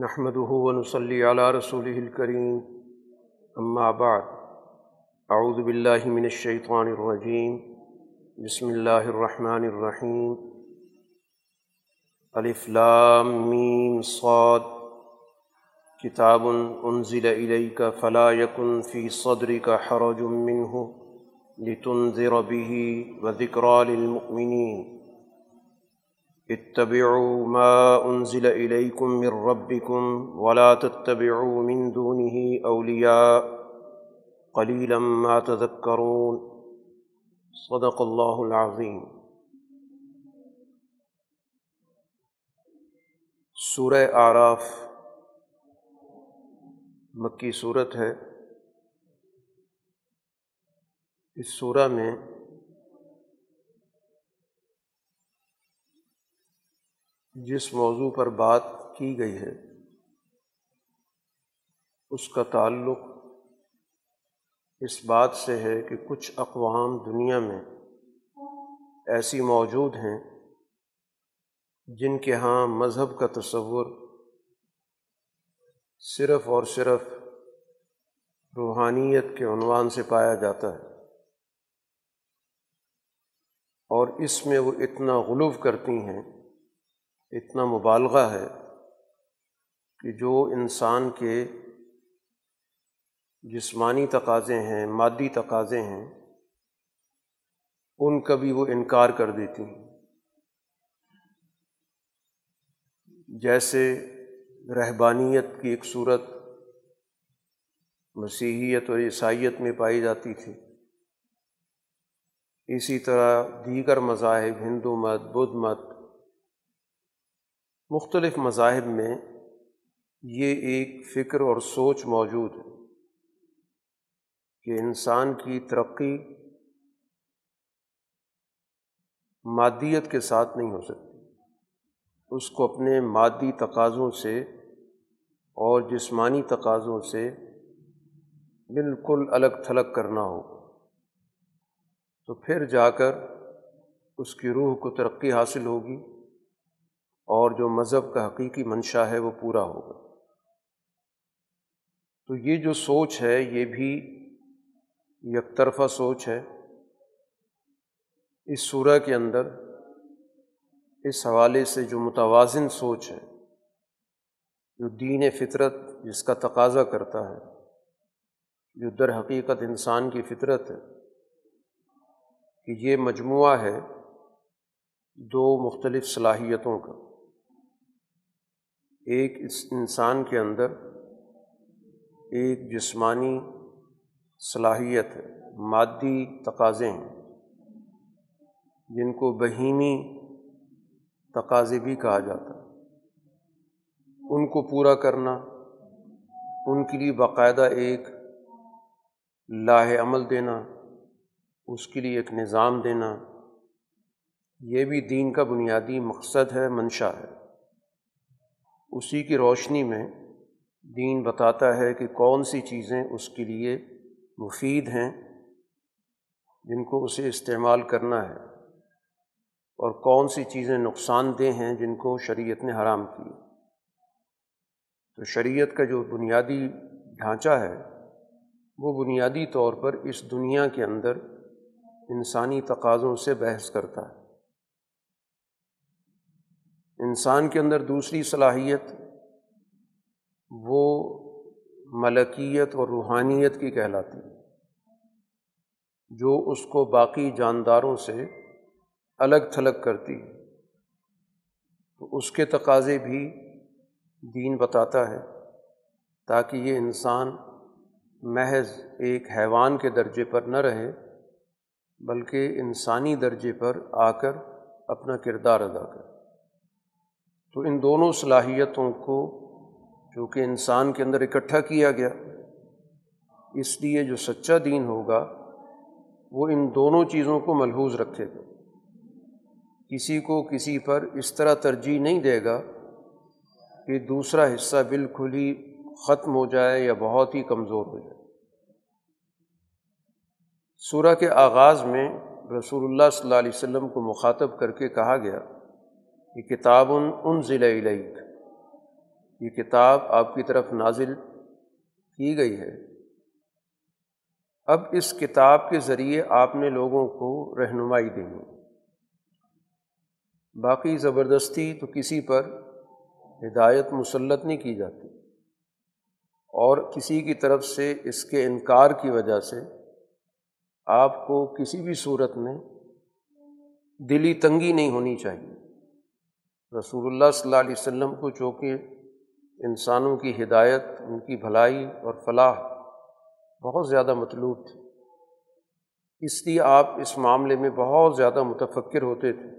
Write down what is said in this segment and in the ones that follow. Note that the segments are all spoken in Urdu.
نحمده ونصلي على رسوله الكريم. أما بعد، أعوذ بالله من الشيطان الرجيم. بسم الله الرحمن الرحيم. الف لام میم صاد. كتاب انزل إليك فلا يكن في صدرك حرج منه لتنذر به وذكرى للمؤمنين. اتبعوا ما انزل الیکم من ربکم ولا تتبعوا من دونه اولیاء قلیلا ما تذکرون. صدق اللہ العظیم. سورہ آراف مکی صورت ہے. اس سورہ میں جس موضوع پر بات کی گئی ہے، اس کا تعلق اس بات سے ہے کہ کچھ اقوام دنیا میں ایسی موجود ہیں جن کے ہاں مذہب کا تصور صرف اور صرف روحانیت کے عنوان سے پایا جاتا ہے۔ اور اس میں وہ اتنا غلوف کرتی ہیں اتنا مبالغہ ہے کہ جو انسان کے جسمانی تقاضے ہیں، مادی تقاضے ہیں، ان کا بھی وہ انکار کر دیتی ہیں۔ جیسے رہبانیت کی ایک صورت مسیحیت اور عیسائیت میں پائی جاتی تھی۔ اسی طرح دیگر مذاہب، ہندو مت، بدھ مت مختلف مذاہب میں یہ ایک فکر اور سوچ موجود ہے کہ انسان کی ترقی مادیت کے ساتھ نہیں ہو سکتی۔ اس کو اپنے مادی تقاضوں سے اور جسمانی تقاضوں سے بالکل الگ تھلگ کرنا ہو۔ تو پھر جا کر اس کی روح کو ترقی حاصل ہوگی۔ اور جو مذہب کا حقیقی منشا ہے وہ پورا ہوگا۔ تو یہ جو سوچ ہے، یہ بھی یک طرفہ سوچ ہے۔ اس صورح کے اندر، اس حوالے سے جو متوازن سوچ ہے، جو دین فطرت جس کا تقاضا کرتا ہے، جو در حقیقت انسان کی فطرت ہے، کہ یہ مجموعہ ہے دو مختلف صلاحیتوں کا۔ ایک اس انسان کے اندر ایک جسمانی صلاحیت ہے، مادی تقاضے ہیں۔ جن کو بہیمی تقاضے بھی کہا جاتا۔ ہے ان کو پورا کرنا، ان کے لیے باقاعدہ ایک لاہ عمل دینا، اس کے لیے ایک نظام دینا، یہ بھی دین کا بنیادی مقصد ہے، منشا ہے۔ اسی کی روشنی میں دین بتاتا ہے کہ کون سی چیزیں اس کے لیے مفید ہیں جن کو اسے استعمال کرنا ہے اور کون سی چیزیں نقصان دہ ہیں جن کو شریعت نے حرام کی۔ تو شریعت کا جو بنیادی ڈھانچہ ہے، وہ بنیادی طور پر اس دنیا کے اندر انسانی تقاضوں سے بحث کرتا ہے۔ انسان کے اندر دوسری صلاحیت وہ ملکیت اور روحانیت کی کہلاتی ہے، جو اس کو باقی جانداروں سے الگ تھلگ کرتی ہے۔ تو اس کے تقاضے بھی دین بتاتا ہے تاکہ یہ انسان محض ایک حیوان کے درجے پر نہ رہے، بلکہ انسانی درجے پر آ کر اپنا کردار ادا کرے۔ تو ان دونوں صلاحیتوں کو جو کہ انسان کے اندر اکٹھا کیا گیا، اس لیے جو سچا دین ہوگا، وہ ان دونوں چیزوں کو ملحوظ رکھے گا۔ کسی کو کسی پر اس طرح ترجیح نہیں دے گا کہ دوسرا حصہ بالکل ہی ختم ہو جائے یا بہت ہی کمزور ہو جائے۔ سورہ کے آغاز میں رسول اللہ صلی اللہ علیہ وسلم کو مخاطب کر کے کہا گیا کہ کتاب ان ضلع یہ کتاب آپ کی طرف نازل کی گئی ہے۔ اب اس کتاب کے ذریعے آپ نے لوگوں کو رہنمائی دینی۔ باقی زبردستی تو کسی پر ہدایت مسلط نہیں کی جاتی۔ اور کسی کی طرف سے اس کے انکار کی وجہ سے آپ کو کسی بھی صورت میں دلی تنگی نہیں ہونی چاہیے۔ رسول اللہ صلی اللہ علیہ وسلم کو چونکہ انسانوں کی ہدایت، ان کی بھلائی اور فلاح بہت زیادہ مطلوب تھی۔ اس لیے آپ اس معاملے میں بہت زیادہ متفکر ہوتے تھے۔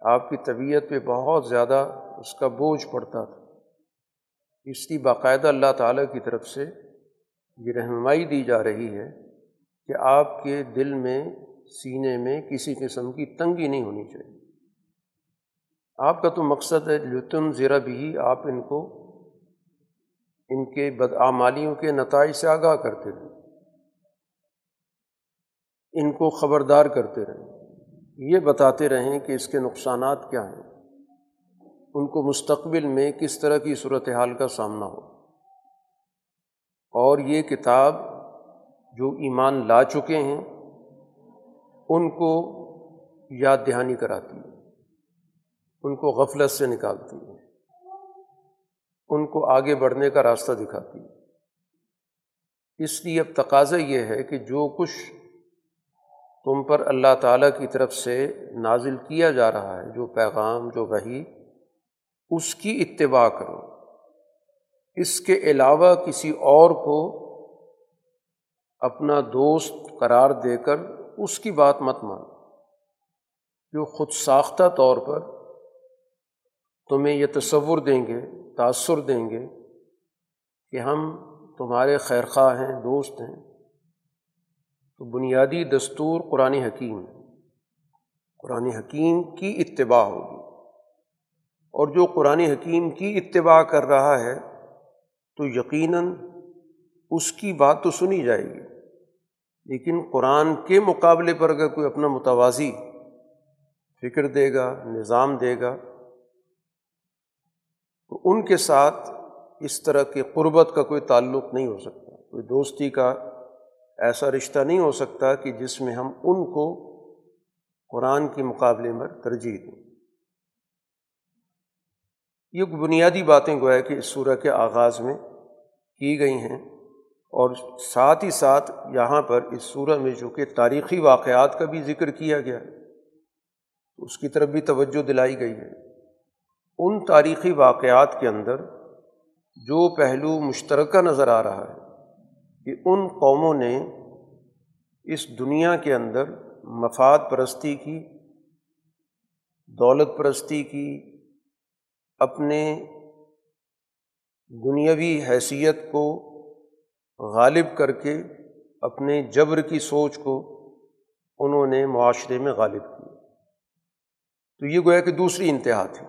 آپ کی طبیعت پہ بہت زیادہ اس کا بوجھ پڑتا تھا۔ اس لیے باقاعدہ اللہ تعالیٰ کی طرف سے یہ رہنمائی دی جا رہی ہے کہ آپ کے دل میں، سینے میں کسی قسم کی تنگی نہیں ہونی چاہیے۔ آپ کا تو مقصد ہے لطن زیرہ بھی آپ ان کو ان کے بدعمالیوں کے نتائج سے آگاہ کرتے رہیں۔ ان کو خبردار کرتے رہیں۔ یہ بتاتے رہیں کہ اس کے نقصانات کیا ہیں۔ ان کو مستقبل میں کس طرح کی صورت حال کا سامنا ہو۔ اور یہ کتاب جو ایمان لا چکے ہیں، ان کو یاد دہانی کراتی ہے۔ ان کو غفلت سے نکالتی ہے۔ ان کو آگے بڑھنے کا راستہ دکھاتی ہے۔ اس لیے اب تقاضا یہ ہے کہ جو کچھ تم پر اللہ تعالیٰ کی طرف سے نازل کیا جا رہا ہے، جو پیغام، جو وہی اس کی اتباع کرو۔ اس کے علاوہ کسی اور کو اپنا دوست قرار دے کر اس کی بات مت مانو۔ جو خود ساختہ طور پر تمہیں یہ تصور دیں گے تأثر دیں گے کہ ہم تمہارے خیر خواہ ہیں، دوست ہیں۔ تو بنیادی دستور قرآن حکیم قرآن حکیم کی اتباع ہوگی۔ اور جو قرآن حکیم کی اتباع کر رہا ہے، تو یقیناً اس کی بات تو سنی جائے گی۔ لیکن قرآن کے مقابلے پر اگر کوئی اپنا متوازی فکر دے گا، نظام دے گا تو ان کے ساتھ اس طرح کے قربت کا کوئی تعلق نہیں ہو سکتا۔ کوئی دوستی کا ایسا رشتہ نہیں ہو سکتا کہ جس میں ہم ان کو قرآن کے مقابلے میں ترجیح دیں۔ یہ بنیادی باتیں گویا کہ اس سورہ کے آغاز میں کی گئی ہیں اور ساتھ ہی ساتھ یہاں پر اس سورہ میں جو کہ تاریخی واقعات کا بھی ذکر کیا گیا ہے اس کی طرف بھی توجہ دلائی گئی ہے۔ ان تاریخی واقعات کے اندر جو پہلو مشترکہ نظر آ رہا ہے کہ ان قوموں نے اس دنیا کے اندر مفاد پرستی کی، دولت پرستی کی، اپنے دنیاوی حیثیت کو غالب کر کے اپنے جبر کی سوچ کو انہوں نے معاشرے میں غالب کیا۔ تو یہ گویا کہ دوسری انتہا تھی۔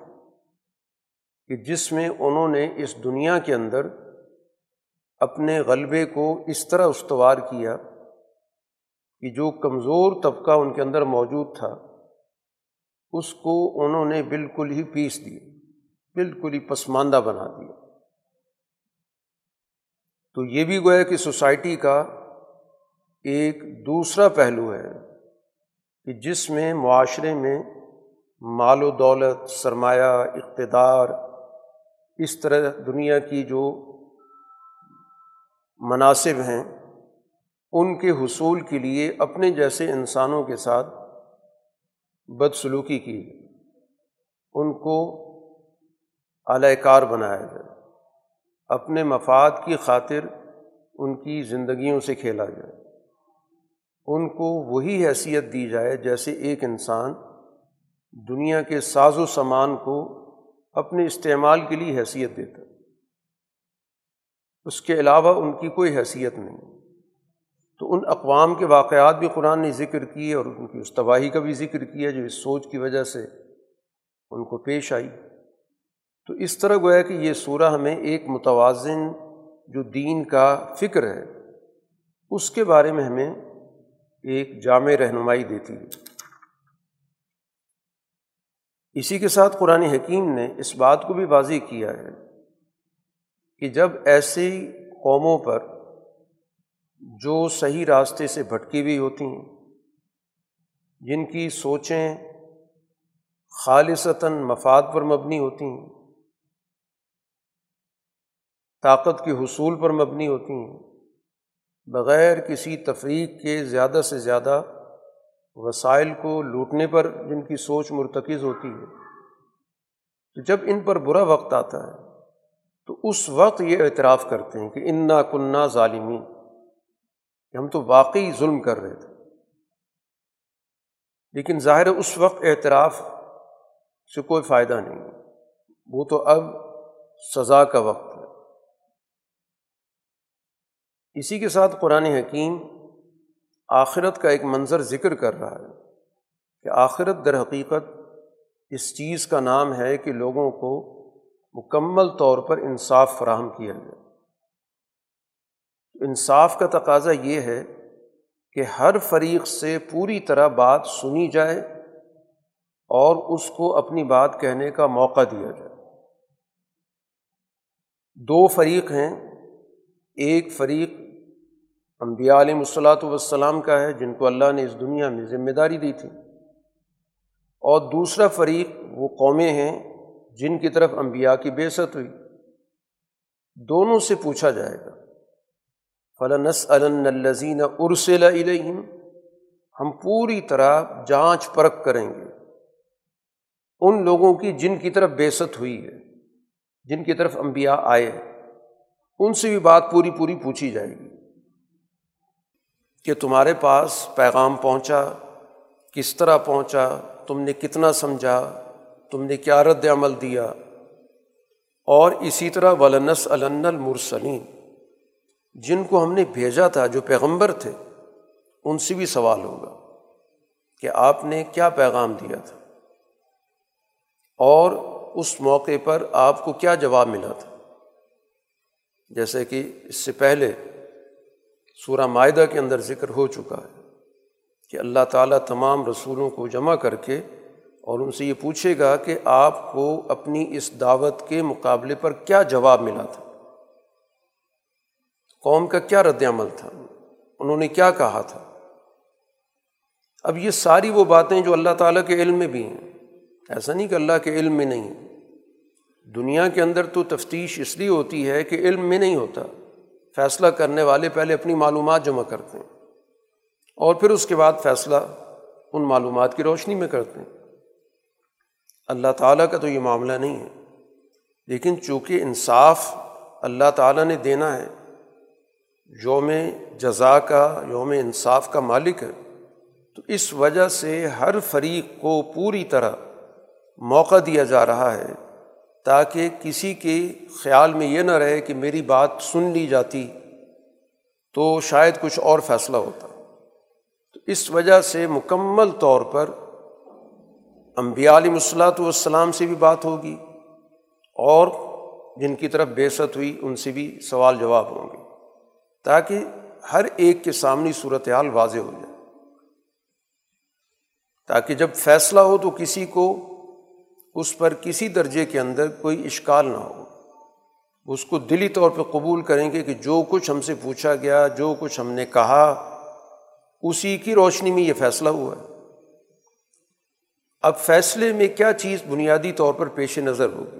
کہ جس میں انہوں نے اس دنیا کے اندر اپنے غلبے کو اس طرح استوار کیا کہ جو کمزور طبقہ ان کے اندر موجود تھا، اس کو انہوں نے بالکل ہی پیس دیا، بالکل ہی پسماندہ بنا دیا۔ تو یہ بھی گویا کہ سوسائٹی کا ایک دوسرا پہلو ہے کہ جس میں معاشرے میں مال و دولت، سرمایہ، اقتدار اس طرح دنیا کی جو مناسب ہیں، ان کے حصول کے لیے اپنے جیسے انسانوں کے ساتھ بدسلوکی کی جائے ان کو اعلی کار بنایا جائے۔ اپنے مفاد کی خاطر ان کی زندگیوں سے کھیلا جائے۔ ان کو وہی حیثیت دی جائے جیسے ایک انسان دنیا کے ساز و سامان کو اپنے استعمال کے لیے حیثیت دیتا اس کے علاوہ ان کی کوئی حیثیت نہیں۔ تو ان اقوام کے واقعات بھی قرآن نے ذکر کیے اور ان کی استواہی کا بھی ذکر کیا جو اس سوچ کی وجہ سے ان کو پیش آئی۔ تو اس طرح گویا کہ یہ سورہ ہمیں ایک متوازن جو دین کا فکر ہے، اس کے بارے میں ہمیں ایک جامع رہنمائی دیتی ہے۔ اسی کے ساتھ قرآن حکیم نے اس بات کو بھی واضح کیا ہے کہ جب ایسی قوموں پر جو صحیح راستے سے بھٹکی ہوئی ہوتی ہیں، جن کی سوچیں خالصتاً مفاد پر مبنی ہوتی ہیں، طاقت کے حصول پر مبنی ہوتی ہیں، بغیر کسی تفریق کے زیادہ سے زیادہ وسائل کو لوٹنے پر جن کی سوچ مرتکز ہوتی ہے، تو جب ان پر برا وقت آتا ہے، تو اس وقت یہ اعتراف کرتے ہیں کہ انا کنہ ظالمین۔ کہ ہم تو واقعی ظلم کر رہے تھے۔ لیکن ظاہر اس وقت اعتراف سے کوئی فائدہ نہیں وہ تو اب سزا کا وقت ہے۔ اسی کے ساتھ قرآن حکیم آخرت کا ایک منظر ذکر کر رہا ہے کہ آخرت در حقیقت اس چیز کا نام ہے کہ لوگوں کو مکمل طور پر انصاف فراہم کیا جائے۔ انصاف کا تقاضا یہ ہے کہ ہر فریق سے پوری طرح بات سنی جائے اور اس کو اپنی بات کہنے کا موقع دیا جائے۔ دو فریق ہیں، ایک فریق انبیاء علیہ الصلاۃ والسلام کا ہے، جن کو اللہ نے اس دنیا میں ذمہ داری دی تھی۔ اور دوسرا فریق وہ قومیں ہیں جن کی طرف انبیاء کی بےست ہوئی۔ دونوں سے پوچھا جائے گا فلنس الزین ارسل علیہم ہم پوری طرح جانچ پرکھ کریں گے۔ ان لوگوں کی جن کی طرف بےست ہوئی ہے، جن کی طرف انبیاء آئے ان سے بھی بات پوری پوری پوچھی جائے گی۔ کہ تمہارے پاس پیغام پہنچا، کس طرح پہنچا، تم نے کتنا سمجھا، تم نے کیا رد عمل دیا۔ اور اسی طرح ولنس علن المرسلین، جن کو ہم نے بھیجا تھا جو پیغمبر تھے، ان سے بھی سوال ہوگا کہ آپ نے کیا پیغام دیا تھا۔ اور اس موقع پر آپ کو کیا جواب ملا تھا۔ جیسے کہ اس سے پہلے سورہ معاہدہ کے اندر ذکر ہو چکا ہے کہ اللہ تعالیٰ تمام رسولوں کو جمع کر کے اور ان سے یہ پوچھے گا کہ آپ کو اپنی اس دعوت کے مقابلے پر کیا جواب ملا تھا؟ قوم کا کیا رد عمل تھا؟ انہوں نے کیا کہا تھا؟ اب یہ ساری وہ باتیں جو اللہ تعالیٰ کے علم میں بھی ہیں، ایسا نہیں کہ اللہ کے علم میں نہیں دنیا کے اندر تو تفتیش اس لیے ہوتی ہے کہ علم میں نہیں ہوتا۔ فیصلہ کرنے والے پہلے اپنی معلومات جمع کرتے ہیں اور پھر اس کے بعد فیصلہ ان معلومات کی روشنی میں کرتے ہیں۔ اللہ تعالیٰ کا تو یہ معاملہ نہیں ہے، لیکن چونکہ انصاف اللہ تعالیٰ نے دینا ہے، یوم جزا کا، یوم انصاف کا مالک ہے، تو اس وجہ سے ہر فریق کو پوری طرح موقع دیا جا رہا ہے تاکہ کسی کے خیال میں یہ نہ رہے کہ میری بات سن لی جاتی، تو شاید کچھ اور فیصلہ ہوتا۔ تو اس وجہ سے مکمل طور پر امبیا علیہ الصلاۃ والسلام سے بھی بات ہوگی اور جن کی طرف بےست ہوئی ان سے بھی سوال جواب ہوں گے۔ تاکہ ہر ایک کے سامنے صورت حال واضح ہو جائے۔ تاکہ جب فیصلہ ہو تو کسی کو اس پر کسی درجے کے اندر کوئی اشکال نہ ہو۔ اس کو دلی طور پہ قبول کریں گے کہ جو کچھ ہم سے پوچھا گیا، جو کچھ ہم نے کہا، اسی کی روشنی میں یہ فیصلہ ہوا۔ ہے اب فیصلے میں کیا چیز بنیادی طور پر پیش نظر ہوگی؟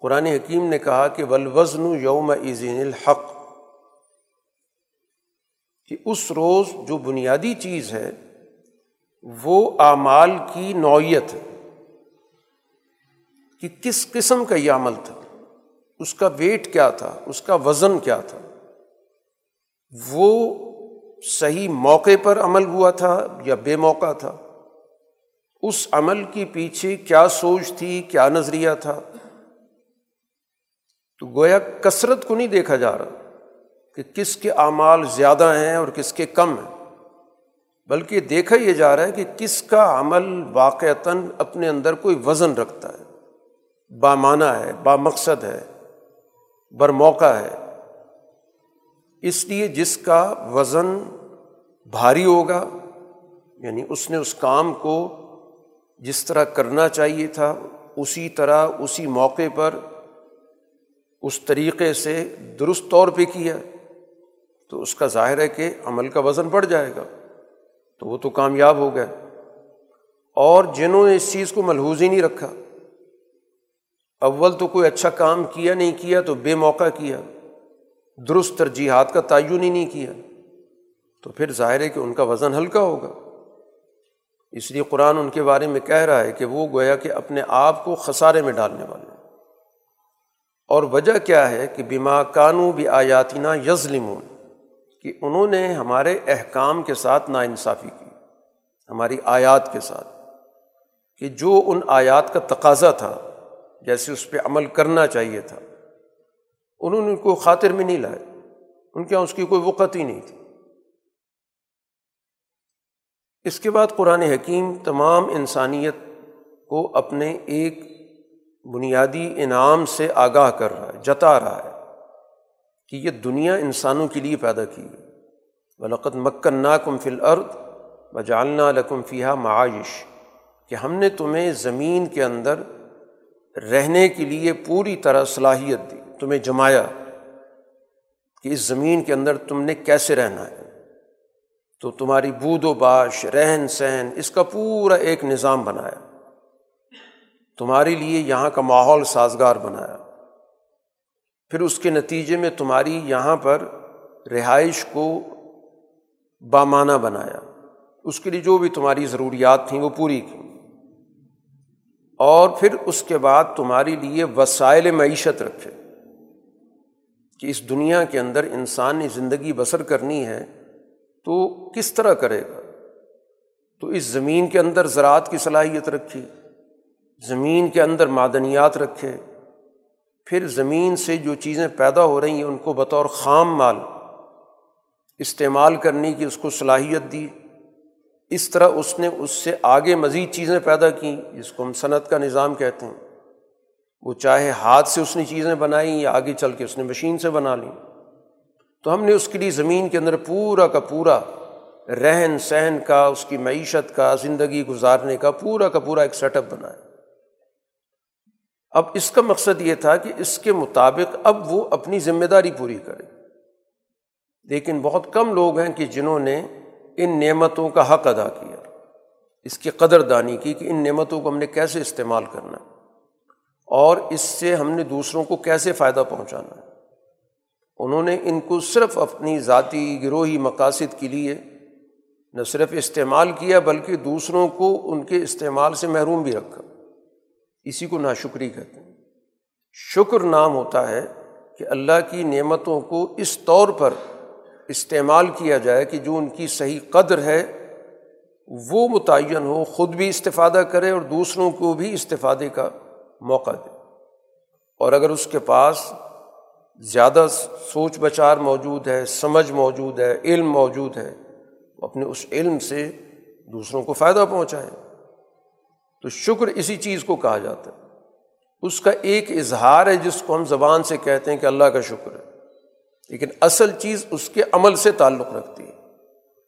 قرآن حکیم نے کہا کہ ولوزن یوم عظین الحق۔ کہ اس روز جو بنیادی چیز ہے، وہ اعمال کی نوعیت ہے۔ کہ کس قسم کا یہ عمل تھا؟ اس کا ویٹ کیا تھا؟ اس کا وزن کیا تھا؟ وہ صحیح موقع پر عمل ہوا تھا یا بے موقع تھا؟ اس عمل کے پیچھے کیا سوچ تھی، کیا نظریہ تھا؟ تو گویا کثرت کو نہیں دیکھا جا رہا کہ کس کے اعمال زیادہ ہیں اور کس کے کم ہیں، بلکہ دیکھا یہ جا رہا ہے کہ کس کا عمل واقعتاً اپنے اندر کوئی وزن رکھتا ہے۔ بامانہ ہے، با مقصد ہے، بر موقع ہے۔ اس لیے جس کا وزن بھاری ہوگا یعنی اس نے اس کام کو جس طرح کرنا چاہیے تھا، اسی طرح اسی موقع پر اس طریقے سے درست طور پہ کیا، تو اس کا ظاہر ہے کہ عمل کا وزن بڑھ جائے گا۔ تو وہ تو کامیاب ہو گئے اور جنہوں نے اس چیز کو ملحوظ ہی نہیں رکھا اول تو کوئی اچھا کام کیا نہیں کیا تو بے موقع کیا۔ درست ترجیحات کا تعین ہی نہیں کیا۔ تو پھر ظاہر ہے کہ ان کا وزن ہلکا ہوگا۔ اس لیے قرآن ان کے بارے میں کہہ رہا ہے کہ وہ گویا کہ اپنے آپ کو خسارے میں ڈالنے والے اور وجہ کیا ہے کہ بیما کانو بھی آیاتینہ یزلمون کہ انہوں نے ہمارے احکام کے ساتھ ناانصافی کی، ہماری آیات کے ساتھ، کہ جو ان آیات کا تقاضا تھا جیسے اس پہ عمل کرنا چاہیے تھا۔ انہوں نے کوئی خاطر میں نہیں لائے ان کے یہاں اس کی کوئی وقت ہی نہیں تھی۔ اس کے بعد قرآن حکیم تمام انسانیت کو اپنے ایک بنیادی انعام سے آگاہ کر رہا ہے، جتا رہا ہے کہ یہ دنیا انسانوں کے لیے پیدا کی ہے بلقت مکن نا کم فل ارد بجالنا لکم فیحہ معاش کہ ہم نے تمہیں زمین کے اندر رہنے کے لیے پوری طرح صلاحیت دی، تمہیں جمایا کہ اس زمین کے اندر تم نے کیسے رہنا ہے۔ تو تمہاری بود و باش، رہن سہن، اس کا پورا ایک نظام بنایا۔ تمہارے لیے یہاں کا ماحول سازگار بنایا۔ پھر اس کے نتیجے میں تمہاری یہاں پر رہائش کو بامانہ بنایا۔ اس کے لیے جو بھی تمہاری ضروریات تھیں وہ پوری کی۔ اور پھر اس کے بعد تمہارے لیے وسائل معیشت رکھے کہ اس دنیا کے اندر انسان نے زندگی بسر کرنی ہے تو کس طرح کرے گا؟ تو اس زمین کے اندر زراعت کی صلاحیت رکھی زمین کے اندر معدنیات رکھے، پھر زمین سے جو چیزیں پیدا ہو رہی ہیں ان کو بطور خام مال استعمال کرنے کی اس کو صلاحیت دی۔ اس طرح اس نے اس سے آگے مزید چیزیں پیدا کیں، جس کو ہم صنعت کا نظام کہتے ہیں۔ وہ چاہے ہاتھ سے اس نے چیزیں بنائیں یا آگے چل کے اس نے مشین سے بنا لیں تو ہم نے اس کے لیے زمین کے اندر پورا کا پورا رہن سہن کا، اس کی معیشت کا، زندگی گزارنے کا پورا کا پورا ایک سیٹ اپ بنایا۔ اب اس کا مقصد یہ تھا کہ اس کے مطابق اب وہ اپنی ذمہ داری پوری کرے۔ لیکن بہت کم لوگ ہیں کہ جنہوں نے ان نعمتوں کا حق ادا کیا۔ اس کی قدر دانی کی کہ ان نعمتوں کو ہم نے کیسے استعمال کرنا اور اس سے ہم نے دوسروں کو کیسے فائدہ پہنچانا ہے۔ انہوں نے ان کو صرف اپنی ذاتی گروہی مقاصد کے لیے نہ صرف استعمال کیا بلکہ دوسروں کو ان کے استعمال سے محروم بھی رکھا۔ اسی کو ناشکری کہتے ہیں۔ شکر نام ہوتا ہے کہ اللہ کی نعمتوں کو اس طور پر استعمال کیا جائے کہ جو ان کی صحیح قدر ہے، وہ متعین ہو، خود بھی استفادہ کرے اور دوسروں کو بھی استفادے کا موقع دے۔ اور اگر اس کے پاس زیادہ سوچ بچار موجود ہے، سمجھ موجود ہے، علم موجود ہے اپنے اس علم سے دوسروں کو فائدہ پہنچائے۔ تو شکر اسی چیز کو کہا جاتا ہے۔ اس کا ایک اظہار ہے جس کو ہم زبان سے کہتے ہیں کہ اللہ کا شکر ہے۔ لیکن اصل چیز اس کے عمل سے تعلق رکھتی ہے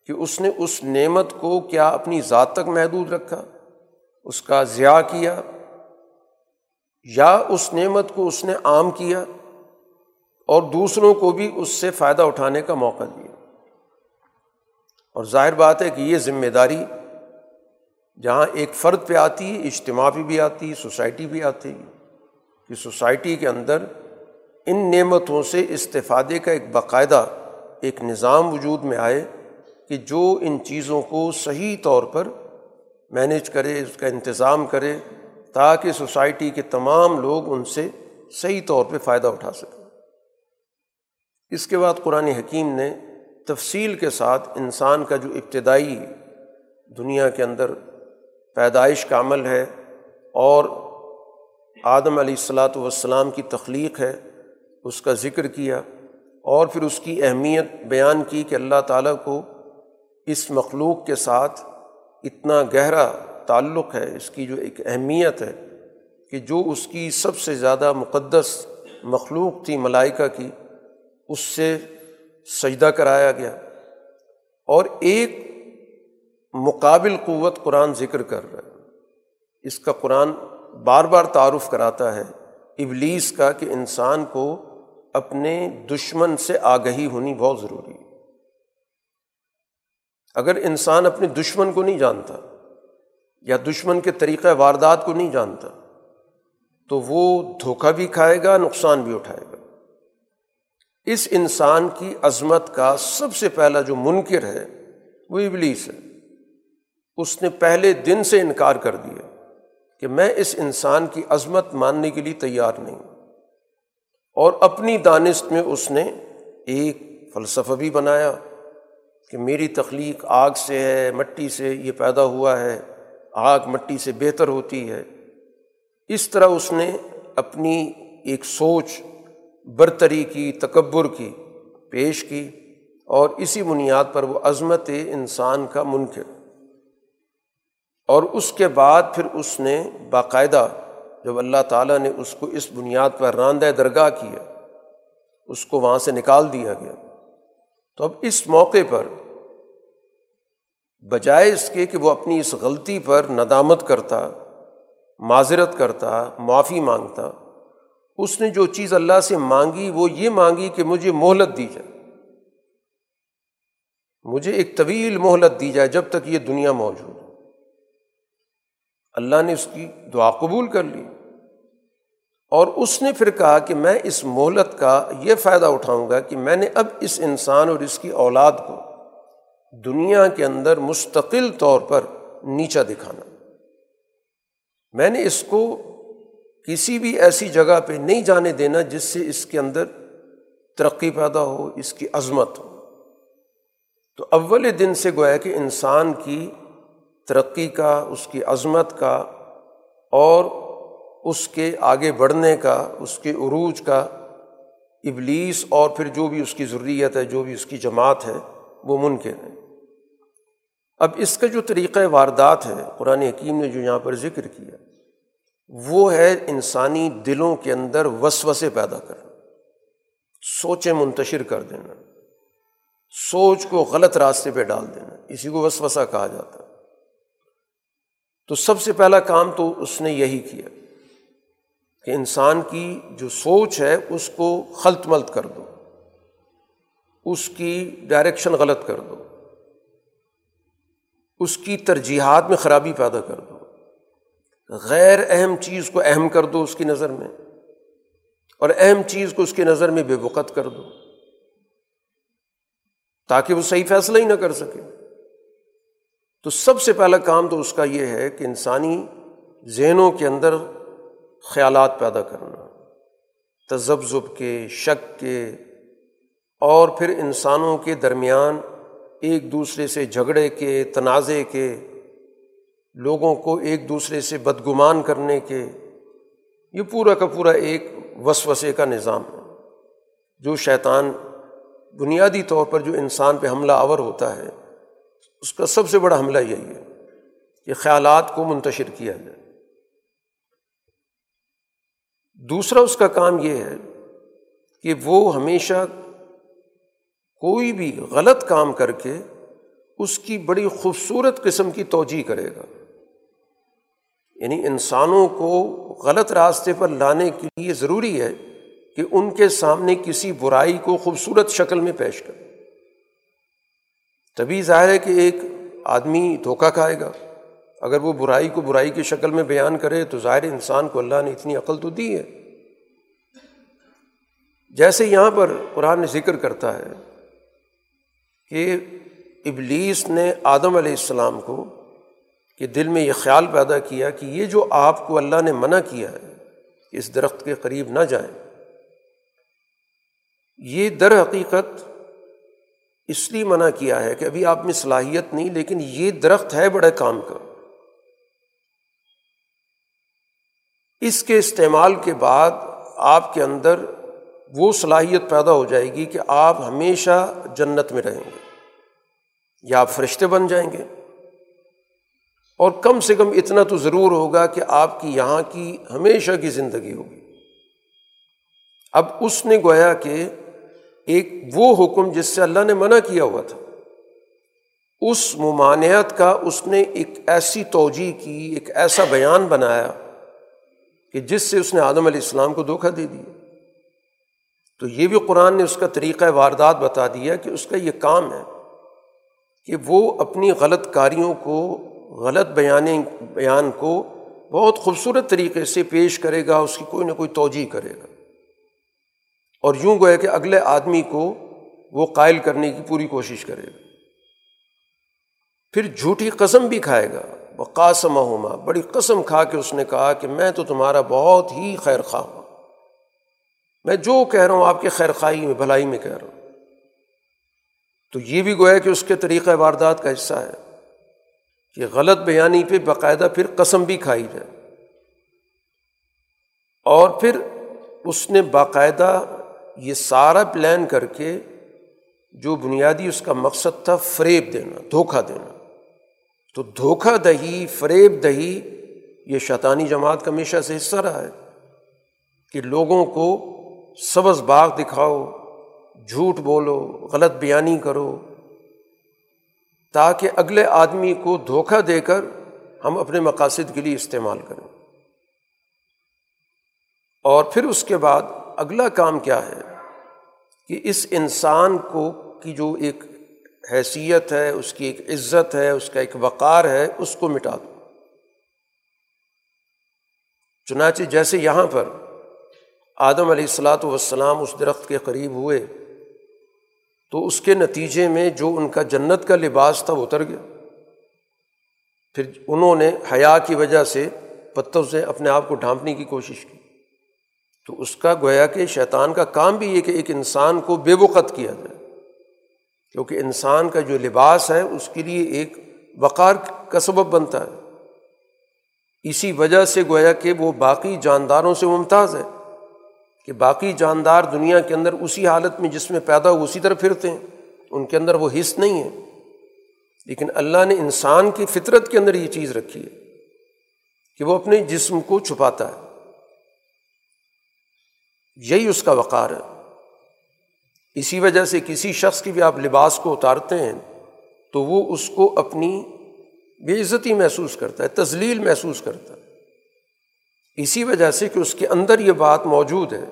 کہ اس نے اس نعمت کو کیا اپنی ذات تک محدود رکھا، اس کا ضیاع کیا، یا اس نعمت کو اس نے عام کیا اور دوسروں کو بھی اس سے فائدہ اٹھانے کا موقع دیا۔ اور ظاہر بات ہے کہ یہ ذمہ داری جہاں ایک فرد پہ آتی ہے، اجتماع پہ بھی آتی ہے، سوسائٹی بھی آتی ہے، کہ سوسائٹی کے اندر ان نعمتوں سے استفادے کا ایک باقاعدہ، ایک نظام وجود میں آئے کہ جو ان چیزوں کو صحیح طور پر مینیج کرے، اس کا انتظام کرے تاکہ سوسائٹی کے تمام لوگ ان سے صحیح طور پہ فائدہ اٹھا سکیں۔ اس کے بعد قرآن حکیم نے تفصیل کے ساتھ انسان کا جو ابتدائی دنیا کے اندر پیدائش کا عمل ہے اور آدم علیہ السلاۃ والسلام کی تخلیق ہے اس کا ذکر کیا اور پھر اس کی اہمیت بیان کی کہ اللہ تعالیٰ کو اس مخلوق کے ساتھ اتنا گہرا تعلق ہے، اس کی جو ایک اہمیت ہے کہ جو اس کی سب سے زیادہ مقدس مخلوق تھی ملائکہ کی، اس سے سجدہ کرایا گیا۔ اور ایک مقابل قوت قرآن ذکر کر رہا ہے۔ اس کا قرآن بار بار تعارف کراتا ہے ابلیس کا کہ انسان کو اپنے دشمن سے آگہی ہونی بہت ضروری ہے۔ اگر انسان اپنے دشمن کو نہیں جانتا یا دشمن کے طریقہ واردات کو نہیں جانتا، تو وہ دھوکہ بھی کھائے گا، نقصان بھی اٹھائے گا۔ اس انسان کی عظمت کا سب سے پہلا جو منکر ہے، وہ ابلیس ہے۔ اس نے پہلے دن سے انکار کر دیا کہ میں اس انسان کی عظمت ماننے کے لیے تیار نہیں اور اپنی دانست میں اس نے ایک فلسفہ بھی بنایا کہ میری تخلیق آگ سے ہے، مٹی سے یہ پیدا ہوا ہے، آگ مٹی سے بہتر ہوتی ہے۔ اس طرح اس نے اپنی ایک سوچ برتری کی، تکبر کی پیش کی اور اسی بنیاد پر وہ عظمت انسان کا منکر۔ اور اس کے بعد پھر اس نے باقاعدہ جب اللہ تعالیٰ نے اس کو اس بنیاد پر راندہ درگاہ کیا، اس کو وہاں سے نکال دیا گیا۔ تو اب اس موقع پر بجائے اس کے کہ وہ اپنی اس غلطی پر ندامت کرتا، معذرت کرتا، معافی مانگتا، اس نے جو چیز اللہ سے مانگی، وہ یہ مانگی کہ مجھے مہلت دی جائے۔ مجھے ایک طویل مہلت دی جائے جب تک یہ دنیا موجود ہے اللہ نے اس کی دعا قبول کر لی۔ اور اس نے پھر کہا کہ میں اس مہلت کا یہ فائدہ اٹھاؤں گا کہ میں نے اب اس انسان اور اس کی اولاد کو دنیا کے اندر مستقل طور پر نیچا دکھانا۔ میں نے اس کو کسی بھی ایسی جگہ پہ نہیں جانے دینا جس سے اس کے اندر ترقی پیدا ہو، اس کی عظمت ہو۔ تو اول دن سے گویا کہ انسان کی ترقی کا، اس کی عظمت کا اور اس کے آگے بڑھنے کا، اس کے عروج کا، ابلیس اور پھر جو بھی اس کی ضروریت ہے، جو بھی اس کی جماعت ہے، وہ ممکن ہے اب اس کا جو طریقۂ واردات ہے قرآن حکیم نے جو یہاں پر ذکر کیا، وہ ہے انسانی دلوں کے اندر وسوسے پیدا کرنا۔ سوچیں منتشر کر دینا۔ سوچ کو غلط راستے پہ ڈال دینا۔ اسی کو وسوسا کہا جاتا ہے۔ تو سب سے پہلا کام تو اس نے یہی کیا کہ انسان کی جو سوچ ہے اس کو خلط ملت کر دو، اس کی ڈائریکشن غلط کر دو، اس کی ترجیحات میں خرابی پیدا کر دو۔ غیر اہم چیز کو اہم کر دو اس کی نظر میں، اور اہم چیز کو اس کی نظر میں بے وقت کر دو تاکہ وہ صحیح فیصلہ ہی نہ کر سکے۔ تو سب سے پہلا کام تو اس کا یہ ہے کہ انسانی ذہنوں کے اندر خیالات پیدا کرنا، تذبذب کے، شک کے، اور پھر انسانوں کے درمیان ایک دوسرے سے جھگڑے کے تنازع کے، لوگوں کو ایک دوسرے سے بدگمان کرنے کے، یہ پورا کا پورا ایک وسوسے کا نظام ہے۔ جو شیطان بنیادی طور پر جو انسان پہ حملہ آور ہوتا ہے اس کا سب سے بڑا حملہ یہی ہے کہ خیالات کو منتشر کیا جائے۔ دوسرا اس کا کام یہ ہے کہ وہ ہمیشہ کوئی بھی غلط کام کر کے اس کی بڑی خوبصورت قسم کی توجہ کرے گا۔ یعنی انسانوں کو غلط راستے پر لانے کے لیے ضروری ہے کہ ان کے سامنے کسی برائی کو خوبصورت شکل میں پیش کر تبھی ظاہر ہے کہ ایک آدمی دھوکہ کھائے گا۔ اگر وہ برائی کو برائی کی شکل میں بیان کرے تو ظاہر انسان کو اللہ نے اتنی عقل تو دی ہے۔ جیسے یہاں پر قرآن ذکر کرتا ہے کہ ابلیس نے آدم علیہ السلام کو کہ دل میں یہ خیال پیدا کیا کہ یہ جو آپ کو اللہ نے منع کیا ہے کہ اس درخت کے قریب نہ جائیں۔ یہ در حقیقت اس لیے منع کیا ہے کہ ابھی آپ میں صلاحیت نہیں، لیکن یہ درخت ہے بڑے کام کا۔ اس کے استعمال کے بعد آپ کے اندر وہ صلاحیت پیدا ہو جائے گی کہ آپ ہمیشہ جنت میں رہیں گے۔ یا آپ فرشتے بن جائیں گے۔ اور کم سے کم اتنا تو ضرور ہوگا کہ آپ کی یہاں کی ہمیشہ کی زندگی ہوگی۔ اب اس نے گویا کہ ایک وہ حکم جس سے اللہ نے منع کیا ہوا تھا۔ اس ممانعت کا اس نے ایک ایسی توجہ کی، ایک ایسا بیان بنایا کہ جس سے اس نے آدم علیہ السلام کو دھوکہ دے دیا۔ تو یہ بھی قرآن نے اس کا طریقہ واردات بتا دیا کہ اس کا یہ کام ہے کہ وہ اپنی غلط کاریوں کو، غلط بیان بیان کو بہت خوبصورت طریقے سے پیش کرے گا، اس کی کوئی نہ کوئی توجہ کرے گا۔ اور یوں گویا کہ اگلے آدمی کو وہ قائل کرنے کی پوری کوشش کرے گا۔ پھر جھوٹی قسم بھی کھائے گا۔ وہ قاسم ہوما بڑی قسم کھا کے اس نے کہا کہ میں تو تمہارا بہت ہی خیر خواہ ہوں۔ میں جو کہہ رہا ہوں آپ کے خیر خواہی میں، بھلائی میں کہہ رہا ہوں۔ تو یہ بھی گویا کہ اس کے طریقۂ واردات کا حصہ ہے کہ غلط بیانی پہ باقاعدہ پھر قسم بھی کھائی جائے۔ اور پھر اس نے باقاعدہ یہ سارا پلان کر کے جو بنیادی اس کا مقصد تھا فریب دینا، دھوکہ دینا۔ تو دھوکہ دہی، فریب دہی یہ شیطانی جماعت کا ہمیشہ سے حصہ رہا ہے کہ لوگوں کو سبز باغ دکھاؤ، جھوٹ بولو، غلط بیانی کرو، تاکہ اگلے آدمی کو دھوکہ دے کر ہم اپنے مقاصد کے لیے استعمال کریں۔ اور پھر اس کے بعد اگلا کام کیا ہے کہ اس انسان کو کی جو ایک حیثیت ہے، اس کی ایک عزت ہے، اس کا ایک وقار ہے، اس کو مٹا دو۔ چنانچہ جیسے یہاں پر آدم علیہ السلاۃ والسلام اس درخت کے قریب ہوئے، تو اس کے نتیجے میں جو ان کا جنت کا لباس تھا وہ اتر گیا۔ پھر انہوں نے حیا کی وجہ سے پتوں سے اپنے آپ کو ڈھانپنے کی کوشش کی۔ تو اس کا گویا کہ شیطان کا کام بھی یہ کہ ایک انسان کو بے وقت کیا جائے۔ کیونکہ انسان کا جو لباس ہے، اس کے لیے ایک وقار کا سبب بنتا ہے۔ اسی وجہ سے گویا کہ وہ باقی جانداروں سے ممتاز ہے کہ باقی جاندار دنیا کے اندر اسی حالت میں جس میں پیدا ہو، اسی طرح پھرتے ہیں۔ ان کے اندر وہ حص نہیں ہے۔ لیکن اللہ نے انسان کی فطرت کے اندر یہ چیز رکھی ہے کہ وہ اپنے جسم کو چھپاتا ہے۔ یہی اس کا وقار ہے۔ اسی وجہ سے کسی شخص کی بھی آپ لباس کو اتارتے ہیں تو وہ اس کو اپنی بے عزتی محسوس کرتا ہے تزلیل محسوس کرتا ہے۔ اسی وجہ سے کہ اس کے اندر یہ بات موجود ہے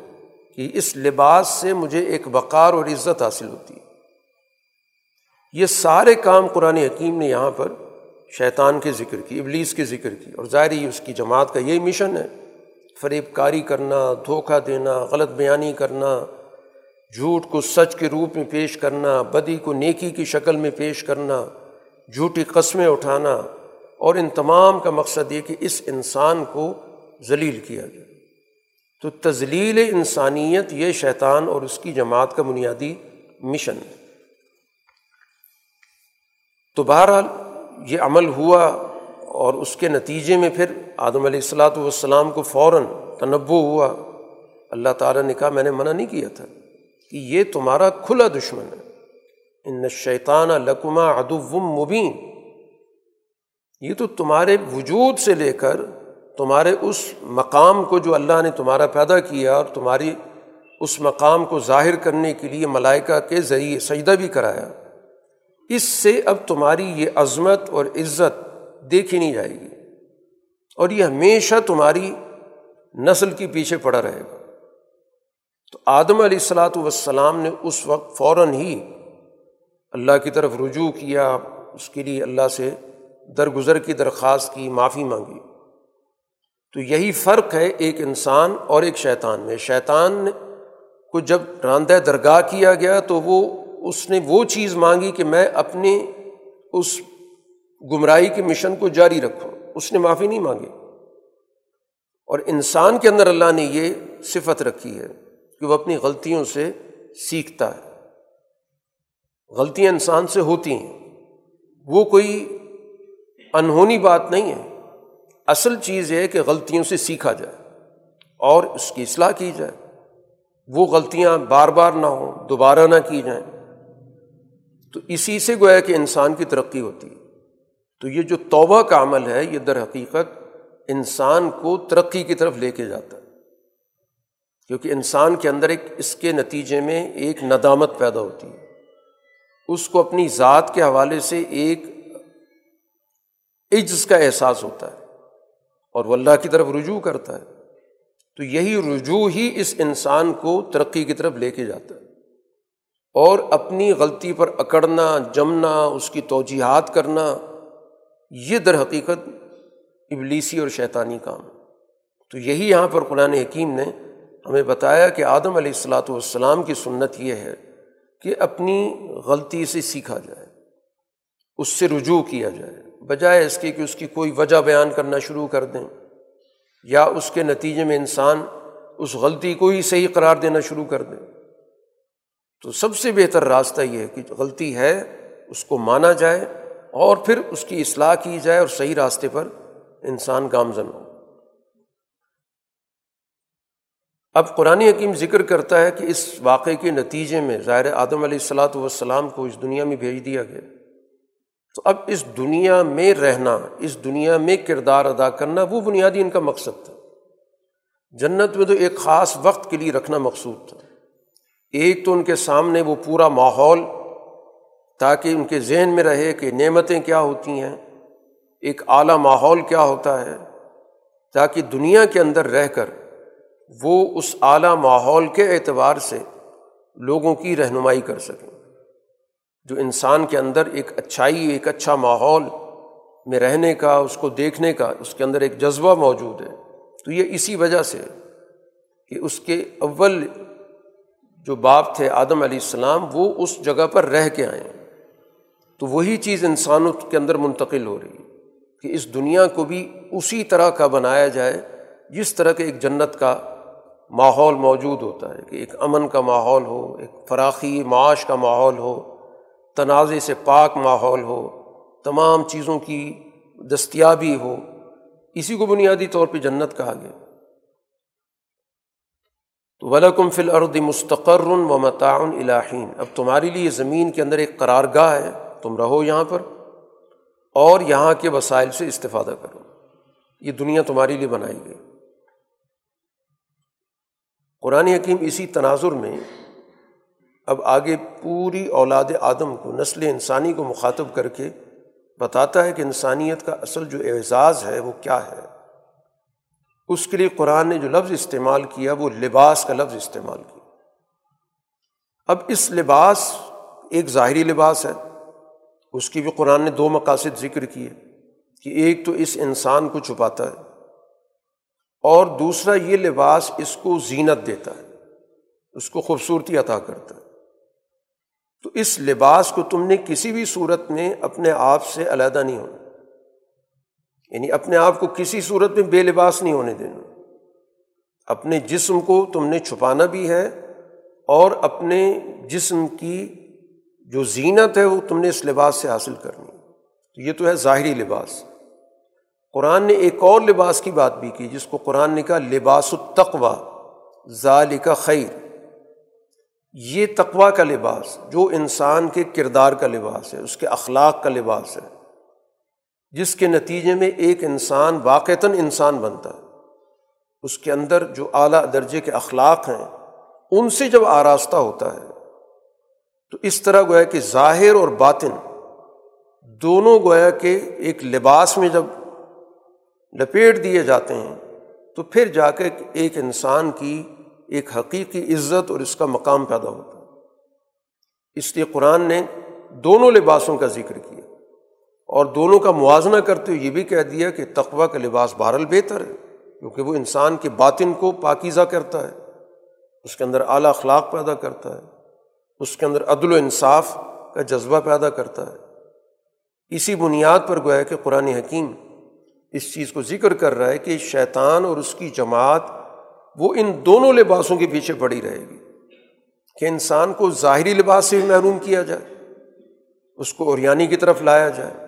کہ اس لباس سے مجھے ایک وقار اور عزت حاصل ہوتی ہے۔ یہ سارے کام قرآن حکیم نے یہاں پر شیطان کے ذکر کی ابلیس کے ذکر کی اور ظاہری اس کی جماعت کا یہی مشن ہے۔ فریب کاری کرنا، دھوکہ دینا، غلط بیانی کرنا، جھوٹ کو سچ کے روپ میں پیش کرنا، بدی کو نیکی کی شکل میں پیش کرنا، جھوٹی قسمیں اٹھانا، اور ان تمام کا مقصد یہ کہ اس انسان کو ذلیل کیا گیا تو تزلیل انسانیت یہ شیطان اور اس کی جماعت کا بنیادی مشن ہے۔ تو بہرحال یہ عمل ہوا۔ اور اس کے نتیجے میں پھر آدم علیہ السلاۃ والسلام کو فوراً تنوع ہوا۔ اللہ تعالیٰ نے کہا، میں نے منع نہیں کیا تھا کہ یہ تمہارا کھلا دشمن ہے۔ ان شیطان لکما ادو مبین۔ یہ تو تمہارے وجود سے لے کر تمہارے اس مقام کو جو اللہ نے تمہارا پیدا کیا اور تمہاری اس مقام کو ظاہر کرنے کے لیے ملائکہ کے ذریعے سجدہ بھی کرایا۔ اس سے اب تمہاری یہ عظمت اور عزت دیکھی نہیں جائے گی۔ اور یہ ہمیشہ تمہاری نسل کے پیچھے پڑا رہے گا۔ تو آدم علیہ السلاۃ والسلام نے اس وقت فوراً ہی اللہ کی طرف رجوع کیا، اس کے لیے اللہ سے درگزر کی درخواست کی، معافی مانگی۔ تو یہی فرق ہے ایک انسان اور ایک شیطان میں۔ شیطان کو جب راندہ درگاہ کیا گیا تو وہ، اس نے وہ چیز مانگی کہ میں اپنے اس گمراہی کے مشن کو جاری رکھوں اس نے معافی نہیں مانگی۔ اور انسان کے اندر اللہ نے یہ صفت رکھی ہے کہ وہ اپنی غلطیوں سے سیکھتا ہے۔ غلطیاں انسان سے ہوتی ہیں۔ وہ کوئی انہونی بات نہیں ہے۔ اصل چیز یہ ہے کہ غلطیوں سے سیکھا جائے اور اس کی اصلاح کی جائے۔ وہ غلطیاں بار بار نہ ہوں، دوبارہ نہ کی جائیں۔ تو اسی سے گویا کہ انسان کی ترقی ہوتی ہے۔ تو یہ جو توبہ کا عمل ہے، یہ در حقیقت انسان کو ترقی کی طرف لے کے جاتا ہے۔ کیونکہ انسان کے اندر ایک، اس کے نتیجے میں ایک ندامت پیدا ہوتی ہے۔ اس کو اپنی ذات کے حوالے سے ایک عجز کا احساس ہوتا ہے اور وہ اللہ کی طرف رجوع کرتا ہے۔ تو یہی رجوع ہی اس انسان کو ترقی کی طرف لے کے جاتا ہے۔ اور اپنی غلطی پر اکڑنا، جمنا، اس کی توجیحات کرنا یہ در حقیقت ابلیسی اور شیطانی کام تو یہی یہاں پر قرآن حکیم نے ہمیں بتایا کہ آدم علیہ السلاۃ والسلام کی سنت یہ ہے کہ اپنی غلطی سے سیکھا جائے، اس سے رجوع کیا جائے، بجائے اس کے کہ اس کی کوئی وجہ بیان کرنا شروع کر دیں یا اس کے نتیجے میں انسان اس غلطی کو ہی صحیح قرار دینا شروع کر دیں تو سب سے بہتر راستہ یہ ہے کہ غلطی ہے، اس کو مانا جائے اور پھر اس کی اصلاح کی جائے اور صحیح راستے پر انسان گامزن ہو۔ اب قرآن حکیم ذکر کرتا ہے کہ اس واقعے کے نتیجے میں ظاہر آدم علیہ السلاۃ والسلام کو اس دنیا میں بھیج دیا گیا۔ تو اب اس دنیا میں رہنا، اس دنیا میں کردار ادا کرنا وہ بنیادی ان کا مقصد تھا۔ جنت میں تو ایک خاص وقت کے لیے رکھنا مقصود تھا۔ ایک تو ان کے سامنے وہ پورا ماحول تاکہ ان کے ذہن میں رہے کہ نعمتیں کیا ہوتی ہیں، ایک اعلیٰ ماحول کیا ہوتا ہے، تاکہ دنیا کے اندر رہ کر وہ اس اعلیٰ ماحول کے اعتبار سے لوگوں کی رہنمائی کر سکیں۔ جو انسان کے اندر ایک اچھائی، ایک اچھا ماحول میں رہنے کا، اس کو دیکھنے کا، اس کے اندر ایک جذبہ موجود ہے، تو یہ اسی وجہ سے کہ اس کے اول جو باپ تھے آدم علیہ السلام، وہ اس جگہ پر رہ کے آئے۔ تو وہی چیز انسانوں کے اندر منتقل ہو رہی ہے کہ اس دنیا کو بھی اسی طرح کا بنایا جائے جس طرح کے ایک جنت کا ماحول موجود ہوتا ہے، کہ ایک امن کا ماحول ہو، ایک فراخی معاش کا ماحول ہو، تنازع سے پاک ماحول ہو، تمام چیزوں کی دستیابی ہو، اسی کو بنیادی طور پہ جنت کہا گیا۔ تو ولکم فل ارد مستقر و متعن الہین اب تمہارے لیے زمین کے اندر ایک قرار گاہ ہے۔ تم رہو یہاں پر اور یہاں کے وسائل سے استفادہ کرو۔ یہ دنیا تمہارے لیے بنائی گئی۔ قرآن حکیم اسی تناظر میں اب آگے پوری اولاد آدم کو، نسل انسانی کو مخاطب کر کے بتاتا ہے کہ انسانیت کا اصل جو اعزاز ہے وہ کیا ہے۔ اس کے لیے قرآن نے جو لفظ استعمال کیا، وہ لباس کا لفظ استعمال کیا۔ اب اس لباس ایک ظاہری لباس ہے۔ اس کی بھی قرآن نے دو مقاصد ذکر کیے کہ ایک تو اس انسان کو چھپاتا ہے اور دوسرا یہ لباس اس کو زینت دیتا ہے، اس کو خوبصورتی عطا کرتا ہے۔ تو اس لباس کو تم نے کسی بھی صورت میں اپنے آپ سے علیحدہ نہیں ہونا۔ یعنی اپنے آپ کو کسی صورت میں بے لباس نہیں ہونے دینا۔ اپنے جسم کو تم نے چھپانا بھی ہے اور اپنے جسم کی جو زینت ہے وہ تم نے اس لباس سے حاصل کرنی تو یہ تو ہے ظاہری لباس۔ قرآن نے ایک اور لباس کی بات بھی کی، جس کو قرآن نے کہا لباس التقوا ظال کا خیر۔ یہ تقوا کا لباس، جو انسان کے کردار کا لباس ہے، اس کے اخلاق کا لباس ہے، جس کے نتیجے میں ایک انسان واقعتاً انسان بنتا ہے۔ اس کے اندر جو اعلیٰ درجے کے اخلاق ہیں، ان سے جب آراستہ ہوتا ہے تو اس طرح گویا کہ ظاہر اور باطن دونوں گویا کہ ایک لباس میں جب لپیٹ دیے جاتے ہیں، تو پھر جا کے ایک انسان کی ایک حقیقی عزت اور اس کا مقام پیدا ہوتا ہے۔ اس لیے قرآن نے دونوں لباسوں کا ذکر کیا اور دونوں کا موازنہ کرتے ہوئے یہ بھی کہہ دیا کہ تقوا کا لباس بہرحال بہتر ہے، کیونکہ وہ انسان کے باطن کو پاکیزہ کرتا ہے، اس کے اندر اعلیٰ اخلاق پیدا کرتا ہے۔ اس کے اندر عدل و انصاف کا جذبہ پیدا کرتا ہے۔ اسی بنیاد پر گویا کہ قرآن حکیم اس چیز کو ذکر کر رہا ہے کہ شیطان اور اس کی جماعت وہ ان دونوں لباسوں کے پیچھے پڑی رہے گی کہ انسان کو ظاہری لباس سے بھی محروم کیا جائے، اس کو اوریانی کی طرف لایا جائے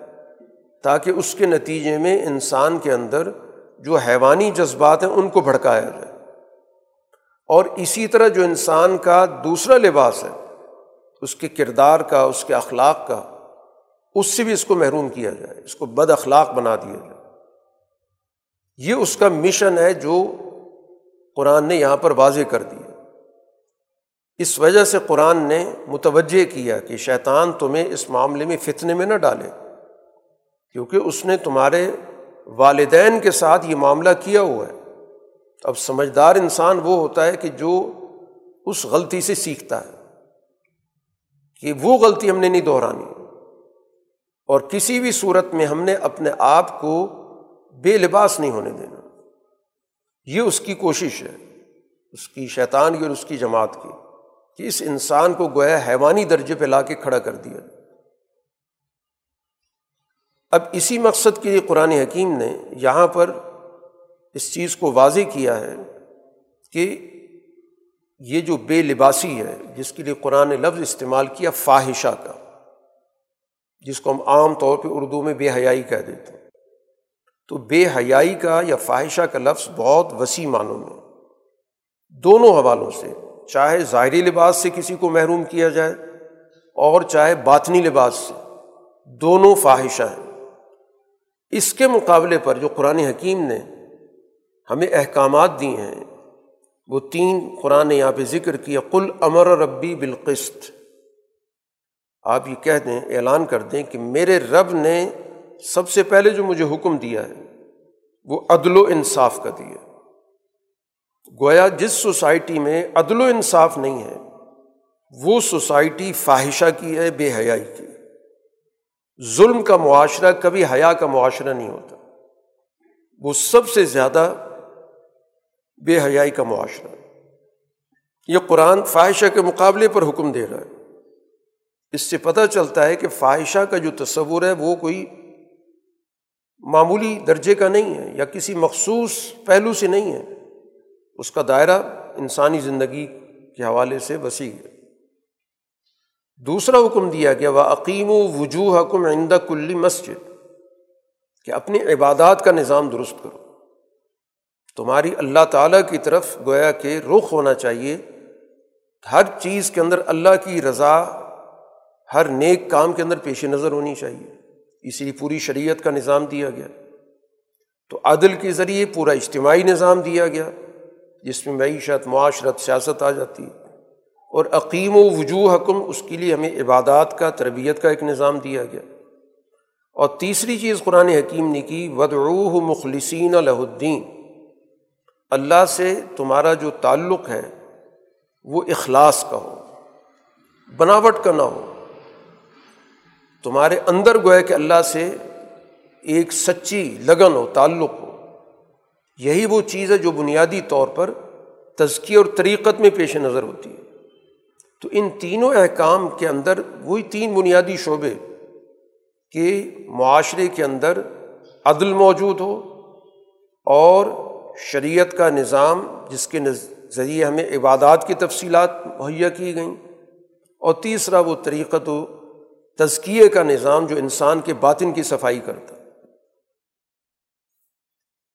تاکہ اس کے نتیجے میں انسان کے اندر جو حیوانی جذبات ہیں ان کو بھڑکایا جائے۔ اور اسی طرح جو انسان کا دوسرا لباس ہے اس کے کردار کا، اس کے اخلاق کا، اس سے بھی اس کو محروم کیا جائے، اس کو بد اخلاق بنا دیا جائے۔ یہ اس کا مشن ہے جو قرآن نے یہاں پر واضح کر دیا۔ اس وجہ سے قرآن نے متوجہ کیا کہ شیطان تمہیں اس معاملے میں فتنے میں نہ ڈالے، کیونکہ اس نے تمہارے والدین کے ساتھ یہ معاملہ کیا ہوا ہے۔ اب سمجھدار انسان وہ ہوتا ہے کہ جو اس غلطی سے سیکھتا ہے۔ کہ وہ غلطی ہم نے نہیں دہرانی۔ اور کسی بھی صورت میں ہم نے اپنے آپ کو بے لباس نہیں ہونے دینا۔ یہ اس کی کوشش ہے، اس کی شیطان کی اور اس کی جماعت کی، کہ اس انسان کو گویا حیوانی درجے پہ لا کے کھڑا کر دیا۔ اب اسی مقصد کے لیے قرآن حکیم نے یہاں پر اس چیز کو واضح کیا ہے کہ یہ جو بے لباسی ہے، جس کے لیے قرآن نے لفظ استعمال کیا، فاحشہ کا، جس کو ہم عام طور پہ اردو میں بے حیائی کہہ دیتے ہیں۔ تو بے حیائی کا یا فاحشہ کا لفظ بہت وسیع معنوں میں دونوں حوالوں سے، چاہے ظاہری لباس سے کسی کو محروم کیا جائے، اور چاہے باطنی لباس سے، دونوں فاحشہ ہیں۔ اس کے مقابلے پر جو قرآن حکیم نے ہمیں احکامات دیے ہیں وہ تین قرآن نے یہاں پہ ذکر کیا کل امر ربی بالقست آپ یہ کہہ دیں، اعلان کر دیں کہ میرے رب نے سب سے پہلے جو مجھے حکم دیا ہے، وہ عدل و انصاف کا دیا گویا جس سوسائٹی میں عدل و انصاف نہیں ہے، وہ سوسائٹی فاحشہ کی ہے، بے حیائی کی۔ ظلم کا معاشرہ کبھی حیا کا معاشرہ نہیں ہوتا۔ وہ سب سے زیادہ بے حیائی کا معاشرہ۔ یہ قرآن فاحشہ کے مقابلے پر حکم دے رہا ہے۔ اس سے پتہ چلتا ہے کہ فاحشہ کا جو تصور ہے وہ کوئی معمولی درجے کا نہیں ہے یا کسی مخصوص پہلو سے نہیں ہے۔ اس کا دائرہ انسانی زندگی کے حوالے سے وسیع ہے۔ دوسرا حکم دیا گیا وہ عقیم و وجوہ حکم عندہ کلی مسجد۔ کہ اپنی عبادات کا نظام درست کرو۔ تمہاری اللہ تعالیٰ کی طرف گویا کہ رخ ہونا چاہیے۔ ہر چیز کے اندر اللہ کی رضا، ہر نیک کام کے اندر پیش نظر ہونی چاہیے۔ اسی لیے پوری شریعت کا نظام دیا گیا۔ تو عدل کے ذریعے پورا اجتماعی نظام دیا گیا، جس میں معیشت، معاشرت، سیاست آ جاتی۔ ہے اور عقیم و وجوہ حکم اس کے لیے ہمیں عبادات کا، تربیت کا ایک نظام دیا گیا۔ اور تیسری چیز قرآن حکیم نے کی ودعوہ مخلصین الدین اللہ سے تمہارا جو تعلق ہے، وہ اخلاص کا ہو، بناوٹ کا نہ ہو۔ تمہارے اندر گویا کہ اللہ سے ایک سچی لگن ہو، تعلق ہو۔ یہی وہ چیز ہے جو بنیادی طور پر تزکی اور طریقت میں پیش نظر ہوتی ہے۔ تو ان تینوں احکام کے اندر وہی تین بنیادی شعبے کہ معاشرے کے اندر عدل موجود ہو اور شریعت کا نظام جس کے ذریعے ہمیں عبادات کی تفصیلات مہیا کی گئیں اور تیسرا وہ طریقت و تزکیے کا نظام جو انسان کے باطن کی صفائی کرتا۔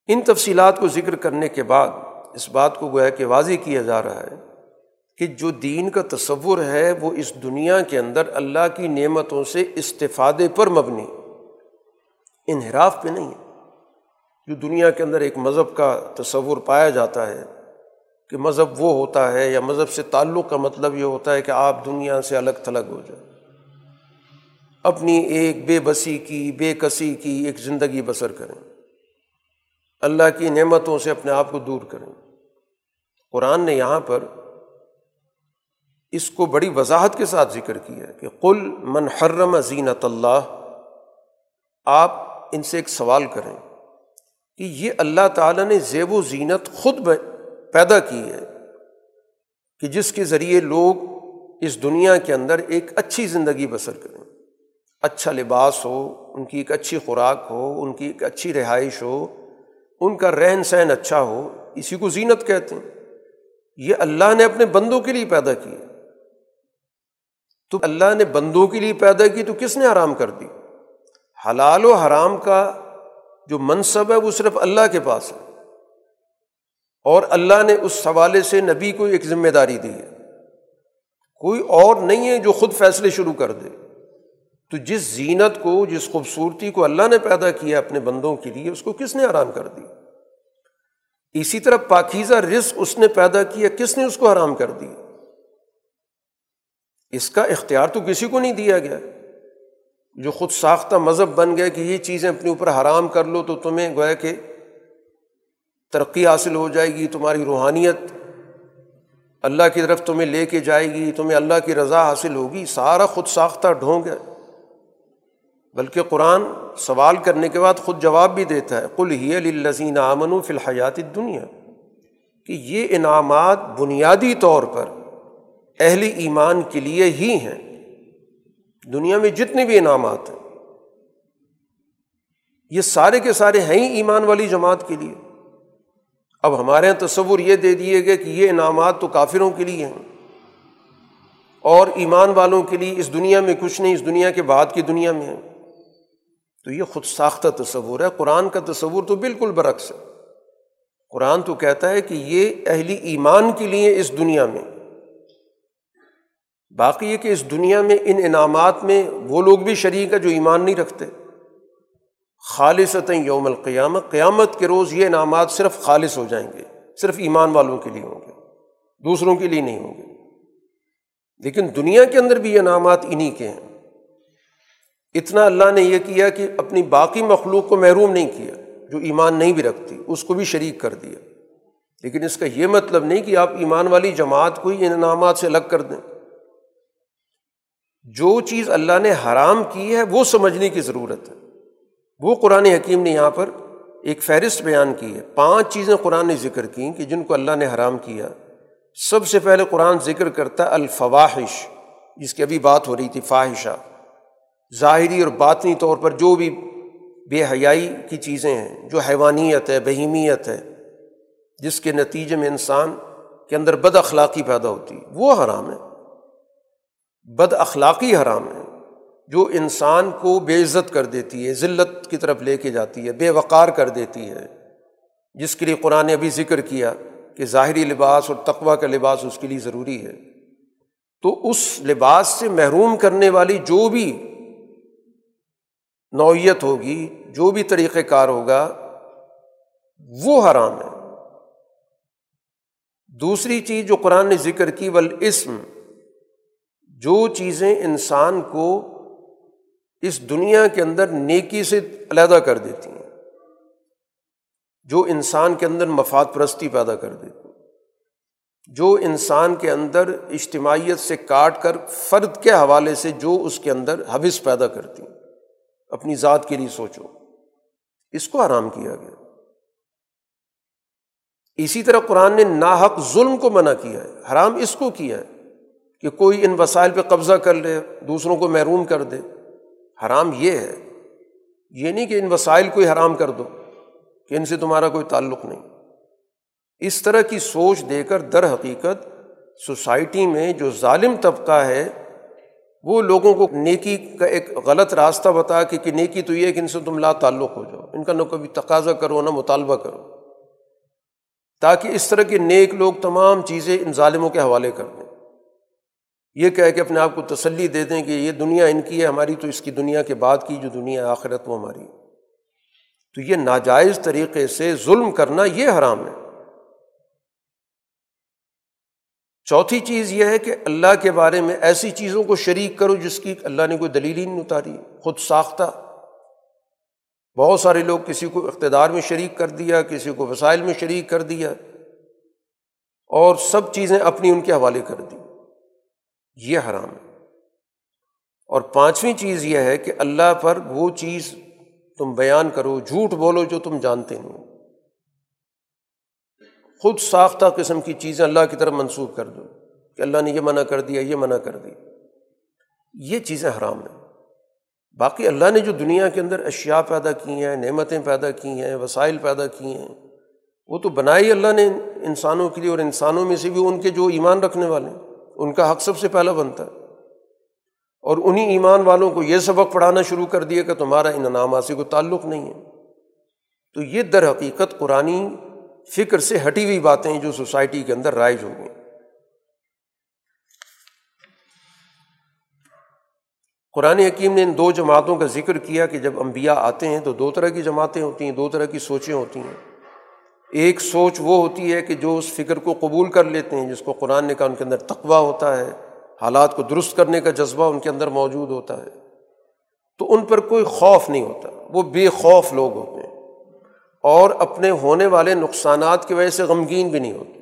ان تفصیلات کو ذکر کرنے کے بعد اس بات کو گویا کہ واضح کیا جا رہا ہے کہ جو دین کا تصور ہے وہ اس دنیا کے اندر اللہ کی نعمتوں سے استفادے پر مبنی، انحراف پہ نہیں ہے۔ جو دنیا کے اندر ایک مذہب کا تصور پایا جاتا ہے کہ مذہب وہ ہوتا ہے یا مذہب سے تعلق کا مطلب یہ ہوتا ہے کہ آپ دنیا سے الگ تھلگ ہو جائیں۔ اپنی ایک بے بسی کی، بے کسی کی ایک زندگی بسر کریں۔ اللہ کی نعمتوں سے اپنے آپ کو دور کریں۔ قرآن نے یہاں پر اس کو بڑی وضاحت کے ساتھ ذکر کیا کہ کل منحرم زینت اللہ، آپ ان سے ایک سوال کریں۔ کہ یہ اللہ تعالیٰ نے زیب و زینت خود پیدا کی ہے کہ جس کے ذریعے لوگ اس دنیا کے اندر ایک اچھی زندگی بسر کریں۔ اچھا لباس ہو، ان کی ایک اچھی خوراک ہو، ان کی ایک اچھی رہائش ہو، ان کا رہن سہن اچھا ہو، اسی کو زینت کہتے ہیں۔ یہ اللہ نے اپنے بندوں کے لیے پیدا کی۔ تو اللہ نے بندوں کے لیے پیدا کی تو کس نے آرام کر دی؟ حلال و حرام کا جو منصب ہے وہ صرف اللہ کے پاس ہے۔ اور اللہ نے اس حوالے سے نبی کو ایک ذمہ داری دی ہے۔ کوئی اور نہیں ہے جو خود فیصلے شروع کر دے۔ تو جس زینت کو، جس خوبصورتی کو اللہ نے پیدا کیا اپنے بندوں کے لیے، اس کو کس نے آرام کر دی؟ اسی طرح پاکیزہ رزق اس نے پیدا کیا کس نے اس کو آرام کر دی؟ اس کا اختیار تو کسی کو نہیں دیا گیا۔ جو خود ساختہ مذہب بن گیا کہ یہ چیزیں اپنے اوپر حرام کر لو تو تمہیں گویا کہ ترقی حاصل ہو جائے گی، تمہاری روحانیت اللہ کی طرف تمہیں لے کے جائے گی، تمہیں اللہ کی رضا حاصل ہوگی، سارا خود ساختہ ڈھونگ ہے۔ بلکہ قرآن سوال کرنے کے بعد خود جواب بھی دیتا ہے کل ہی الزین امن و فی الحیات دنیا کہ یہ انعامات بنیادی طور پر اہل ایمان کے لیے ہی ہیں۔ دنیا میں جتنے بھی انعامات ہیں، یہ سارے کے سارے ہیں ہی ایمان والی جماعت کے لیے۔ اب ہمارے یہاں تصور یہ دے دیے گئے کہ یہ انعامات تو کافروں کے لیے ہیں۔ اور ایمان والوں کے لیے اس دنیا میں کچھ نہیں، اس دنیا کے بعد کی دنیا میں ہے تو یہ خود ساختہ تصور ہے۔ قرآن کا تصور تو بالکل برعکس ہے۔ قرآن تو کہتا ہے کہ یہ اہلی ایمان کے لیے اس دنیا میں۔ باقی یہ کہ اس دنیا میں ان انعامات میں وہ لوگ بھی شریک ہے جو ایمان نہیں رکھتے۔ خالص یوم القیامت قیامت کے روز یہ انعامات صرف خالص ہو جائیں گے، صرف ایمان والوں کے لیے ہوں گے، دوسروں کے لیے نہیں ہوں گے۔ لیکن دنیا کے اندر بھی یہ انعامات انہیں کے ہیں۔ اتنا اللہ نے یہ کیا کہ اپنی باقی مخلوق کو محروم نہیں کیا، جو ایمان نہیں بھی رکھتی، اس کو بھی شریک کر دیا۔ لیکن اس کا یہ مطلب نہیں کہ آپ ایمان والی جماعت کو ہی انعامات سے الگ کر دیں۔ جو چیز اللہ نے حرام کی ہے، وہ سمجھنے کی ضرورت ہے۔ وہ قرآن حکیم نے یہاں پر ایک فہرست بیان کی ہے۔ پانچ چیزیں قرآن نے ذکر کی کہ جن کو اللہ نے حرام کیا۔ سب سے پہلے قرآن ذکر کرتا ہے الفواہش جس کی ابھی بات ہو رہی تھی فواہشہ ظاہری اور باطنی طور پر جو بھی بے حیائی کی چیزیں ہیں، جو حیوانیت ہے، بہیمیت ہے، جس کے نتیجے میں انسان کے اندر بد اخلاقی پیدا ہوتی ہے وہ حرام ہے۔ بد اخلاقی حرام ہے، جو انسان کو بے عزت کر دیتی ہے، ذلت کی طرف لے کے جاتی ہے، بے وقار کر دیتی ہے۔ جس کے لیے قرآن نے ابھی ذکر کیا کہ ظاہری لباس اور تقوا کا لباس اس کے لیے ضروری ہے۔ تو اس لباس سے محروم کرنے والی جو بھی نوعیت ہوگی، جو بھی طریقۂ کار ہوگا، وہ حرام ہے۔ دوسری چیز جو قرآن نے ذکر کی ول اسم جو چیزیں انسان کو اس دنیا کے اندر نیکی سے علیحدہ کر دیتی ہیں، جو انسان کے اندر مفاد پرستی پیدا کر دیتی ہیں، جو انسان کے اندر اجتماعیت سے کاٹ کر فرد کے حوالے سے جو اس کے اندر حوث پیدا کرتی ہیں۔ اپنی ذات کے لیے سوچو، اس کو آرام کیا گیا۔ اسی طرح قرآن نے ناحق ظلم کو منع کیا ہے، حرام اس کو کیا ہے۔ کہ کوئی ان وسائل پہ قبضہ کر لے، دوسروں کو محروم کر دے۔ حرام یہ ہے۔ یہ نہیں کہ ان وسائل کو ہی حرام کر دو، کہ ان سے تمہارا کوئی تعلق نہیں۔ اس طرح کی سوچ دے کر در حقیقت سوسائٹی میں جو ظالم طبقہ ہے، وہ لوگوں کو نیکی کا ایک غلط راستہ بتا کہ کہ نیکی تو یہ کہ ان سے تم لا تعلق ہو جاؤ۔ ان کا نہ کبھی تقاضا کرو، نہ مطالبہ کرو۔ تاکہ اس طرح کے نیک لوگ تمام چیزیں ان ظالموں کے حوالے کر دیں۔ یہ کہہ کے اپنے آپ کو تسلی دے دیں کہ یہ دنیا ان کی ہے، ہماری تو اس کی دنیا کے بعد کی جو دنیا آخرت وہ ہماری۔ تو یہ ناجائز طریقے سے ظلم کرنا یہ حرام ہے۔ چوتھی چیز یہ ہے کہ اللہ کے بارے میں ایسی چیزوں کو شریک کرو جس کی اللہ نے کوئی دلیل ہی نہیں اتاری۔ خود ساختہ۔ بہت سارے لوگ کسی کو اقتدار میں شریک کر دیا، کسی کو وسائل میں شریک کر دیا اور سب چیزیں اپنی ان کے حوالے کر دی۔ یہ حرام ہے۔ اور پانچویں چیز یہ ہے کہ اللہ پر وہ چیز تم بیان کرو، جھوٹ بولو جو تم جانتے نہیں خود ساختہ قسم کی چیزیں اللہ کی طرف منسوخ کر دو کہ اللہ نے یہ منع کر دیا، یہ منع کر دی یہ چیزیں حرام ہیں۔ باقی اللہ نے جو دنیا کے اندر اشیا پیدا کی ہیں، نعمتیں پیدا کی ہیں، وسائل پیدا کی ہیں، وہ تو بنائی اللہ نے انسانوں کے لیے اور انسانوں میں سے بھی ان کے جو ایمان رکھنے والے ہیں۔ ان کا حق سب سے پہلا بنتا ہے۔ اور انہیں ایمان والوں کو یہ سبق پڑھانا شروع کر دیا کہ تمہارا ان انعامات سے کوئی تعلق نہیں ہے۔ تو یہ در حقیقت قرآن فکر سے ہٹی ہوئی باتیں جو سوسائٹی کے اندر رائج ہو گئیں۔ قرآن حکیم نے ان دو جماعتوں کا ذکر کیا کہ جب انبیاء آتے ہیں تو دو طرح کی جماعتیں ہوتی ہیں، دو طرح کی سوچیں ہوتی ہیں۔ ایک سوچ وہ ہوتی ہے کہ جو اس فکر کو قبول کر لیتے ہیں، جس کو قرآن نے کہا ان کے اندر تقوا ہوتا ہے، حالات کو درست کرنے کا جذبہ ان کے اندر موجود ہوتا ہے، تو ان پر کوئی خوف نہیں ہوتا، وہ بے خوف لوگ ہوتے ہیں۔ اور اپنے ہونے والے نقصانات کی وجہ سے غمگین بھی نہیں ہوتے،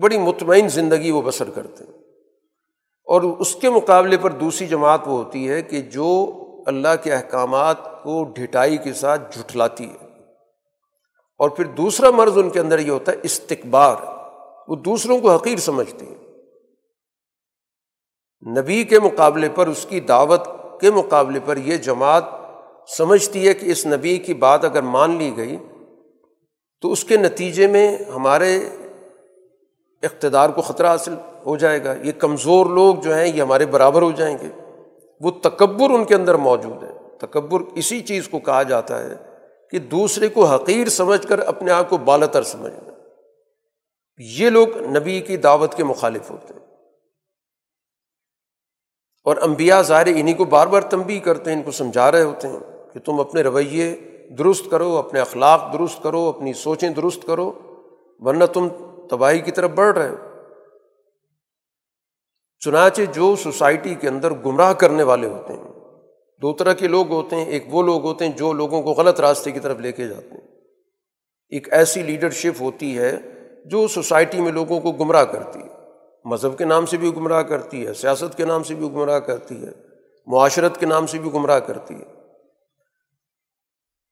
بڑی مطمئن زندگی وہ بسر کرتے ہیں۔ اور اس کے مقابلے پر دوسری جماعت وہ ہوتی ہے کہ جو اللہ کے احکامات کو ڈھٹائی کے ساتھ جھٹلاتی ہے۔ اور پھر دوسرا مرض ان کے اندر یہ ہوتا ہے استقبار وہ دوسروں کو حقیر سمجھتی ہے نبی کے مقابلے پر، اس کی دعوت کے مقابلے پر یہ جماعت سمجھتی ہے کہ اس نبی کی بات اگر مان لی گئی تو اس کے نتیجے میں ہمارے اقتدار کو خطرہ حاصل ہو جائے گا۔ یہ کمزور لوگ جو ہیں، یہ ہمارے برابر ہو جائیں گے۔ وہ تکبر ان کے اندر موجود ہے۔ تکبر اسی چیز کو کہا جاتا ہے کہ دوسرے کو حقیر سمجھ کر اپنے آپ کو بالتر سمجھنا۔ یہ لوگ نبی کی دعوت کے مخالف ہوتے ہیں۔ اور امبیا ظاہر انہیں کو بار بار تنبی کرتے ہیں، ان کو سمجھا رہے ہوتے ہیں کہ تم اپنے رویے درست کرو، اپنے اخلاق درست کرو، اپنی سوچیں درست کرو، ورنہ تم تباہی کی طرف بڑھ رہے ہو۔ چنانچہ جو سوسائٹی کے اندر گمراہ کرنے والے ہوتے ہیں دو طرح کے لوگ ہوتے ہیں، ایک وہ لوگ ہوتے ہیں جو لوگوں کو غلط راستے کی طرف لے کے جاتے ہیں۔ ایک ایسی لیڈرشپ ہوتی ہے جو سوسائٹی میں لوگوں کو گمراہ کرتی ہے۔ مذہب کے نام سے بھی گمراہ کرتی ہے، سیاست کے نام سے بھی گمراہ کرتی ہے، معاشرت کے نام سے بھی گمراہ کرتی ہے۔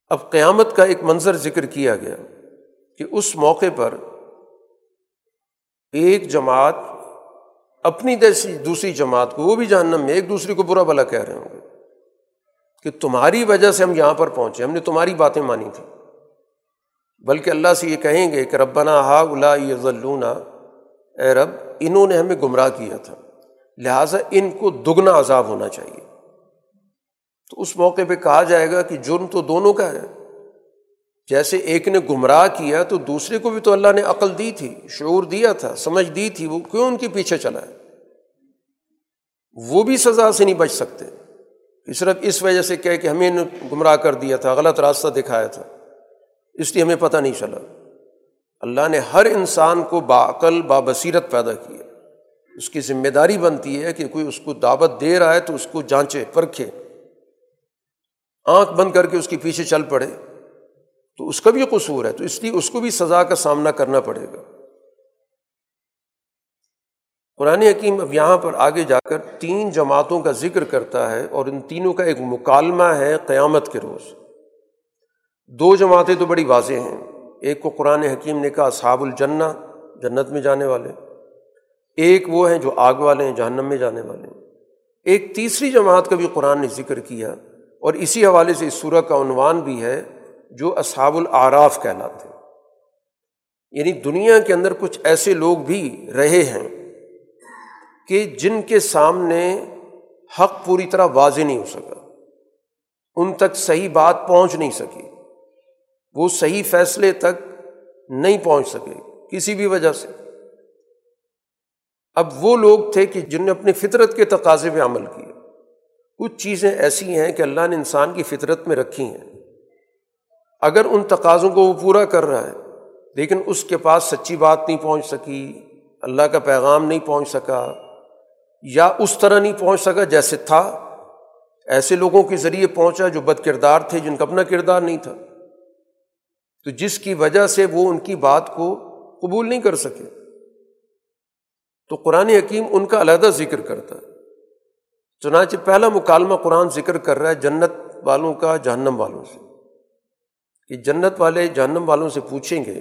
اب قیامت کا ایک منظر ذکر کیا گیا کہ اس موقع پر ایک جماعت اپنی جیسی دوسری جماعت کو، وہ بھی جاننا میں ایک دوسرے کو برا بلا کہہ رہے ہوں گے۔ کہ تمہاری وجہ سے ہم یہاں پر پہنچے، ہم نے تمہاری باتیں مانی تھیں۔ بلکہ اللہ سے یہ کہیں گے کہ ربنا ہا الا یہ اے رب، انہوں نے ہمیں گمراہ کیا تھا۔ لہٰذا ان کو دگنا عذاب ہونا چاہیے۔ تو اس موقع پہ کہا جائے گا کہ جرم تو دونوں کا ہے۔ جیسے ایک نے گمراہ کیا تو دوسرے کو بھی تو اللہ نے عقل دی تھی، شعور دیا تھا، سمجھ دی تھی، وہ کیوں ان کے پیچھے چلا ہے؟ وہ بھی سزا سے نہیں بچ سکتے۔ صرف اس وجہ سے کہ ہمیں گمراہ کر دیا تھا، غلط راستہ دکھایا تھا۔ اس لیے ہمیں پتہ نہیں چلا۔ اللہ نے ہر انسان کو باعقل، بابصیرت پیدا کیا اس کی ذمہ داری بنتی ہے کہ کوئی اس کو دعوت دے رہا ہے تو اس کو جانچے، پرکھے۔ آنکھ بند کر کے اس کے پیچھے چل پڑے تو اس کا بھی قصور ہے۔ تو اس لیے اس کو بھی سزا کا سامنا کرنا پڑے گا۔ قرآن حکیم اب یہاں پر آگے جا کر تین جماعتوں کا ذکر کرتا ہے اور ان تینوں کا ایک مکالمہ ہے قیامت کے روز۔ دو جماعتیں تو بڑی واضح ہیں۔ ایک کو قرآن حکیم نے کہا صحاب الجنہ، جنت میں جانے والے۔ ایک وہ ہیں جو آگ والے ہیں، جہنم میں جانے والے ہیں۔ ایک تیسری جماعت کا بھی قرآن نے ذکر کیا اور اسی حوالے سے اس سورہ کا عنوان بھی ہے جو اصحاب العراف کہلاتے ہیں۔ یعنی دنیا کے اندر کچھ ایسے لوگ بھی رہے ہیں۔ کہ جن کے سامنے حق پوری طرح واضح نہیں ہو سکا، ان تک صحیح بات پہنچ نہیں سکی، وہ صحیح فیصلے تک نہیں پہنچ سکے کسی بھی وجہ سے۔ اب وہ لوگ تھے کہ جن نے اپنی فطرت کے تقاضے پہ عمل کیا۔ کچھ چیزیں ایسی ہیں کہ اللہ نے انسان کی فطرت میں رکھی ہیں۔ اگر ان تقاضوں کو وہ پورا کر رہا ہے، لیکن اس کے پاس سچی بات نہیں پہنچ سکی، اللہ کا پیغام نہیں پہنچ سکا یا اس طرح نہیں پہنچ سکا جیسے تھا۔ ایسے لوگوں کے ذریعے پہنچا جو بد کردار تھے، جن کا اپنا کردار نہیں تھا۔ تو جس کی وجہ سے وہ ان کی بات کو قبول نہیں کر سکے۔ تو قرآن حکیم ان کا علیحدہ ذکر کرتا ہے۔ چنانچہ پہلا مکالمہ قرآن ذکر کر رہا ہے جنت والوں کا جہنم والوں سے۔ کہ جنت والے جہنم والوں سے پوچھیں گے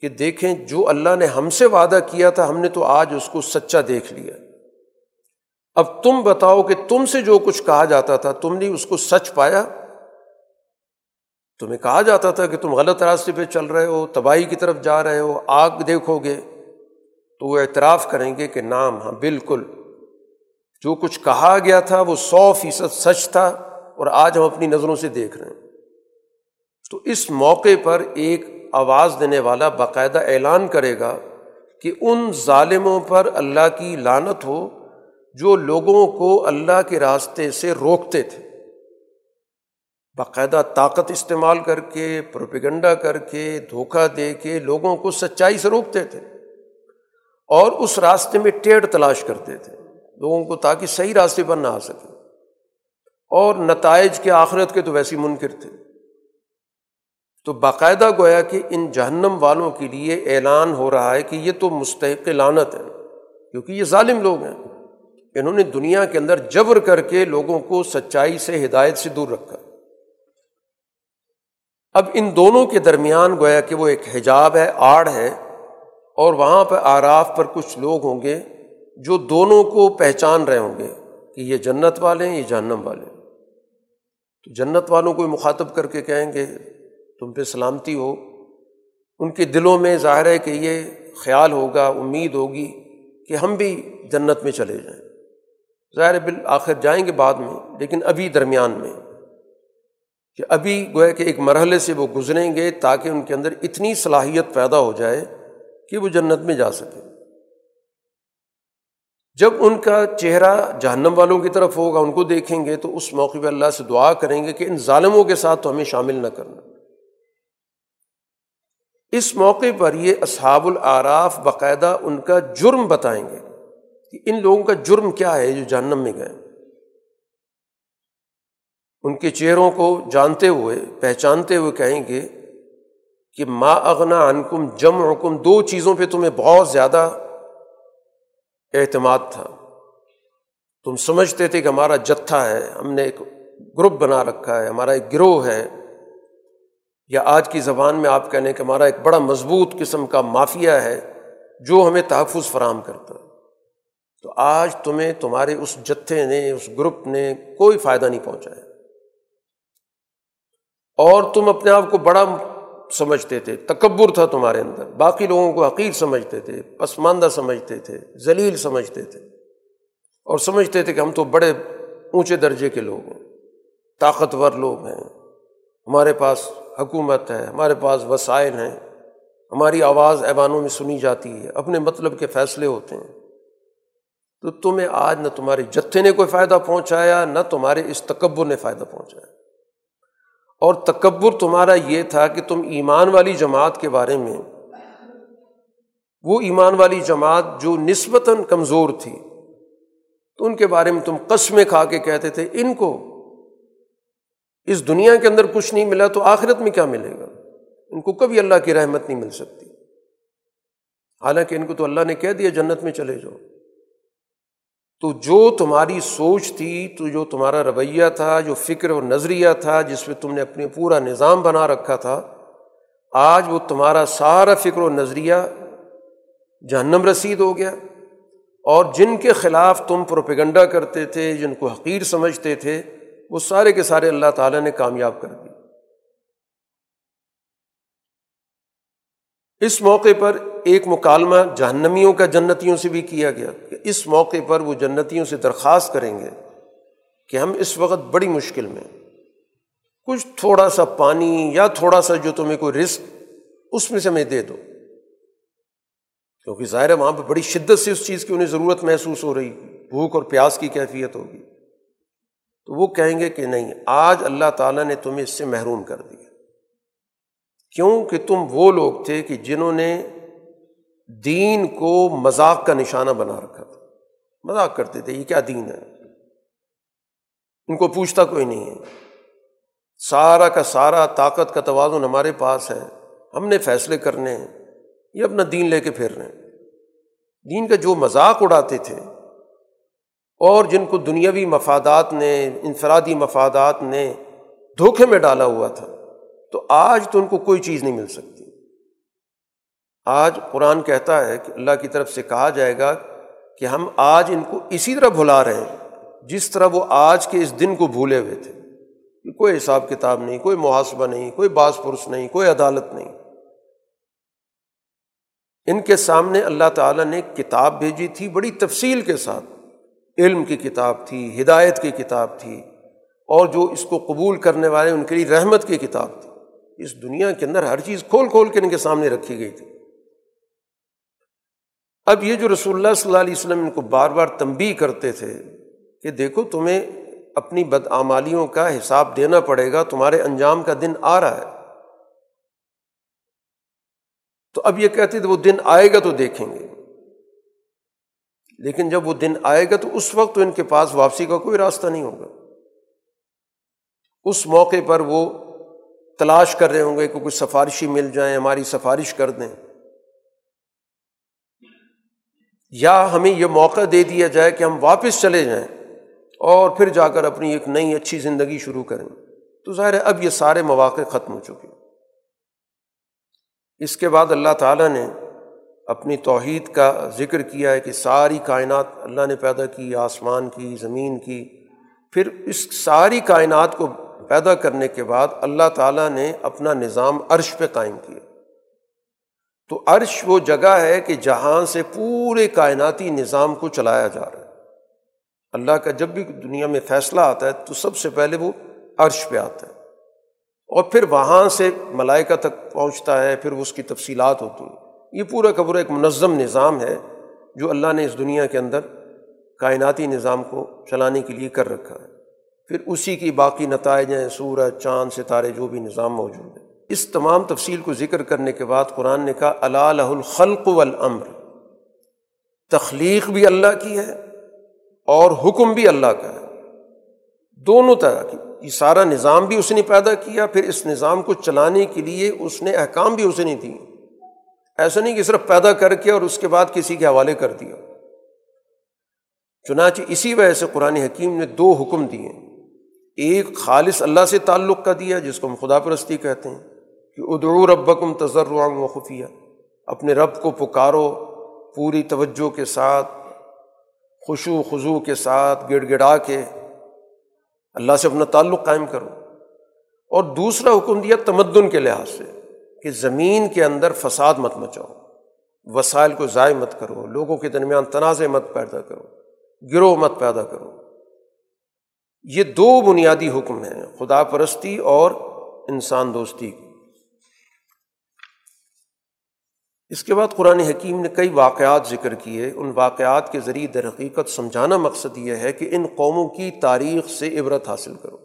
کہ دیکھیں جو اللہ نے ہم سے وعدہ کیا تھا، ہم نے تو آج اس کو سچا دیکھ لیا۔ اب تم بتاؤ کہ تم سے جو کچھ کہا جاتا تھا، تم نے اس کو سچ پایا؟ تمہیں کہا جاتا تھا کہ تم غلط راستے پہ چل رہے ہو، تباہی کی طرف جا رہے ہو، آگ دیکھو گے، تو وہ اعتراف کریں گے کہ نام ہاں بالکل۔ جو کچھ کہا گیا تھا وہ سو فیصد سچ تھا اور آج ہم اپنی نظروں سے دیکھ رہے ہیں۔ تو اس موقع پر ایک آواز دینے والا باقاعدہ اعلان کرے گا کہ ان ظالموں پر اللہ کی لانت ہو جو لوگوں کو اللہ کے راستے سے روکتے تھے۔ باقاعدہ طاقت استعمال کر کے، پروپیگنڈا کر کے، دھوکہ دے کے لوگوں کو سچائی سے روکتے تھے اور اس راستے میں ٹیڑھ تلاش کرتے تھے۔ لوگوں کو تاکہ صحیح راستے پر نہ آ سکے۔ اور نتائج کے آخرت کے تو ویسی منکر تھے۔ تو باقاعدہ گویا کہ ان جہنم والوں کے لیے اعلان ہو رہا ہے کہ یہ تو مستحق لانت ہے، کیونکہ یہ ظالم لوگ ہیں۔ انہوں نے دنیا کے اندر جبر کر کے لوگوں کو سچائی سے ہدایت سے دور رکھا۔ اب ان دونوں کے درمیان گویا کہ وہ ایک حجاب ہے، آڑ ہے، اور وہاں پہ آراف پر کچھ لوگ ہوں گے جو دونوں کو پہچان رہے ہوں گے کہ یہ جنت والے ہیں، یہ جہنم والے تو جنت والوں کو مخاطب کر کے کہیں گے، تم پہ سلامتی ہو۔ ان کے دلوں میں ظاہر ہے کہ یہ خیال ہوگا، امید ہوگی کہ ہم بھی جنت میں چلے جائیں۔ ظاہر بالآخر جائیں گے بعد میں، لیکن ابھی درمیان میں۔ کہ ابھی گویا کہ ایک مرحلے سے وہ گزریں گے تاکہ ان کے اندر اتنی صلاحیت پیدا ہو جائے کہ وہ جنت میں جا سکے جب ان کا چہرہ جہنم والوں کی طرف ہوگا، ان کو دیکھیں گے تو اس موقع پہ اللہ سے دعا کریں گے کہ ان ظالموں کے ساتھ تو ہمیں شامل نہ کرنا۔ اس موقع پر یہ اصحاب العراف باقاعدہ ان کا جرم بتائیں گے۔ کہ ان لوگوں کا جرم کیا ہے جو جہنم میں گئے؟ ان کے چہروں کو جانتے ہوئے، پہچانتے ہوئے کہیں گے کہ ما اغنا انکم جم حکم دو چیزوں پہ تمہیں بہت زیادہ اعتماد تھا۔ تم سمجھتے تھے کہ ہمارا جتھا ہے، ہم نے ایک گروپ بنا رکھا ہے، ہمارا ایک گروہ ہے۔ یا آج کی زبان میں آپ کہنے کہ ہمارا ایک بڑا مضبوط قسم کا مافیا ہے جو ہمیں تحفظ فراہم کرتا۔ ہے تو آج تمہیں تمہارے اس جتھے نے، اس گروپ نے کوئی فائدہ نہیں پہنچایا۔ اور تم اپنے آپ کو بڑا سمجھتے تھے، تکبر تھا تمہارے اندر۔ باقی لوگوں کو حقیر سمجھتے تھے، پسماندہ سمجھتے تھے، ذلیل سمجھتے تھے۔ اور سمجھتے تھے کہ ہم تو بڑے اونچے درجے کے لوگ ہیں، طاقتور لوگ ہیں۔ ہمارے پاس حکومت ہے، ہمارے پاس وسائل ہیں۔ ہماری آواز ایوانوں میں سنی جاتی ہے، اپنے مطلب کے فیصلے ہوتے ہیں۔ تو تمہیں آج نہ تمہارے جتھے نے کوئی فائدہ پہنچایا، نہ تمہارے اس تکبر نے فائدہ پہنچایا۔ اور تکبر تمہارا یہ تھا کہ تم ایمان والی جماعت کے بارے میں، وہ ایمان والی جماعت جو نسبتاً کمزور تھی، تو ان کے بارے میں تم قسمیں کھا کے کہتے تھے، ان کو اس دنیا کے اندر کچھ نہیں ملا تو آخرت میں کیا ملے گا؟ ان کو کبھی اللہ کی رحمت نہیں مل سکتی۔ حالانکہ ان کو تو اللہ نے کہہ دیا، جنت میں چلے جاؤ۔ تو جو تمہاری سوچ تھی، تو جو تمہارا رویہ تھا، جو فکر و نظریہ تھا، جس میں تم نے اپنے پورا نظام بنا رکھا تھا، آج وہ تمہارا سارا فکر و نظریہ جہنم رسید ہو گیا۔ اور جن کے خلاف تم پروپیگنڈا کرتے تھے، جن کو حقیر سمجھتے تھے، وہ سارے کے سارے اللہ تعالیٰ نے کامیاب کر دی۔ اس موقع پر ایک مکالمہ جہنمیوں کا جنتیوں سے بھی کیا گیا کہ اس موقع پر وہ جنتیوں سے درخواست کریں گے کہ ہم اس وقت بڑی مشکل میں کچھ تھوڑا سا پانی یا تھوڑا سا جو تمہیں کوئی رسک اس میں سے ہمیں دے دو۔ کیونکہ ظاہر ہے وہاں پہ بڑی شدت سے اس چیز کی انہیں ضرورت محسوس ہو رہی، بھوک اور پیاس کی کیفیت ہوگی۔ تو وہ کہیں گے کہ نہیں، آج اللہ تعالیٰ نے تمہیں اس سے محروم کر دیا۔ کیوں؟ کہ تم وہ لوگ تھے کہ جنہوں نے دین کو مذاق کا نشانہ بنا رکھا تھا۔ مذاق کرتے تھے، یہ کیا دین ہے؟ ان کو پوچھتا کوئی نہیں ہے۔ سارا کا سارا طاقت کا توازن ہمارے پاس ہے۔ ہم نے فیصلے کرنے ہیں، یہ اپنا دین لے کے پھر رہے ہیں۔ دین کا جو مذاق اڑاتے تھے، اور جن کو دنیاوی مفادات نے، انفرادی مفادات نے دھوکے میں ڈالا ہوا تھا، تو آج تو ان کو کوئی چیز نہیں مل سکتی۔ آج قرآن کہتا ہے کہ اللہ کی طرف سے کہا جائے گا کہ ہم آج ان کو اسی طرح بھلا رہے ہیں، جس طرح وہ آج کے اس دن کو بھولے ہوئے تھے۔ کہ کوئی حساب کتاب نہیں، کوئی محاسبہ نہیں، کوئی باس پرس نہیں، کوئی عدالت نہیں۔ ان کے سامنے اللہ تعالیٰ نے کتاب بھیجی تھی بڑی تفصیل کے ساتھ۔ علم کی کتاب تھی، ہدایت کی کتاب تھی، اور جو اس کو قبول کرنے والے، ان کے لیے رحمت کی کتاب تھی۔ اس دنیا کے اندر ہر چیز کھول کھول کے ان کے سامنے رکھی گئی تھی۔ اب یہ جو رسول اللہ صلی اللہ علیہ وسلم ان کو بار بار تنبی کرتے تھے کہ دیکھو تمہیں اپنی بدعمالیوں کا حساب دینا پڑے گا، تمہارے انجام کا دن آ رہا ہے۔ تو اب یہ کہتے تھے، وہ دن آئے گا تو دیکھیں گے۔ لیکن جب وہ دن آئے گا تو اس وقت تو ان کے پاس واپسی کا کوئی راستہ نہیں ہوگا۔ اس موقع پر وہ تلاش کر رہے ہوں گے کہ کچھ سفارشی مل جائیں ہماری سفارش کر دیں۔ یا ہمیں یہ موقع دے دیا جائے کہ ہم واپس چلے جائیں اور پھر جا کر اپنی ایک نئی اچھی زندگی شروع کریں، تو ظاہر ہے اب یہ سارے مواقع ختم ہو چکے اس کے بعد اللہ تعالیٰ نے اپنی توحید کا ذکر کیا ہے کہ ساری کائنات اللہ نے پیدا کی، آسمان کی، زمین کی۔ پھر اس ساری کائنات کو پیدا کرنے کے بعد اللہ تعالیٰ نے اپنا نظام عرش پہ قائم کیا۔ تو عرش وہ جگہ ہے کہ جہاں سے پورے کائناتی نظام کو چلایا جا رہا ہے۔ اللہ کا جب بھی دنیا میں فیصلہ آتا ہے تو سب سے پہلے وہ عرش پہ آتا ہے۔ اور پھر وہاں سے ملائکہ تک پہنچتا ہے، پھر اس کی تفصیلات ہوتی ہیں۔ یہ پورا کا پورا ایک منظم نظام ہے جو اللہ نے اس دنیا کے اندر کائناتی نظام کو چلانے کے لیے کر رکھا ہے۔ پھر اسی کی باقی نتائج ہیں، سورج، چاند، ستارے، جو بھی نظام موجود ہے اس تمام تفصیل کو ذکر کرنے کے بعد قرآن نے کہا اللہ الخلق والامر. تخلیق بھی اللہ کی ہے اور حکم بھی اللہ کا ہے۔ دونوں طرح کی۔ یہ سارا نظام بھی اس نے پیدا کیا، پھر اس نظام کو چلانے کے لیے اس نے احکام بھی اسے نہیں دیے۔ ایسا نہیں کہ صرف پیدا کر کے اور اس کے بعد کسی کے حوالے کر دیا۔ چنانچہ اسی وجہ سے قرآن حکیم نے دو حکم دیے۔ ایک خالص اللہ سے تعلق کا دیا، جس کو ہم خدا پرستی کہتے ہیں۔ کہ ادعو ربکم تجرعام و خفیہ، اپنے رب کو پکارو پوری توجہ کے ساتھ خوشو خضو کے ساتھ، گڑ گڑا کے۔ اللہ سے اپنا تعلق قائم کرو۔ اور دوسرا حکم دیا تمدن کے لحاظ سے کہ زمین کے اندر فساد مت مچاؤ، وسائل کو ضائع مت کرو، لوگوں کے درمیان تنازع مت پیدا کرو، گروہ مت پیدا کرو۔ یہ دو بنیادی حکم ہیں، خدا پرستی اور انسان دوستی کی۔ اس کے بعد قرآن حکیم نے کئی واقعات ذکر کیے۔ ان واقعات کے ذریعے در حقیقت سمجھانا مقصد یہ ہے کہ ان قوموں کی تاریخ سے عبرت حاصل کرو۔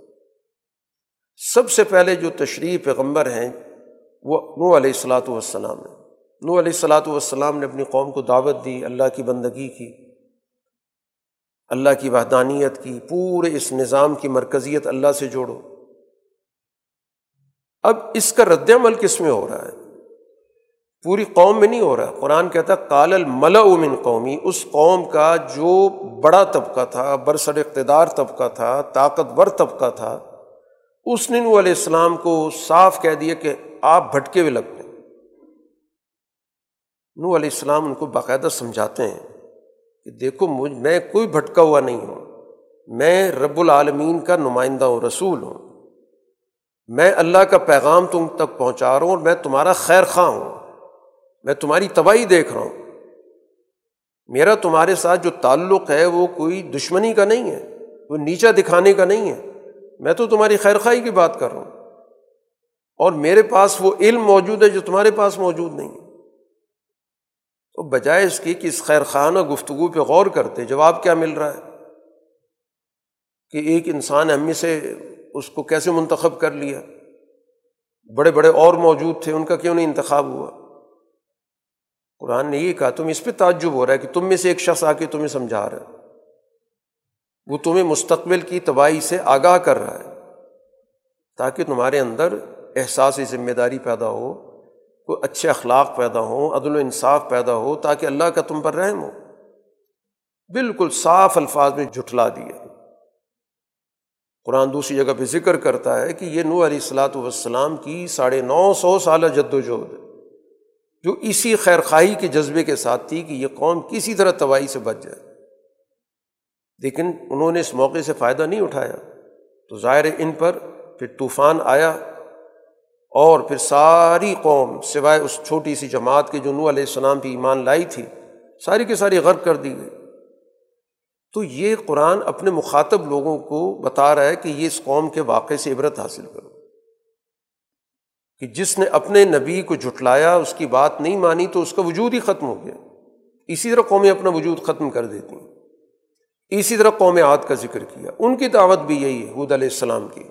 سب سے پہلے جو تشریح پیغمبر ہیں، وہ نو علیہ السلاۃ والسلام ہے نو علیہ السلاۃ والسلام نے اپنی قوم کو دعوت دی، اللہ کی بندگی کی، اللہ کی وحدانیت کی، پورے اس نظام کی مرکزیت اللہ سے جوڑو۔ اب اس کا رد عمل کس میں ہو رہا ہے؟ پوری قوم میں نہیں ہو رہا قرآن کہتا کال الملا من قومی، اس قوم کا جو بڑا طبقہ تھا برسر اقتدار طبقہ تھا، طاقتور طبقہ تھا، اس نے نو علیہ السلام کو صاف کہہ دیا کہ آپ بھٹکے ہوئے لگتے ہیں نو علیہ السلام ان کو باقاعدہ سمجھاتے ہیں کہ دیکھو، مجھ، میں کوئی بھٹکا ہوا نہیں ہوں۔ میں رب العالمین کا نمائندہ ہوں رسول ہوں۔ میں اللہ کا پیغام تم تک پہنچا رہا ہوں اور میں تمہارا خیر خواہ ہوں۔ میں تمہاری تباہی دیکھ رہا ہوں۔ میرا تمہارے ساتھ جو تعلق ہے وہ کوئی دشمنی کا نہیں ہے وہ نیچا دکھانے کا نہیں ہے۔ میں تو تمہاری خیر خواہی کی بات کر رہا ہوں۔ اور میرے پاس وہ علم موجود ہے جو تمہارے پاس موجود نہیں ہے۔ تو بجائے اس کی کہ اس خیر خانہ گفتگو پہ غور کرتے، جواب کیا مل رہا ہے؟ کہ ایک انسان امی سے اس کو کیسے منتخب کر لیا؟ بڑے بڑے اور موجود تھے، ان کا کیوں نہیں انتخاب ہوا؟ قرآن نے یہ کہا، تم اس پہ تعجب ہو رہا ہے کہ تم میں سے ایک شخص آ کے تمہیں سمجھا رہا ہے۔ وہ تمہیں مستقبل کی تباہی سے آگاہ کر رہا ہے۔ تاکہ تمہارے اندر احساس ذمہ داری پیدا ہو، کوئی اچھے اخلاق پیدا ہوں، عدل و انصاف پیدا ہو، تاکہ اللہ کا تم پر رحم ہو۔ بالکل صاف الفاظ میں جھٹلا دیا۔ قرآن دوسری جگہ پہ ذکر کرتا ہے کہ یہ نو علیہ السلاۃ والسلام کی ساڑھے نو سو سالہ جد و جہد ہے۔ جو اسی خیر خواہی کے جذبے کے ساتھ تھی کہ یہ قوم کسی طرح تباہی سے بچ جائے۔ لیکن انہوں نے اس موقع سے فائدہ نہیں اٹھایا۔ تو ظاہر ان پر پھر طوفان آیا اور پھر ساری قوم سوائے اس چھوٹی سی جماعت کے جو نو علیہ السلام کی ایمان لائی تھی، ساری کی ساری غرق کر دی گئی۔ تو یہ قرآن اپنے مخاطب لوگوں کو بتا رہا ہے کہ یہ اس قوم کے واقعے سے عبرت حاصل کرو۔ کہ جس نے اپنے نبی کو جھٹلایا، اس کی بات نہیں مانی تو اس کا وجود ہی ختم ہو گیا۔ اسی طرح قومیں اپنا وجود ختم کر دیتی ہیں اسی طرح قوم عاد کا ذکر کیا۔ ان کی دعوت بھی یہی ہے حود علیہ السلام کی۔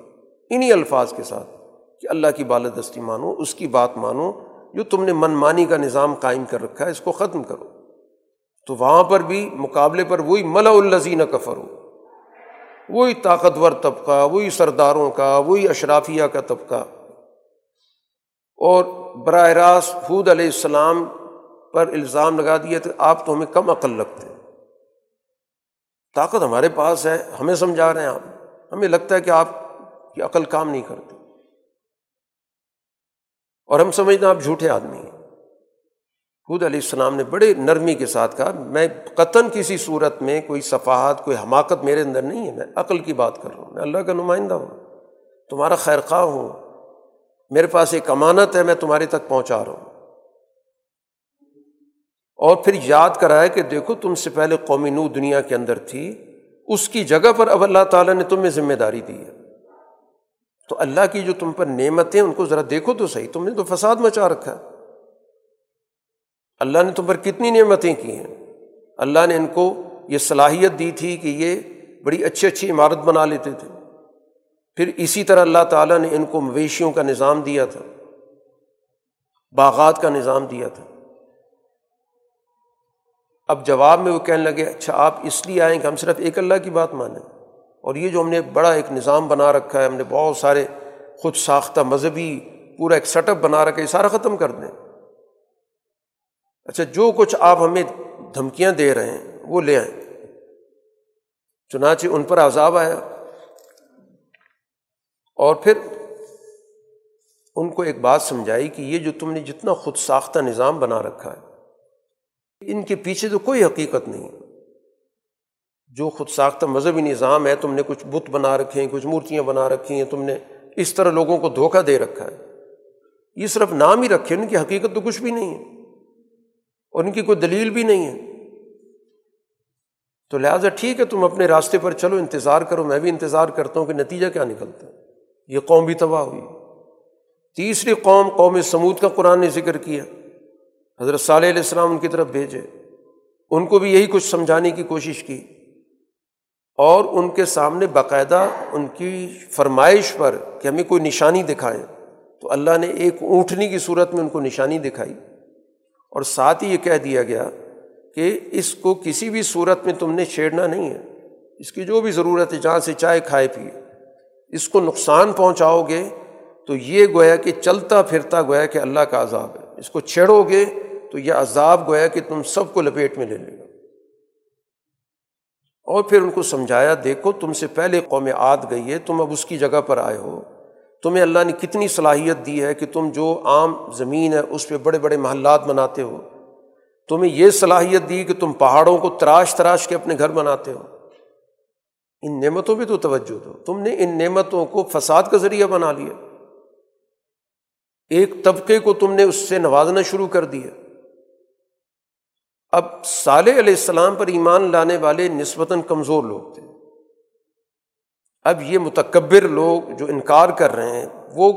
انہیں الفاظ کے ساتھ کہ اللہ کی بالدستی مانو، اس کی بات مانو، جو تم نے من مانی کا نظام قائم کر رکھا ہے، اس کو ختم کرو۔ تو وہاں پر بھی مقابلے پر وہی ملا الزین کفر ہو وہی طاقتور طبقہ، وہی سرداروں کا، وہی اشرافیہ کا طبقہ۔ اور براہ راست حود علیہ السلام پر الزام لگا دیا تو آپ تو ہمیں کم عقل لگتے طاقت ہمارے پاس ہے، ہمیں سمجھا رہے ہیں آپ۔ ہمیں لگتا ہے کہ آپ کی عقل کام نہیں کرتی اور ہم سمجھتے ہیں آپ جھوٹے آدمی ہیں۔ خود علیہ السلام نے بڑے نرمی کے ساتھ کہا، میں قطن کسی صورت میں کوئی صفحات، کوئی حماقت میرے اندر نہیں ہے، میں عقل کی بات کر رہا ہوں، میں اللہ کا نمائندہ ہوں، تمہارا خیر خواہ ہوں۔ میرے پاس ایک امانت ہے، میں تمہارے تک پہنچا رہا ہوں۔ اور پھر یاد کرایا کہ دیکھو، تم سے پہلے قومی نو دنیا کے اندر تھی، اس کی جگہ پر اب اللہ تعالیٰ نے تمہیں ذمہ داری دی ہے۔ تو اللہ کی جو تم پر نعمتیں ان کو ذرا دیکھو تو صحیح، تم نے تو فساد مچا رکھا ہے۔ اللہ نے تم پر کتنی نعمتیں کی ہیں۔ اللہ نے ان کو یہ صلاحیت دی تھی کہ یہ بڑی اچھی اچھی عمارت بنا لیتے تھے۔ پھر اسی طرح اللہ تعالیٰ نے ان کو مویشیوں کا نظام دیا تھا، باغات کا نظام دیا تھا۔ اب جواب میں وہ کہنے لگے اچھا آپ اس لیے آئیں کہ ہم صرف ایک اللہ کی بات مانیں۔ اور یہ جو ہم نے بڑا ایک نظام بنا رکھا ہے، ہم نے بہت سارے خود ساختہ مذہبی، پورا ایک سیٹ اپ بنا رکھا ہے، یہ سارا ختم کر دیں۔ اچھا جو کچھ آپ ہمیں دھمکیاں دے رہے ہیں، وہ لے آئیں۔ چنانچہ ان پر عذاب آیا۔ اور پھر ان کو ایک بات سمجھائی کہ یہ جو تم نے جتنا خود ساختہ نظام بنا رکھا ہے، ان کے پیچھے تو کوئی حقیقت نہیں۔ جو خود ساختہ مذہبی نظام ہے، تم نے کچھ بت بنا رکھے ہیں، کچھ مورتیاں بنا رکھی ہیں، تم نے اس طرح لوگوں کو دھوکہ دے رکھا ہے۔ یہ صرف نام ہی رکھے، ان کی حقیقت تو کچھ بھی نہیں ہے۔ اور ان کی کوئی دلیل بھی نہیں ہے۔ تو لہٰذا ٹھیک ہے، تم اپنے راستے پر چلو، انتظار کرو، میں بھی انتظار کرتا ہوں کہ نتیجہ کیا نکلتا ہے۔ یہ قوم بھی تباہ ہوئی۔ تیسری قوم قوم سمود کا قرآن نے ذکر کیا۔ حضرت صالح علیہ السلام ان کی طرف بھیجے۔ ان کو بھی یہی کچھ سمجھانے کی کوشش کی۔ اور ان کے سامنے باقاعدہ ان کی فرمائش پر کہ ہمیں کوئی نشانی دکھائیں۔ تو اللہ نے ایک اونٹنی کی صورت میں ان کو نشانی دکھائی۔ اور ساتھ ہی یہ کہہ دیا گیا کہ اس کو کسی بھی صورت میں تم نے چھیڑنا نہیں ہے۔ اس کی جو بھی ضرورت ہے، جہاں سے چائے کھائے پیے اس کو نقصان پہنچاؤ گے، تو یہ گویا کہ چلتا پھرتا گویا کہ اللہ کا عذاب ہے۔ اس کو چھیڑو گے، تو یہ عذاب گویا کہ تم سب کو لپیٹ میں لے لے گا۔ اور پھر ان کو سمجھایا، دیکھو تم سے پہلے قوم عاد گئی ہے، تم اب اس کی جگہ پر آئے ہو۔ تمہیں اللہ نے کتنی صلاحیت دی ہے کہ تم جو عام زمین ہے، اس پہ بڑے بڑے محلات بناتے ہو۔ تمہیں یہ صلاحیت دی کہ تم پہاڑوں کو تراش تراش کے اپنے گھر بناتے ہو۔ ان نعمتوں پہ تو توجہ دو۔ تم نے ان نعمتوں کو فساد کا ذریعہ بنا لیا۔ ایک طبقے کو تم نے اس سے نوازنا شروع کر دیا۔ اب صالح علیہ السلام پر ایمان لانے والے نسبتاً کمزور لوگ تھے۔ اب یہ متکبر لوگ جو انکار کر رہے ہیں، وہ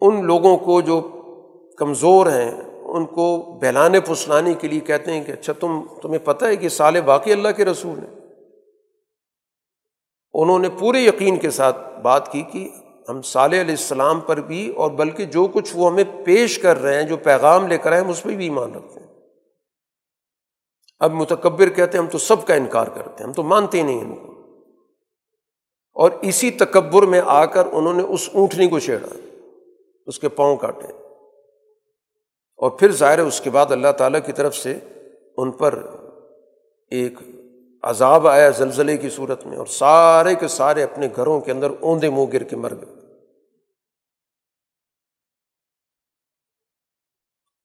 ان لوگوں کو جو کمزور ہیں، ان کو بہلانے پھسلانے کے لیے کہتے ہیں کہ اچھا تم، تمہیں پتہ ہے کہ سال باقی اللہ کے رسول ہیں۔ انہوں نے پورے یقین کے ساتھ بات کی کہ ہم صالح علیہ السلام پر بھی اور بلکہ جو کچھ وہ ہمیں پیش کر رہے ہیں، جو پیغام لے کر آئے، ہم اس پہ بھی ایمان رکھتے ہیں۔ اب متکبر کہتے ہیں، ہم تو سب کا انکار کرتے ہیں، ہم تو مانتے ہی نہیں ان کو اور اسی تکبر میں آ کر انہوں نے اس اونٹنی کو چھیڑا، اس کے پاؤں کاٹے۔ اور پھر ظاہر ہے، اس کے بعد اللہ تعالیٰ کی طرف سے ان پر ایک عذاب آیا زلزلے کی صورت میں اور سارے کے سارے اپنے گھروں کے اندر اوندے منہ گر کے مر گئے۔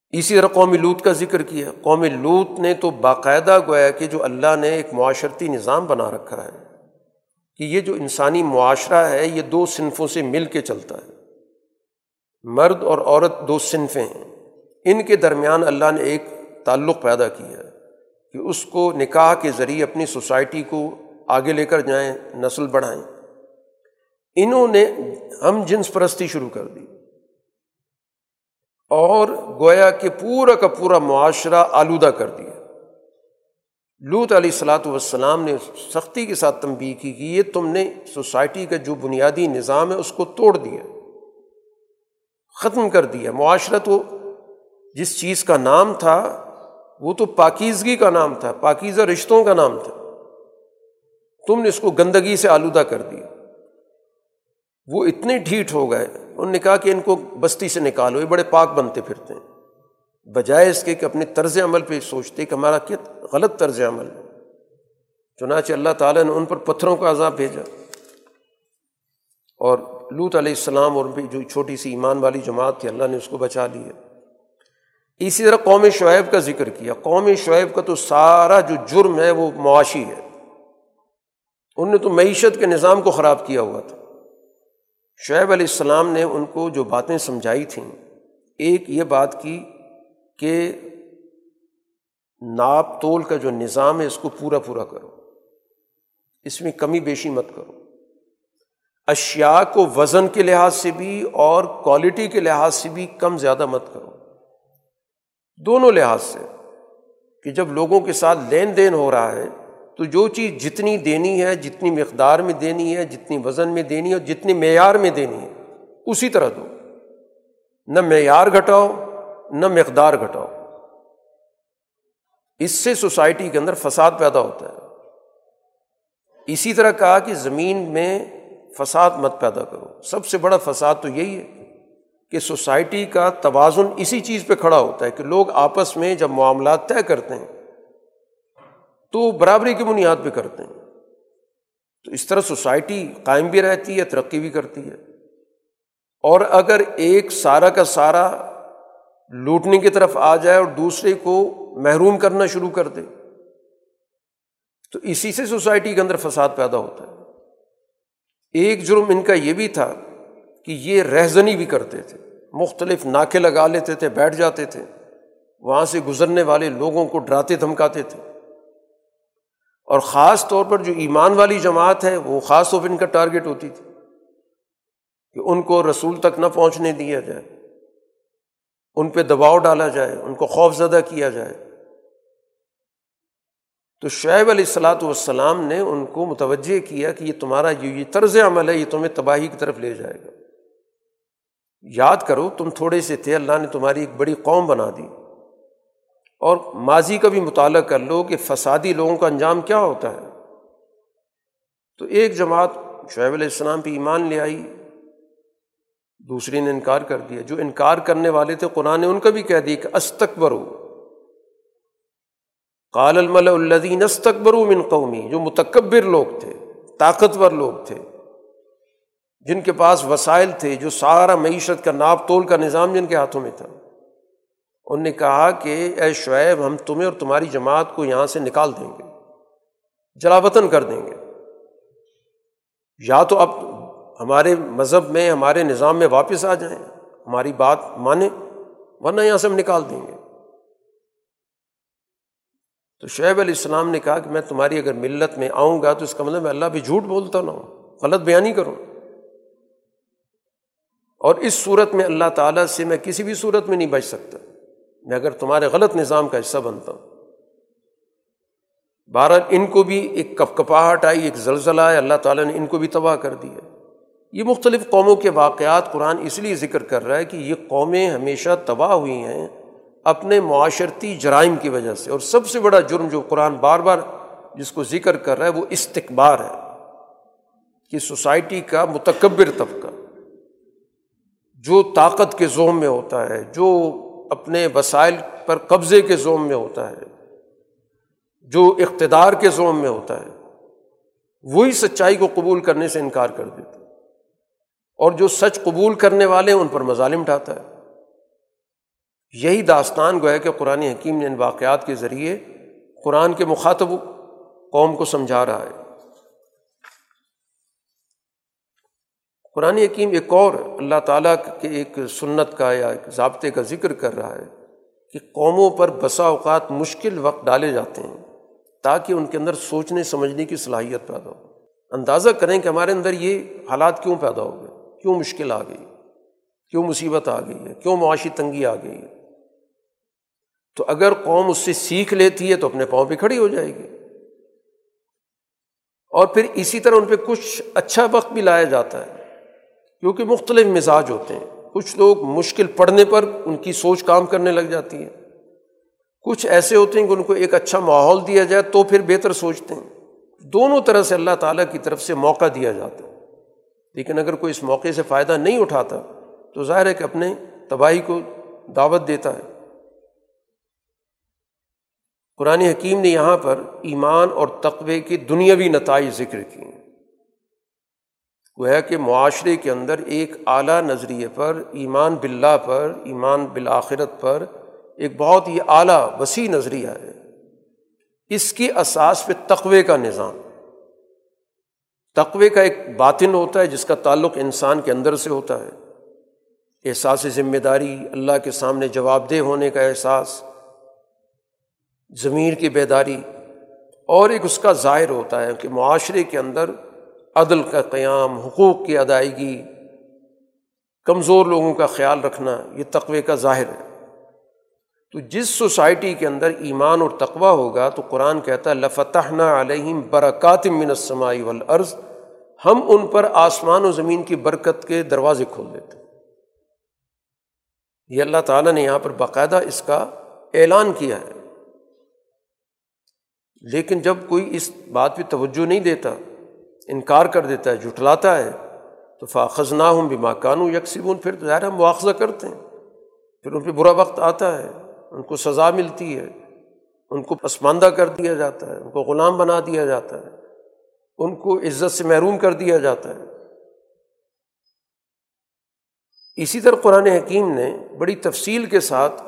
اسی طرح قومی لوت کا ذکر کیا۔ قومی لوت نے تو باقاعدہ گویا کہ جو اللہ نے ایک معاشرتی نظام بنا رکھا ہے کہ یہ جو انسانی معاشرہ ہے، یہ دو صنفوں سے مل کے چلتا ہے۔ مرد اور عورت دو صنفیں ہیں۔ ان کے درمیان اللہ نے ایک تعلق پیدا کیا ہے۔ کہ اس کو نکاح کے ذریعے اپنی سوسائٹی کو آگے لے کر جائیں، نسل بڑھائیں۔ انہوں نے ہم جنس پرستی شروع کر دی۔ اور گویا کہ پورا کا پورا معاشرہ آلودہ کر دیا۔ لوت علیہ السلاۃ والسلام نے سختی کے ساتھ تنبی کی کہ یہ تم نے سوسائٹی کا جو بنیادی نظام ہے، اس کو توڑ دیا۔ ختم کر دیا۔ معاشرہ تو جس چیز کا نام تھا وہ تو پاکیزگی کا نام تھا، پاکیزہ رشتوں کا نام تھا۔ تم نے اس کو گندگی سے آلودہ کر دیا۔ وہ اتنے ڈھیٹ ہو گئے، انہوں نے کہا کہ ان کو بستی سے نکالو، یہ بڑے پاک بنتے پھرتے ہیں۔ بجائے اس کے کہ اپنے طرز عمل پہ سوچتے کہ ہمارا کیا غلط طرز عمل ہے۔ چنانچہ اللہ تعالیٰ نے ان پر پتھروں کا عذاب بھیجا۔ اور لوت علیہ السلام اور جو چھوٹی سی ایمان والی جماعت تھی، اللہ نے اس کو بچا لیا۔ اسی طرح قوم شعیب کا ذکر کیا۔ قوم شعیب کا تو سارا جو جرم ہے وہ معاشی ہے۔ ان نے تو معیشت کے نظام کو خراب کیا ہوا تھا۔ شعیب علیہ السلام نے ان کو جو باتیں سمجھائی تھیں، ایک یہ بات کی کہ ناپ تول کا جو نظام ہے، اس کو پورا پورا کرو۔ اس میں کمی بیشی مت کرو۔ اشیا کو وزن کے لحاظ سے بھی اور کوالٹی کے لحاظ سے بھی کم زیادہ مت کرو۔ دونوں لحاظ سے کہ جب لوگوں کے ساتھ لین دین ہو رہا ہے، تو جو چیز جتنی دینی ہے، جتنی مقدار میں دینی ہے، جتنی وزن میں دینی ہے جتنی معیار میں دینی ہے، اسی طرح دو۔ نہ معیار گھٹاؤ، نہ مقدار گھٹاؤ۔ اس سے سوسائٹی کے اندر فساد پیدا ہوتا ہے۔ اسی طرح کہا کہ زمین میں فساد مت پیدا کرو۔ سب سے بڑا فساد تو یہی ہے۔ کہ سوسائٹی کا توازن اسی چیز پہ کھڑا ہوتا ہے کہ لوگ آپس میں جب معاملات طے کرتے ہیں، تو برابری کی بنیاد پہ کرتے ہیں۔ تو اس طرح سوسائٹی قائم بھی رہتی ہے، ترقی بھی کرتی ہے۔ اور اگر ایک سارا کا سارا لوٹنے کی طرف آ جائے اور دوسرے کو محروم کرنا شروع کر دے، تو اسی سے سوسائٹی کے اندر فساد پیدا ہوتا ہے۔ ایک جرم ان کا یہ بھی تھا کہ یہ رہزنی بھی کرتے تھے، مختلف ناکے لگا لیتے تھے، بیٹھ جاتے تھے۔ وہاں سے گزرنے والے لوگوں کو ڈراتے، دھمکاتے تھے۔ اور خاص طور پر جو ایمان والی جماعت ہے، وہ خاص طور پر ان کا ٹارگیٹ ہوتی تھی کہ ان کو رسول تک نہ پہنچنے دیا جائے، ان پہ دباؤ ڈالا جائے، ان کو خوف زدہ کیا جائے۔ تو شعیب علیہ السلاۃ والسلام نے ان کو متوجہ کیا کہ یہ تمہارا، یہ طرز عمل ہے، یہ تمہیں تباہی کی طرف لے جائے گا۔ یاد کرو تم تھوڑے سے تھے، اللہ نے تمہاری ایک بڑی قوم بنا دی۔ اور ماضی کا بھی مطالعہ کر لو کہ فسادی لوگوں کا انجام کیا ہوتا ہے۔ تو ایک جماعت شعیب علیہ السلام پہ ایمان لے آئی، دوسری نے انکار کر دیا۔ جو انکار کرنے والے تھے، قرآن نے ان کا بھی کہہ دیا کہ استقبر ہو قال المل الدین استقبر من قومی جو متکبر لوگ تھے، طاقتور لوگ تھے۔ جن کے پاس وسائل تھے، جو سارا معیشت کا ناپ تول کا نظام جن کے ہاتھوں میں تھا۔ ان نے کہا کہ، اے شعیب، ہم تمہیں اور تمہاری جماعت کو یہاں سے نکال دیں گے جلا وطن کر دیں گے۔ یا تو اب ہمارے مذہب میں، ہمارے نظام میں واپس آ جائیں، ہماری بات مانیں، ورنہ یہاں سے ہم نکال دیں گے۔ تو شعیب علیہ السلام نے کہا کہ میں تمہاری اگر ملت میں آؤں گا تو اس کا مطلب میں اللہ بھی جھوٹ بولتا نہ ہوں، غلط بیانی کروں۔ اور اس صورت میں اللہ تعالیٰ سے میں کسی بھی صورت میں نہیں بچ سکتا۔ میں اگر تمہارے غلط نظام کا حصہ بنتا ہوں۔ بہرحال ان کو بھی ایک کپ کپاہٹ آئی، ایک زلزلہ ہے اللہ تعالیٰ نے ان کو بھی تباہ کر دیا۔ یہ مختلف قوموں کے واقعات قرآن اس لیے ذکر کر رہا ہے کہ یہ قومیں ہمیشہ تباہ ہوئی ہیں اپنے معاشرتی جرائم کی وجہ سے۔ اور سب سے بڑا جرم جو قرآن بار بار جس کو ذکر کر رہا ہے وہ استقبار ہے۔ کہ سوسائٹی کا متکبر طبقہ۔ جو طاقت کے زوم میں ہوتا ہے، جو اپنے وسائل پر قبضے کے زوم میں ہوتا ہے، جو اقتدار کے زوم میں ہوتا ہے، وہی سچائی کو قبول کرنے سے انکار کر دیتا ہے۔ اور جو سچ قبول کرنے والے ہیں، ان پر مظالم ڈھاتا ہے۔ یہی داستان گویا کہ قرآن حکیم نے ان واقعات کے ذریعے قرآن کے مخاطب قوم کو سمجھا رہا ہے۔ قرآن حکیم ایک اور اللہ تعالیٰ کے ایک سنت کا یا ایک ضابطے کا ذکر کر رہا ہے کہ قوموں پر بسا اوقات مشکل وقت ڈالے جاتے ہیں تاکہ ان کے اندر سوچنے، سمجھنے کی صلاحیت پیدا ہو۔ اندازہ کریں کہ ہمارے اندر یہ حالات کیوں پیدا ہو گئے؟ کیوں مشکل آ گئی؟ کیوں مصیبت آ گئی ہے؟ کیوں معاشی تنگی آ گئی ہے؟ تو اگر قوم اس سے سیکھ لیتی ہے تو اپنے پاؤں پہ کھڑی ہو جائے گی۔ اور پھر اسی طرح ان پہ کچھ اچھا وقت بھی لایا جاتا ہے۔ کیونکہ مختلف مزاج ہوتے ہیں۔ کچھ لوگ مشکل پڑھنے پر ان کی سوچ کام کرنے لگ جاتی ہے کچھ ایسے ہوتے ہیں کہ ان کو ایک اچھا ماحول دیا جائے تو پھر بہتر سوچتے ہیں۔ دونوں طرح سے اللہ تعالیٰ کی طرف سے موقع دیا جاتا ہے۔ لیکن اگر کوئی اس موقع سے فائدہ نہیں اٹھاتا، تو ظاہر ہے کہ اپنے تباہی کو دعوت دیتا ہے۔ قرآن حکیم نے یہاں پر ایمان اور تقوے کی دنیاوی نتائج ذکر کی ہیں وہ ہے کہ معاشرے کے اندر ایک اعلیٰ نظریے پر، ایمان باللہ پر، ایمان بالآخرت پر ایک بہت ہی اعلیٰ وسیع نظریہ ہے۔ اس کی اساس پہ تقوے کا نظام۔ تقوے کا ایک باطن ہوتا ہے جس کا تعلق انسان کے اندر سے ہوتا ہے۔ احساس ذمہ داری، اللہ کے سامنے جواب دہ ہونے کا احساس، ضمیر کی بیداری اور ایک اس کا ظاہر ہوتا ہے کہ معاشرے کے اندر عدل کا قیام، حقوق کی ادائیگی، کمزور لوگوں کا خیال رکھنا، یہ تقوے کا ظاہر ہے۔ تو جس سوسائٹی کے اندر ایمان اور تقوا ہوگا، تو قرآن کہتا ہے لفتح علیہم برکات من السماء والارض ہم ان پر آسمان و زمین کی برکت کے دروازے کھول دیتے یہ اللہ تعالیٰ نے یہاں پر باقاعدہ اس کا اعلان کیا ہے۔ لیکن جب کوئی اس بات پہ توجہ نہیں دیتا انکار کر دیتا ہے، جھٹلاتا ہے۔ تو فاخذ نہ ہوں بھی ماکانوں یکسیبون پھر ظاہر ہم مواخذہ کرتے ہیں۔ پھر ان پہ برا وقت آتا ہے، ان کو سزا ملتی ہے۔ ان کو پسماندہ کر دیا جاتا ہے، ان کو غلام بنا دیا جاتا ہے۔ ان کو عزت سے محروم کر دیا جاتا ہے۔ اسی طرح قرآن حکیم نے بڑی تفصیل کے ساتھ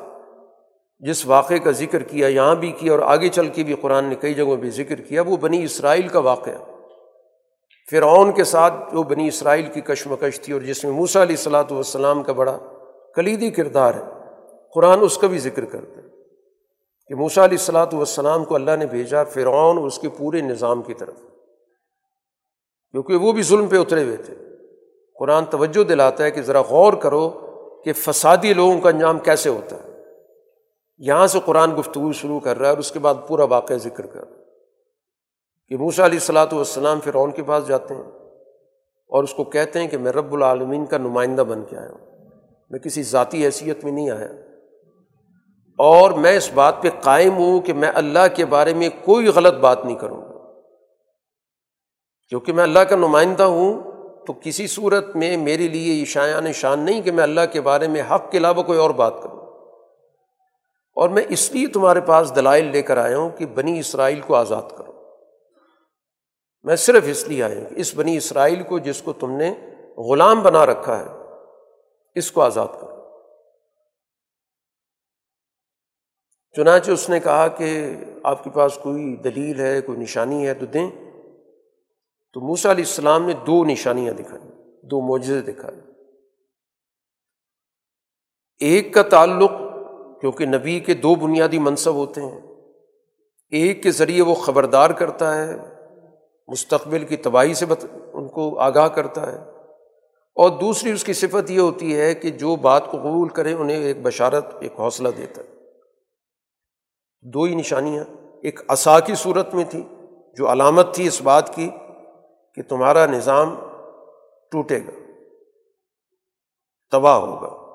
جس واقعے کا ذکر کیا، یہاں بھی کیا اور آگے چل کے بھی قرآن نے کئی جگہوں بھی ذکر کیا، وہ بنی اسرائیل کا واقعہ۔ فرعون کے ساتھ جو بنی اسرائیل کی کشمکش تھی اور جس میں موسا علیہ السلاۃ والسلام کا بڑا کلیدی کردار ہے، قرآن اس کا بھی ذکر کرتا ہے کہ موسا علیہ السلاۃ والسلام کو اللہ نے بھیجا فرعون اس کے پورے نظام کی طرف۔ کیونکہ وہ بھی ظلم پہ اترے ہوئے تھے۔ قرآن توجہ دلاتا ہے کہ ذرا غور کرو کہ فسادی لوگوں کا انجام کیسے ہوتا ہے۔ یہاں سے قرآن گفتگو شروع کر رہا ہے اور اس کے بعد پورا واقعہ ذکر کر رہا ہے۔ کہ موسا علیہ السلاۃ والسلام فرعون کے پاس جاتے ہیں اور اس کو کہتے ہیں کہ میں رب العالمین کا نمائندہ بن کے آیا ہوں۔ میں کسی ذاتی حیثیت میں نہیں آیا۔ اور میں اس بات پہ قائم ہوں کہ میں اللہ کے بارے میں کوئی غلط بات نہیں کروں گا۔ کیونکہ میں اللہ کا نمائندہ ہوں، تو کسی صورت میں میرے لیے یہ شایان شان نہیں کہ میں اللہ کے بارے میں حق کے علاوہ کوئی اور بات کروں۔ اور میں اس لیے تمہارے پاس دلائل لے کر آیا ہوں کہ بنی اسرائیل کو آزاد کرو۔ میں صرف اس لیے آیا کہ اس بنی اسرائیل کو جس کو تم نے غلام بنا رکھا ہے، اس کو آزاد کرو۔ چنانچہ اس نے کہا کہ آپ کے پاس کوئی دلیل ہے، کوئی نشانی ہے تو دیں۔ تو موسا علیہ السلام نے دو نشانیاں دکھائیں، دو معجزے دکھائے ایک کا تعلق، کیونکہ نبی کے دو بنیادی منصب ہوتے ہیں، ایک کے ذریعے وہ خبردار کرتا ہے مستقبل کی تباہی سے بت... ان کو آگاہ کرتا ہے۔ اور دوسری اس کی صفت یہ ہوتی ہے کہ جو بات کو قبول کرے انہیں ایک بشارت، ایک حوصلہ دیتا ہے۔ دو ہی نشانیاں، ایک عصا کی صورت میں تھی، جو علامت تھی اس بات کی کہ تمہارا نظام ٹوٹے گا، تباہ ہوگا۔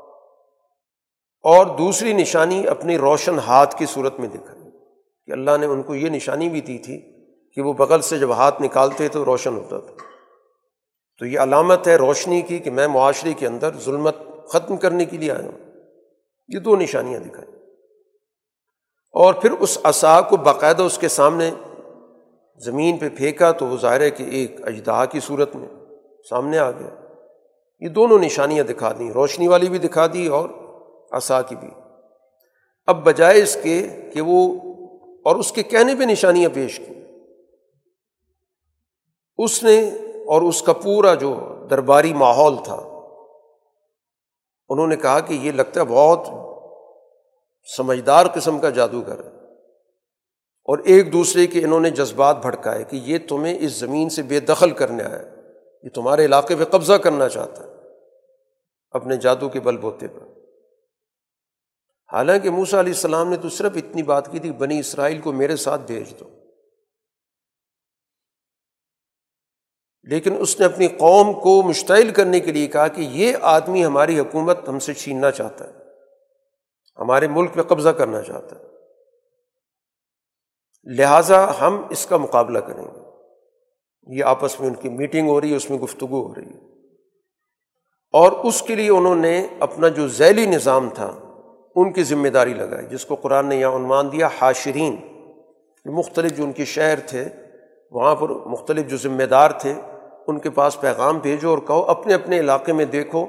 اور دوسری نشانی اپنی روشن ہاتھ کی صورت میں دکھائی کہ اللہ نے ان کو یہ نشانی بھی دی تھی کہ وہ بغل سے جب ہاتھ نکالتے تو روشن ہوتا تھا۔ تو یہ علامت ہے روشنی کی کہ میں معاشرے کے اندر ظلمت ختم کرنے کے لیے آیا ہوں۔ یہ دو نشانیاں دکھائیں۔ اور پھر اس عصا کو باقاعدہ اس کے سامنے زمین پہ پھینکا تو وہ ظاہر ہے کہ ایک اجدہا کی صورت میں سامنے آ گیا۔ یہ دونوں نشانیاں دکھا دیں۔ روشنی والی بھی دکھا دی اور عصا کی بھی۔ اب بجائے اس کے کہ وہ اور اس کے کہنے پہ نشانیاں پیش کی اس نے اور اس کا پورا جو درباری ماحول تھا، انہوں نے کہا کہ یہ لگتا ہے بہت سمجھدار قسم کا جادوگر ہے۔ اور ایک دوسرے کے انہوں نے جذبات بھڑکائے کہ یہ تمہیں اس زمین سے بے دخل کرنے آیا یہ تمہارے علاقے پہ قبضہ کرنا چاہتا ہے اپنے جادو کے بل بوتے پر۔ حالانکہ موسا علیہ السلام نے تو صرف اتنی بات کی تھی بنی اسرائیل کو میرے ساتھ بھیج دو۔ لیکن اس نے اپنی قوم کو مشتعل کرنے کے لیے کہا کہ یہ آدمی ہماری حکومت ہم سے چھیننا چاہتا ہے، ہمارے ملک پہ قبضہ کرنا چاہتا ہے۔ لہٰذا ہم اس کا مقابلہ کریں گے۔ یہ آپس میں ان کی میٹنگ ہو رہی ہے، اس میں گفتگو ہو رہی ہے۔ اور اس کے لیے انہوں نے اپنا جو ذیلی نظام تھا، ان کی ذمہ داری لگائی، جس کو قرآن نے یہاں عنوان دیا، حاشرین۔ مختلف جو ان کے شہر تھے، وہاں پر مختلف جو ذمہ دار تھے ان کے پاس پیغام بھیجو اور کہو، اپنے اپنے علاقے میں دیکھو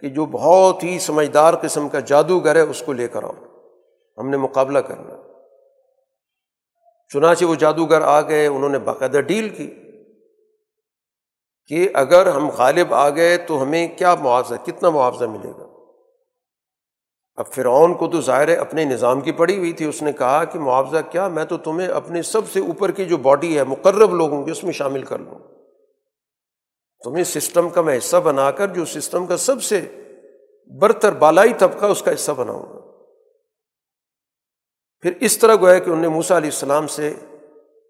کہ جو بہت ہی سمجھدار قسم کا جادوگر ہے، اس کو لے کر آؤ۔ ہم نے مقابلہ کرنا۔ چنانچہ وہ جادوگر آ گئے، انہوں نے باقاعدہ ڈیل کی کہ اگر ہم غالب آ گئے تو ہمیں کیا معاوضہ، کتنا معاوضہ ملے گا۔ اب فرعون کو تو ظاہر ہے، اپنے نظام کی پڑی ہوئی تھی۔ اس نے کہا کہ معاوضہ، کیا میں تو تمہیں اپنے سب سے اوپر کی جو باڈی ہے، مقرب لوگوں کی، اس میں شامل کر لوں۔ تمہیں سسٹم کا میں حصہ بنا کر جو سسٹم کا سب سے برتر بالائی طبقہ اس کا حصہ بناؤں گا۔ پھر اس طرح گویا کہ انہوں نے موسا علیہ السلام سے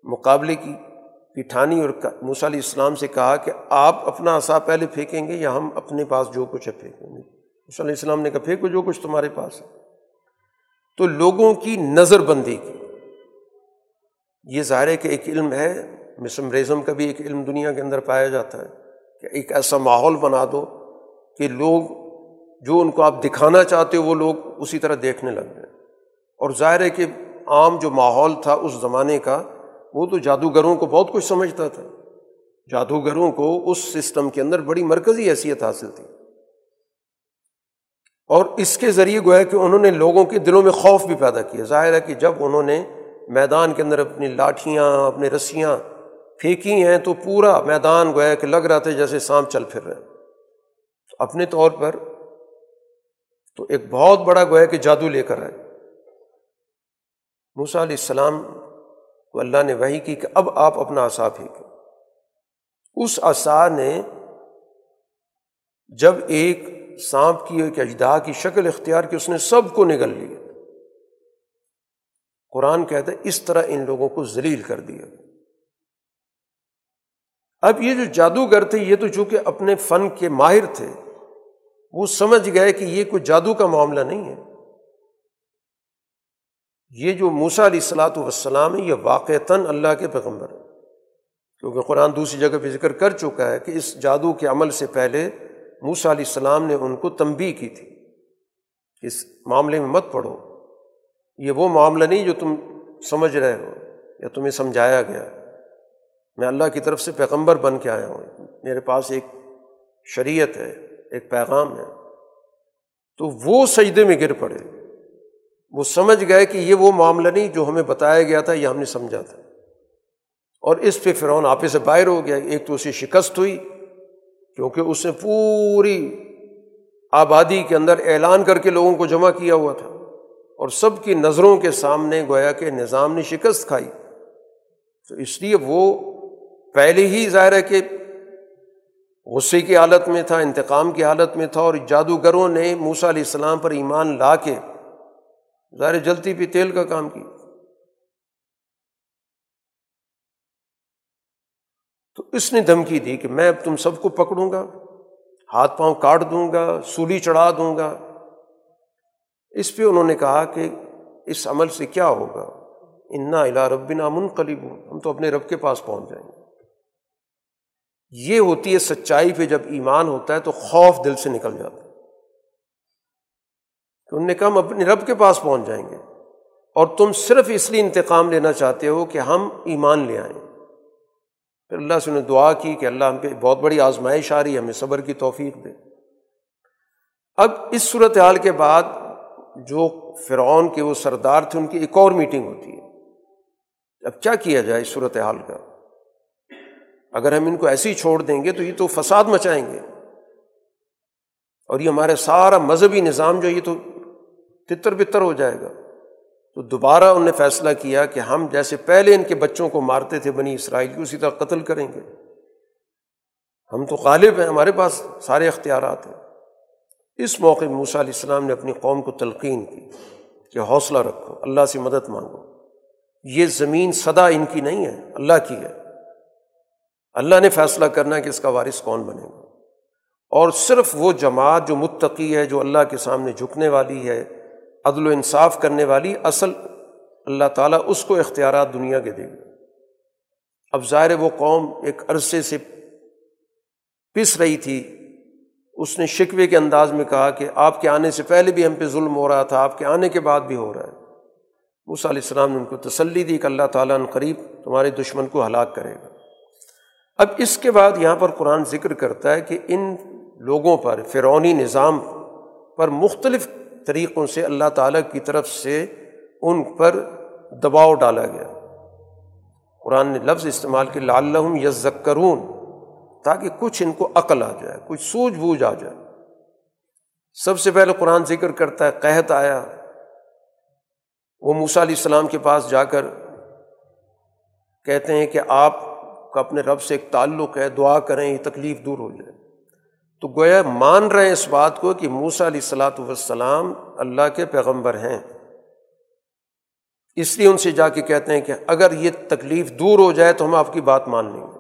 مقابلے کی پٹھانی اور موسا علیہ السلام سے کہا کہ آپ اپنا عصا پہلے پھینکیں گے یا ہم اپنے پاس جو کچھ ہے پھینکیں گے۔ موسیٰ علیہ السلام نے کہا، پھینکو جو کچھ تمہارے پاس ہے۔ تو لوگوں کی نظر بندی کی۔ یہ ظاہر ہے کہ ایک علم ہے مسم کا بھی ایک علم دنیا کے اندر پایا جاتا ہے۔ کہ ایک ایسا ماحول بنا دو کہ لوگ جو ان کو آپ دکھانا چاہتے ہو وہ لوگ اسی طرح دیکھنے لگ جائیں۔ اور ظاہر ہے کہ عام جو ماحول تھا اس زمانے کا وہ تو جادوگروں کو بہت کچھ سمجھتا تھا۔ جادوگروں کو اس سسٹم کے اندر بڑی مرکزی حیثیت حاصل تھی۔ اور اس کے ذریعے گویا کہ انہوں نے لوگوں کے دلوں میں خوف بھی پیدا کیا۔ ظاہر ہے کہ جب انہوں نے میدان کے اندر اپنی لاٹھیاں اپنی رسیاں پھینکی ہیں تو پورا میدان گویا کہ لگ رہا تھا جیسے سانپ چل پھر رہے اپنے طور پر تو ایک بہت بڑا گویا کہ جادو لے کر آئے۔ موسا علیہ السلام کو اللہ نے وہی کی کہ اب آپ اپنا عصا پھینکیں۔ اس عصا نے جب ایک سانپ کی ایک اجدا کی شکل اختیار کی، اس نے سب کو نگل لیا۔ قرآن کہتا ہے اس طرح ان لوگوں کو ذلیل کر دیا۔ اب یہ جو جادوگر تھے، یہ تو چونکہ اپنے فن کے ماہر تھے، وہ سمجھ گئے کہ یہ کوئی جادو کا معاملہ نہیں ہے۔ یہ جو موسا علیہ السلاۃ وسلام ہے یہ واقعتاً اللہ کے پیغمبر ہے کیونکہ قرآن دوسری جگہ پہ ذکر کر چکا ہے کہ اس جادو کے عمل سے پہلے موسا علیہ السلام نے ان کو تنبی کی تھی۔ اس معاملے میں مت پڑھو۔ یہ وہ معاملہ نہیں جو تم سمجھ رہے ہو یا تمہیں سمجھایا گیا۔ ہے میں اللہ کی طرف سے پیغمبر بن کے آیا ہوں۔ میرے پاس ایک شریعت ہے، ایک پیغام ہے۔ تو وہ سجدے میں گر پڑے۔ وہ سمجھ گئے کہ یہ وہ معاملہ نہیں جو ہمیں بتایا گیا تھا، یہ ہم نے سمجھا تھا۔ اور اس پہ فرعون آپے سے باہر ہو گیا۔ ایک تو اسے شکست ہوئی، کیونکہ اس نے پوری آبادی کے اندر اعلان کر کے لوگوں کو جمع کیا ہوا تھا۔ اور سب کی نظروں کے سامنے گویا کہ نظام نے شکست کھائی۔ تو اس لیے وہ پہلے ہی ظاہر ہے کہ غصے کی حالت میں تھا، انتقام کی حالت میں تھا اور جادوگروں نے موسا علیہ السلام پر ایمان لا کے ظاہر جلتی پہ تیل کا کام کی تو اس نے دھمکی دی کہ میں اب تم سب کو پکڑوں گا، ہاتھ پاؤں کاٹ دوں گا، سولی چڑھا دوں گا۔ اس پہ انہوں نے کہا کہ اس عمل سے کیا ہوگا؟ انا الا ربنا منقلب ہوں ہم تو اپنے رب کے پاس پہنچ جائیں گے۔ یہ ہوتی ہے سچائی پہ جب ایمان ہوتا ہے تو خوف دل سے نکل جاتا ہے۔ کہ انہوں نے کہا ہم اپنے رب کے پاس پہنچ جائیں گے اور تم صرف اس لیے انتقام لینا چاہتے ہو کہ ہم ایمان لے آئیں۔ پھر اللہ سے انہیں دعا کی کہ اللہ ہم پہ بہت بڑی آزمائش آ رہی ہے، ہمیں صبر کی توفیق دے۔ اب اس صورت حال کے بعد جو فرعون کے وہ سردار تھے، ان کی ایک اور میٹنگ ہوتی ہے۔ اب کیا کیا جائے اس صورت حال کا؟ اگر ہم ان کو ایسے ہی چھوڑ دیں گے تو یہ تو فساد مچائیں گے۔ اور یہ ہمارے سارا مذہبی نظام جو یہ تو تتر بتر ہو جائے گا۔ تو دوبارہ انہوں نے فیصلہ کیا کہ ہم جیسے پہلے ان کے بچوں کو مارتے تھے بنی اسرائیل کی اسی طرح قتل کریں گے۔ ہم تو غالب ہیں، ہمارے پاس سارے اختیارات ہیں۔ اس موقع موسیٰ علیہ السلام نے اپنی قوم کو تلقین کی کہ حوصلہ رکھو، اللہ سے مدد مانگو۔ یہ زمین سدا ان کی نہیں ہے، اللہ کی ہے۔ اللہ نے فیصلہ کرنا ہے کہ اس کا وارث کون بنے گا۔ اور صرف وہ جماعت جو متقی ہے، جو اللہ کے سامنے جھکنے والی ہے، عدل و انصاف کرنے والی، اصل اللہ تعالیٰ اس کو اختیارات دنیا کے دے گا۔ اب ظاہر وہ قوم ایک عرصے سے پس رہی تھی۔ اس نے شکوے کے انداز میں کہا کہ آپ کے آنے سے پہلے بھی ہم پہ ظلم ہو رہا تھا، آپ کے آنے کے بعد بھی ہو رہا ہے۔ موسیٰ علیہ السلام نے ان کو تسلی دی کہ اللہ تعالیٰ ان قریب تمہارے دشمن کو ہلاک کرے گا۔ اب اس کے بعد یہاں پر قرآن ذکر کرتا ہے کہ ان لوگوں پر فرونی نظام پر مختلف طریقوں سے اللہ تعالیٰ کی طرف سے ان پر دباؤ ڈالا گیا۔ قرآن نے لفظ استعمال کی لال یزکرون تاکہ کچھ ان کو عقل آ جائے، کچھ سوجھ بوجھ آ جائے۔ سب سے پہلے قرآن ذکر کرتا ہے، قحط آیا۔ وہ موسیٰ علیہ السلام کے پاس جا کر کہتے ہیں کہ آپ کا اپنے رب سے ایک تعلق ہے، دعا کریں، یہ تکلیف دور ہو جائے۔ تو گویا مان رہے ہیں اس بات کو کہ موسا علیہ السلاۃ والسلام اللہ کے پیغمبر ہیں۔ اس لیے ان سے جا کے کہتے ہیں کہ اگر یہ تکلیف دور ہو جائے تو ہم آپ کی بات مان لیں گے۔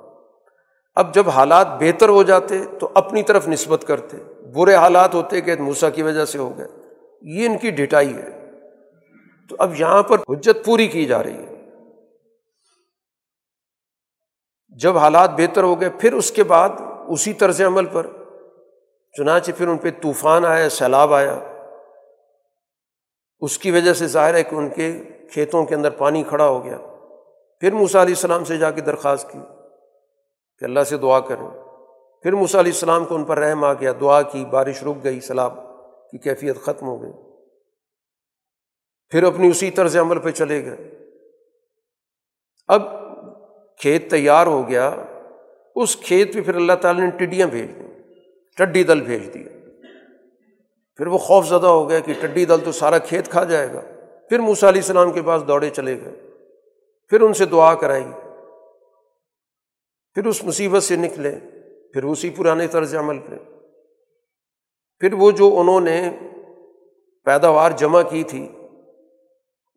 اب جب حالات بہتر ہو جاتے تو اپنی طرف نسبت کرتے۔ برے حالات ہوتے کہ موسا کی وجہ سے ہو گئے۔ یہ ان کی ڈٹائی ہے۔ تو اب یہاں پر حجت پوری کی جا رہی ہے۔ جب حالات بہتر ہو گئے، پھر اس کے بعد اسی طرز عمل پر، چنانچہ پھر ان پہ طوفان آیا، سیلاب آیا۔ اس کی وجہ سے ظاہر ہے کہ ان کے کھیتوں کے اندر پانی کھڑا ہو گیا۔ پھر موسیٰ علیہ السلام سے جا کے درخواست کی کہ اللہ سے دعا کریں۔ پھر موسیٰ علیہ السلام کو ان پر رحم آ گیا، دعا کی، بارش رک گئی، سیلاب کی کیفیت ختم ہو گئی۔ پھر اپنی اسی طرز عمل پہ چلے گئے۔ اب کھیت تیار ہو گیا، اس کھیت پہ پھر اللہ تعالیٰ نے ٹڈیاں بھیج دیں، ٹڈی دل بھیج دیا۔ پھر وہ خوف زدہ ہو گیا کہ ٹڈی دل تو سارا کھیت کھا جائے گا۔ پھر موسیٰ علیہ السلام کے پاس دوڑے چلے گئے۔ پھر ان سے دعا کرائی۔ پھر اس مصیبت سے نکلے۔ پھر اسی پرانے طرز عمل پہ۔ پھر وہ جو انہوں نے پیداوار جمع کی تھی،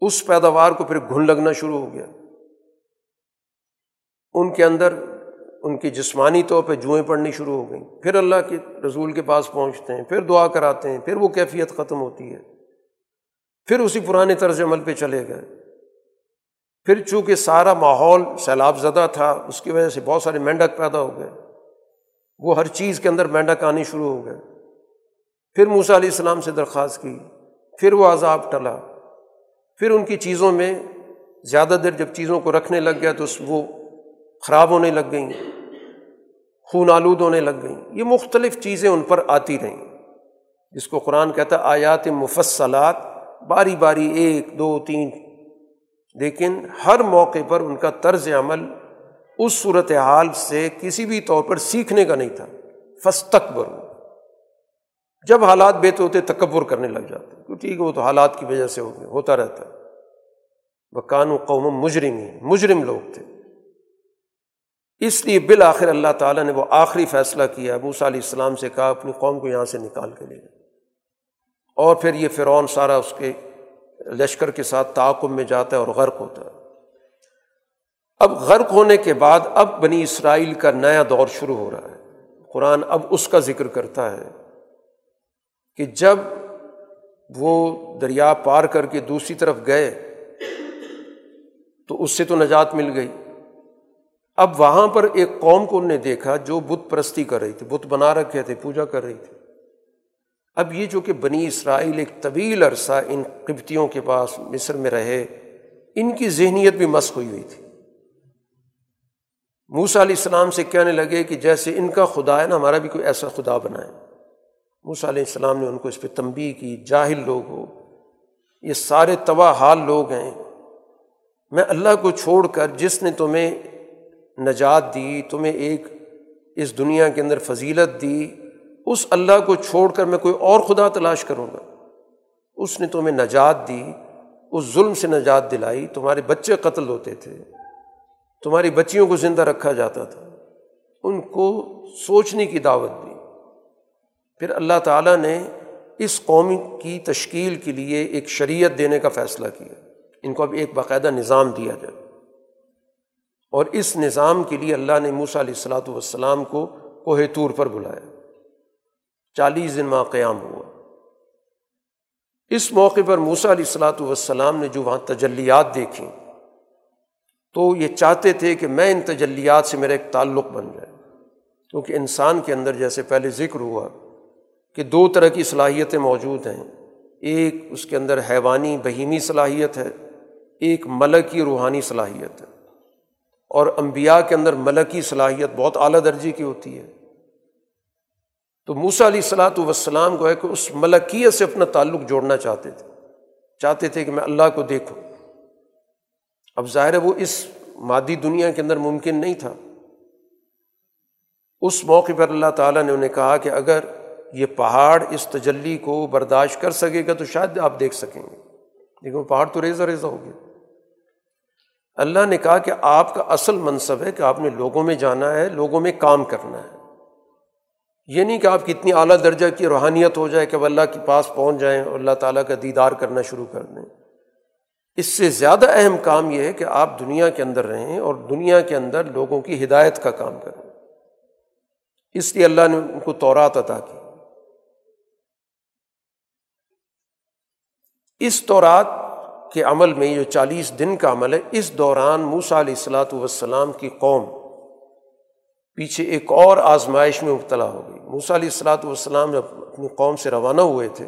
اس پیداوار کو پھر گھن لگنا شروع ہو گیا۔ ان کے اندر ان کی جسمانی طور پہ جوئیں پڑنی شروع ہو گئیں۔ پھر اللہ کے رسول کے پاس پہنچتے ہیں، پھر دعا کراتے ہیں، پھر وہ کیفیت ختم ہوتی ہے۔ پھر اسی پرانے طرز عمل پہ چلے گئے۔ پھر چونکہ سارا ماحول سیلاب زدہ تھا، اس کی وجہ سے بہت سارے مینڈک پیدا ہو گئے۔ وہ ہر چیز کے اندر مینڈک آنی شروع ہو گئے۔ پھر موسیٰ علیہ السلام سے درخواست کی، پھر وہ عذاب ٹلا۔ پھر ان کی چیزوں میں زیادہ دیر جب چیزوں کو رکھنے لگ گیا تو وہ خراب ہونے لگ گئیں، خون آلود ہونے لگ گئیں۔ یہ مختلف چیزیں ان پر آتی رہیں۔ جس کو قرآن کہتا ہے، آیات مفصلات، باری باری، ایک، دو، تین۔ لیکن ہر موقع پر ان کا طرز عمل اس صورت حال سے کسی بھی طور پر سیکھنے کا نہیں تھا۔ فستقبر جب حالات بہتر ہوتے، تکبر کرنے لگ جاتے۔ تو ٹھیک ہے، وہ تو حالات کی وجہ سے ہوتا رہتا۔ ہے وہ قانو قوم مجرم ہی مجرم لوگ تھے۔ اس لیے بالآخر اللہ تعالیٰ نے وہ آخری فیصلہ کیا، موسیٰ علیہ السلام سے کہا، اپنی قوم کو یہاں سے نکال کے لے گئے اور پھر یہ فرعون سارا اس کے لشکر کے ساتھ تعاقب میں جاتا ہے اور غرق ہوتا ہے۔ اب غرق ہونے کے بعد اب بنی اسرائیل کا نیا دور شروع ہو رہا ہے۔ قرآن اب اس کا ذکر کرتا ہے کہ جب وہ دریا پار کر کے دوسری طرف گئے تو اس سے تو نجات مل گئی۔ اب وہاں پر ایک قوم کو انہوں نے دیکھا جو بت پرستی کر رہی تھی، بت بنا رکھے تھے، پوجا کر رہی تھی۔ اب یہ جو کہ بنی اسرائیل ایک طویل عرصہ ان قبتیوں کے پاس مصر میں رہے، ان کی ذہنیت بھی مس ہوئی ہوئی تھی۔ موسا علیہ السلام سے کہنے لگے کہ جیسے ان کا خدا ہے نا، ہمارا بھی کوئی ایسا خدا بنائے۔ موسا علیہ السلام نے ان کو اس پہ تنبی کی، جاہل لوگ ہو۔ یہ سارے تباہ حال لوگ ہیں۔ میں اللہ کو چھوڑ کر جس نے تمہیں نجات دی، تمہیں ایک اس دنیا کے اندر فضیلت دی، اس اللہ کو چھوڑ کر میں کوئی اور خدا تلاش کروں گا۔ اس نے تمہیں نجات دی، اس ظلم سے نجات دلائی، تمہارے بچے قتل ہوتے تھے، تمہاری بچیوں کو زندہ رکھا جاتا تھا۔ ان کو سوچنے کی دعوت دی۔ پھر اللہ تعالیٰ نے اس قوم کی تشکیل کے لیے ایک شریعت دینے کا فیصلہ کیا۔ ان کو اب ایک باقاعدہ نظام دیا جائے۔ اور اس نظام کے لیے اللہ نے موسا علیہ السلاۃ والسلام کو کوہ طور پر بلایا۔ چالیس دن ماہ قیام ہوا۔ اس موقع پر موسا علیہ السلاۃ والسلام نے جو وہاں تجلیات دیکھیں، تو یہ چاہتے تھے کہ میں ان تجلیات سے میرا ایک تعلق بن جائے۔ کیونکہ انسان کے اندر جیسے پہلے ذکر ہوا کہ دو طرح کی صلاحیتیں موجود ہیں۔ ایک اس کے اندر حیوانی بہیمی صلاحیت ہے، ایک ملکی روحانی صلاحیت ہے۔ اور انبیاء کے اندر ملکی صلاحیت بہت اعلیٰ درجے کی ہوتی ہے۔ تو موسا علیہ السلاۃ وسلام کو ہے کہ اس ملکیت سے اپنا تعلق جوڑنا چاہتے تھے۔ چاہتے تھے کہ میں اللہ کو دیکھوں۔ اب ظاہر ہے وہ اس مادی دنیا کے اندر ممکن نہیں تھا۔ اس موقع پر اللہ تعالیٰ نے انہیں کہا کہ اگر یہ پہاڑ اس تجلی کو برداشت کر سکے گا تو شاید آپ دیکھ سکیں گے۔ لیکن وہ پہاڑ تو ریزہ ریزا ہو گیا۔ اللہ نے کہا کہ آپ کا اصل منصب ہے کہ آپ نے لوگوں میں جانا ہے، لوگوں میں کام کرنا ہے۔ یہ نہیں کہ آپ کی اتنی اعلیٰ درجہ کی روحانیت ہو جائے کہ وہ اللہ کے پاس پہنچ جائیں اور اللہ تعالیٰ کا دیدار کرنا شروع کر دیں۔ اس سے زیادہ اہم کام یہ ہے کہ آپ دنیا کے اندر رہیں اور دنیا کے اندر لوگوں کی ہدایت کا کام کریں۔ اس لیے اللہ نے ان کو تورات عطا کی۔ اس طورات کے عمل میں جو چالیس دن کا عمل ہے، اس دوران موسا علیہ السلاۃ والسلام کی قوم پیچھے ایک اور آزمائش میں مبتلا ہو گئی۔ موسا علیہ السلاۃ والسلام جب اپنی قوم سے روانہ ہوئے تھے،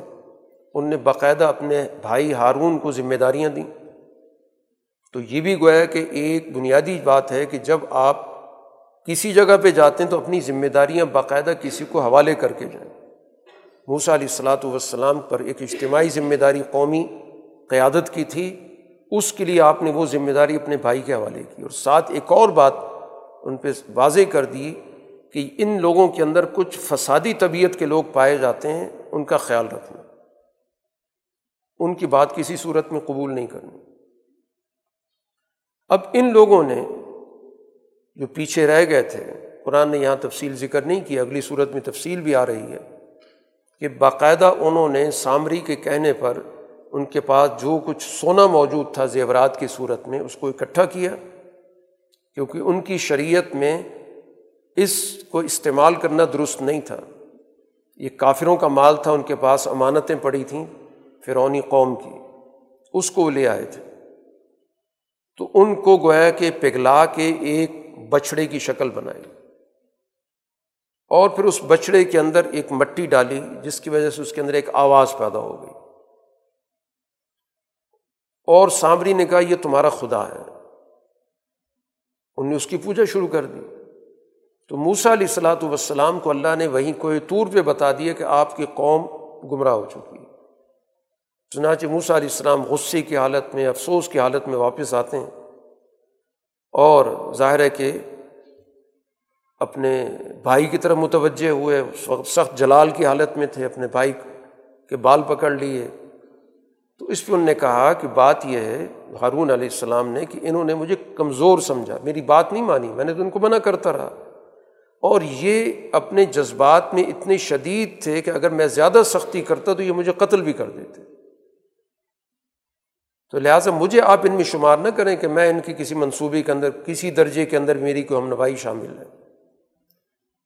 ان نے باقاعدہ اپنے بھائی ہارون کو ذمہ داریاں دیں۔ تو یہ بھی گویا کہ ایک بنیادی بات ہے کہ جب آپ کسی جگہ پہ جاتے ہیں تو اپنی ذمہ داریاں باقاعدہ کسی کو حوالے کر کے جائیں۔ موسا علیہ السلاۃ والسلام پر ایک اجتماعی ذمہ داری قومی قیادت کی تھی، اس کے لیے آپ نے وہ ذمہ داری اپنے بھائی کے حوالے کی۔ اور ساتھ ایک اور بات ان پہ واضح کر دی کہ ان لوگوں کے اندر کچھ فسادی طبیعت کے لوگ پائے جاتے ہیں، ان کا خیال رکھنا۔ ان کی بات کسی صورت میں قبول نہیں کرنی۔ اب ان لوگوں نے جو پیچھے رہ گئے تھے، قرآن نے یہاں تفصیل ذکر نہیں کی، اگلی صورت میں تفصیل بھی آ رہی ہے کہ باقاعدہ انہوں نے سامری کے کہنے پر ان کے پاس جو کچھ سونا موجود تھا زیورات کی صورت میں، اس کو اکٹھا کیا، کیونکہ ان کی شریعت میں اس کو استعمال کرنا درست نہیں تھا۔ یہ کافروں کا مال تھا، ان کے پاس امانتیں پڑی تھیں فرونی قوم کی۔ اس کو وہ لے آئے تھے۔ تو ان کو گویا کہ پگھلا کے ایک بچھڑے کی شکل بنائی۔ اور پھر اس بچڑے کے اندر ایک مٹی ڈالی، جس کی وجہ سے اس کے اندر ایک آواز پیدا ہو گئی۔ اور سامری نے کہا، یہ تمہارا خدا ہے۔ ان نے اس کی پوجا شروع کر دی۔ تو موسا علیہ السلاۃ والسلام کو اللہ نے وہیں کوئی طور پہ بتا دیا کہ آپ کی قوم گمراہ ہو چکی ہے۔ چنانچہ موسا علیہ السلام غصے کی حالت میں، افسوس کی حالت میں واپس آتے ہیں اور ظاہر ہے کہ اپنے بھائی کی طرف متوجہ ہوئے۔ سخت جلال کی حالت میں تھے، اپنے بھائی کے بال پکڑ لیے۔ تو اس پہ ان نے کہا کہ بات یہ ہے، ہارون علیہ السلام نے کہ انہوں نے مجھے کمزور سمجھا، میری بات نہیں مانی، میں نے تو ان کو منع کرتا رہا۔ اور یہ اپنے جذبات میں اتنے شدید تھے کہ اگر میں زیادہ سختی کرتا تو یہ مجھے قتل بھی کر دیتے۔ تو لہٰذا مجھے آپ ان میں شمار نہ کریں کہ میں ان کی کسی منصوبے کے اندر، کسی درجے کے اندر میری کوئی ہم نوائی شامل ہے۔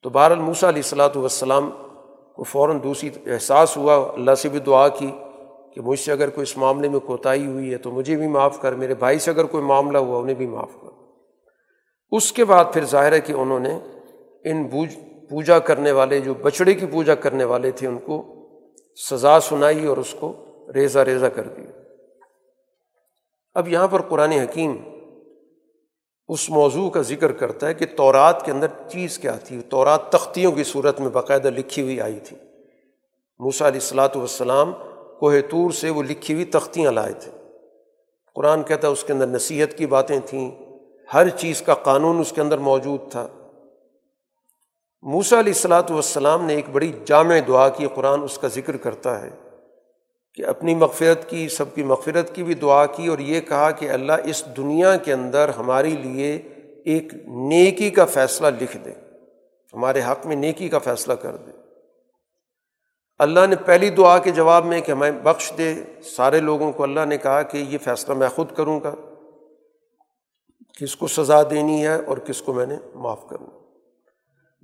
تو بہر الموسا علیہ السلاۃ والسلام کو فوراً دوسری احساس ہوا، اللہ سے بھی دعا کی۔ کہ مجھ سے اگر کوئی اس معاملے میں کوتاہی ہوئی ہے تو مجھے بھی معاف کر، میرے بھائی سے اگر کوئی معاملہ ہوا انہیں بھی معاف کر۔ اس کے بعد پھر ظاہر ہے کہ انہوں نے ان بوجھ پوجا کرنے والے، جو بچڑے کی پوجا کرنے والے تھے، ان کو سزا سنائی اور اس کو ریزہ ریزہ کر دیا۔ اب یہاں پر قرآن حکیم اس موضوع کا ذکر کرتا ہے کہ تورات کے اندر چیز کیا تھی۔ تورات تختیوں کی صورت میں باقاعدہ لکھی ہوئی آئی تھی۔ موسا علیہ السلاۃ والسلام کوہ طور سے وہ لکھی ہوئی تختیاں لائے تھے۔ قرآن کہتا ہے اس کے اندر نصیحت کی باتیں تھیں۔ ہر چیز کا قانون اس کے اندر موجود تھا۔ موسا علیہ السلاۃ والسلام نے ایک بڑی جامع دعا کی، قرآن اس کا ذکر کرتا ہے کہ اپنی مغفرت کی، سب کی مغفرت کی بھی دعا کی اور یہ کہا کہ اللہ اس دنیا کے اندر ہمارے لیے ایک نیکی کا فیصلہ لکھ دے۔ ہمارے حق میں نیکی کا فیصلہ کر دے۔ اللہ نے پہلی دعا کے جواب میں کہ ہمیں بخش دے۔ سارے لوگوں کو اللہ نے کہا کہ یہ فیصلہ میں خود کروں گا۔ کس کو سزا دینی ہے اور کس کو میں نے معاف کرنا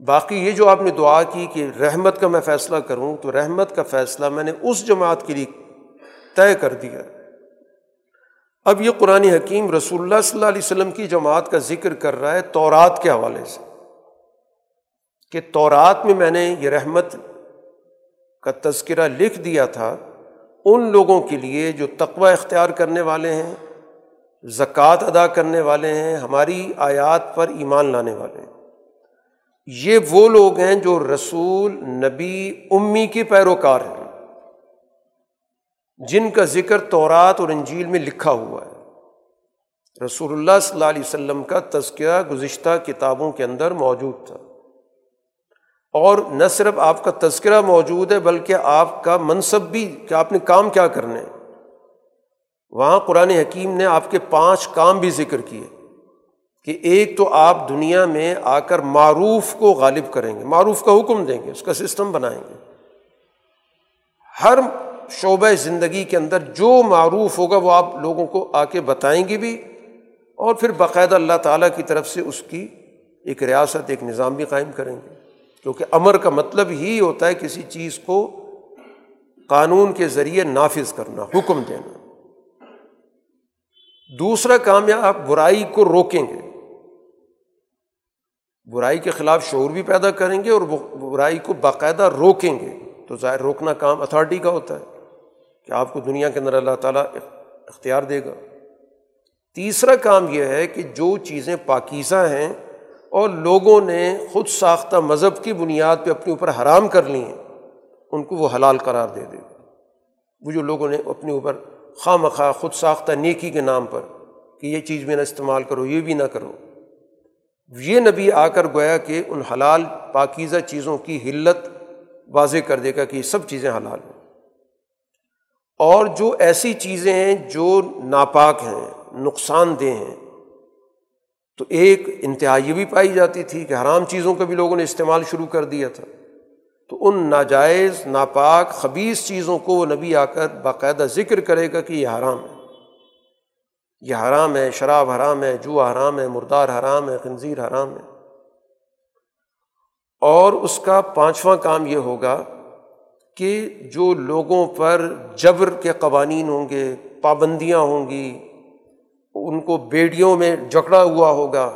باقی یہ جو آپ نے دعا کی کہ رحمت کا میں فیصلہ کروں، تو رحمت کا فیصلہ میں نے اس جماعت کے لیے طے کر دیا۔ اب یہ قرآن حکیم رسول اللہ صلی اللہ علیہ وسلم کی جماعت کا ذکر کر رہا ہے تورات کے حوالے سے۔ کہ تورات میں میں نے یہ رحمت کا تذکرہ لکھ دیا تھا ان لوگوں کے لیے جو تقوی اختیار کرنے والے ہیں، زکوٰۃ ادا کرنے والے ہیں، ہماری آیات پر ایمان لانے والے ہیں۔ یہ وہ لوگ ہیں جو رسول، نبی، امی کے پیروکار ہیں۔ جن کا ذکر تورات اور انجیل میں لکھا ہوا ہے۔ رسول اللہ صلی اللہ علیہ وسلم کا تذکرہ گزشتہ کتابوں کے اندر موجود تھا۔ اور نہ صرف آپ کا تذکرہ موجود ہے بلکہ آپ کا منصب بھی کہ آپ نے کام کیا کرنے وہاں قرآن حکیم نے آپ کے پانچ کام بھی ذکر کیے کہ ایک تو آپ دنیا میں آ کر معروف کو غالب کریں گے، معروف کا حکم دیں گے، اس کا سسٹم بنائیں گے۔ ہر شعبۂ زندگی کے اندر جو معروف ہوگا وہ آپ لوگوں کو آ کے بتائیں گے بھی اور پھر باقاعدہ اللہ تعالیٰ کی طرف سے اس کی ایک ریاست، ایک نظام بھی قائم کریں گے۔ کیونکہ امر کا مطلب ہی ہوتا ہے کسی چیز کو قانون کے ذریعے نافذ کرنا، حکم دینا۔ دوسرا کام یا آپ برائی کو روکیں گے۔ برائی کے خلاف شعور بھی پیدا کریں گے اور برائی کو باقاعدہ روکیں گے۔ تو ظاہر روکنا کام اتھارٹی کا ہوتا ہے کہ آپ کو دنیا کے اندر اللہ تعالیٰ اختیار دے گا۔ تیسرا کام یہ ہے کہ جو چیزیں پاکیزہ ہیں اور لوگوں نے خود ساختہ مذہب کی بنیاد پہ اپنے اوپر حرام کر لی ہیں، ان کو وہ حلال قرار دے دے۔ وہ جو لوگوں نے اپنے اوپر خواہ مخواہ خود ساختہ نیکی کے نام پر کہ یہ چیز بھی نہ استعمال کرو، یہ بھی نہ کرو۔ یہ نبی آ کر گویا کہ ان حلال پاکیزہ چیزوں کی حلت واضح کر دے گا کہ یہ سب چیزیں حلال ہیں۔ اور جو ایسی چیزیں ہیں جو ناپاک ہیں، نقصان دہ ہیں تو ایک انتہائی بھی پائی جاتی تھی کہ حرام چیزوں کا بھی لوگوں نے استعمال شروع کر دیا تھا۔ تو ان ناجائز، ناپاک خبیص چیزوں کو وہ نبی آ کر باقاعدہ ذکر کرے گا کہ یہ حرام ہے۔ یہ حرام ہے، شراب حرام ہے جو حرام ہے، مردار حرام ہے، خنزیر حرام ہے۔ اور اس کا پانچواں کام یہ ہوگا کہ جو لوگوں پر جبر کے قوانین ہوں گے، پابندیاں ہوں گی ان کو بیڑیوں میں جکڑا ہوا ہوگا،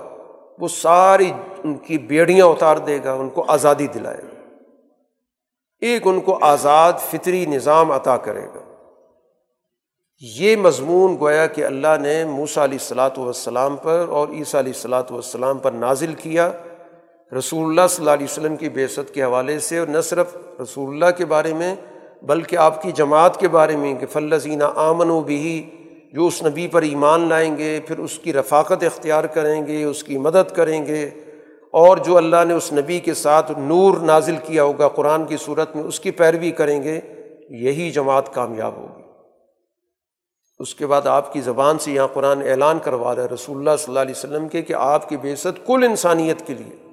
وہ ساری ان کی بیڑیاں اتار دے گا، ان کو آزادی دلائے گا۔ ایک ان کو آزاد فطری نظام عطا کرے گا۔ یہ مضمون گویا کہ اللہ نے موسا علیہ السلاۃ والسلام پر اور عیسیٰ علیہ السلاۃ والسلام پر نازل کیا رسول اللہ صلی اللہ علیہ وسلم کی بیست کے حوالے سے، اور نہ صرف رسول اللہ کے بارے میں، بلکہ آپ کی جماعت کے بارے میں کہ فلزینہ آمن و بھی جو اس نبی پر ایمان لائیں گے، پھر اس کی رفاقت اختیار کریں گے، اس کی مدد کریں گے۔ اور جو اللہ نے اس نبی کے ساتھ نور نازل کیا ہوگا قرآن کی صورت میں، اس کی پیروی کریں گے، یہی جماعت کامیاب ہوگی۔ اس کے بعد آپ کی زبان سے یہاں قرآن اعلان کروا رہا ہے رسول اللہ صلی اللہ علیہ وسلم کے، کہ آپ کی بےست کل انسانیت کے لیے۔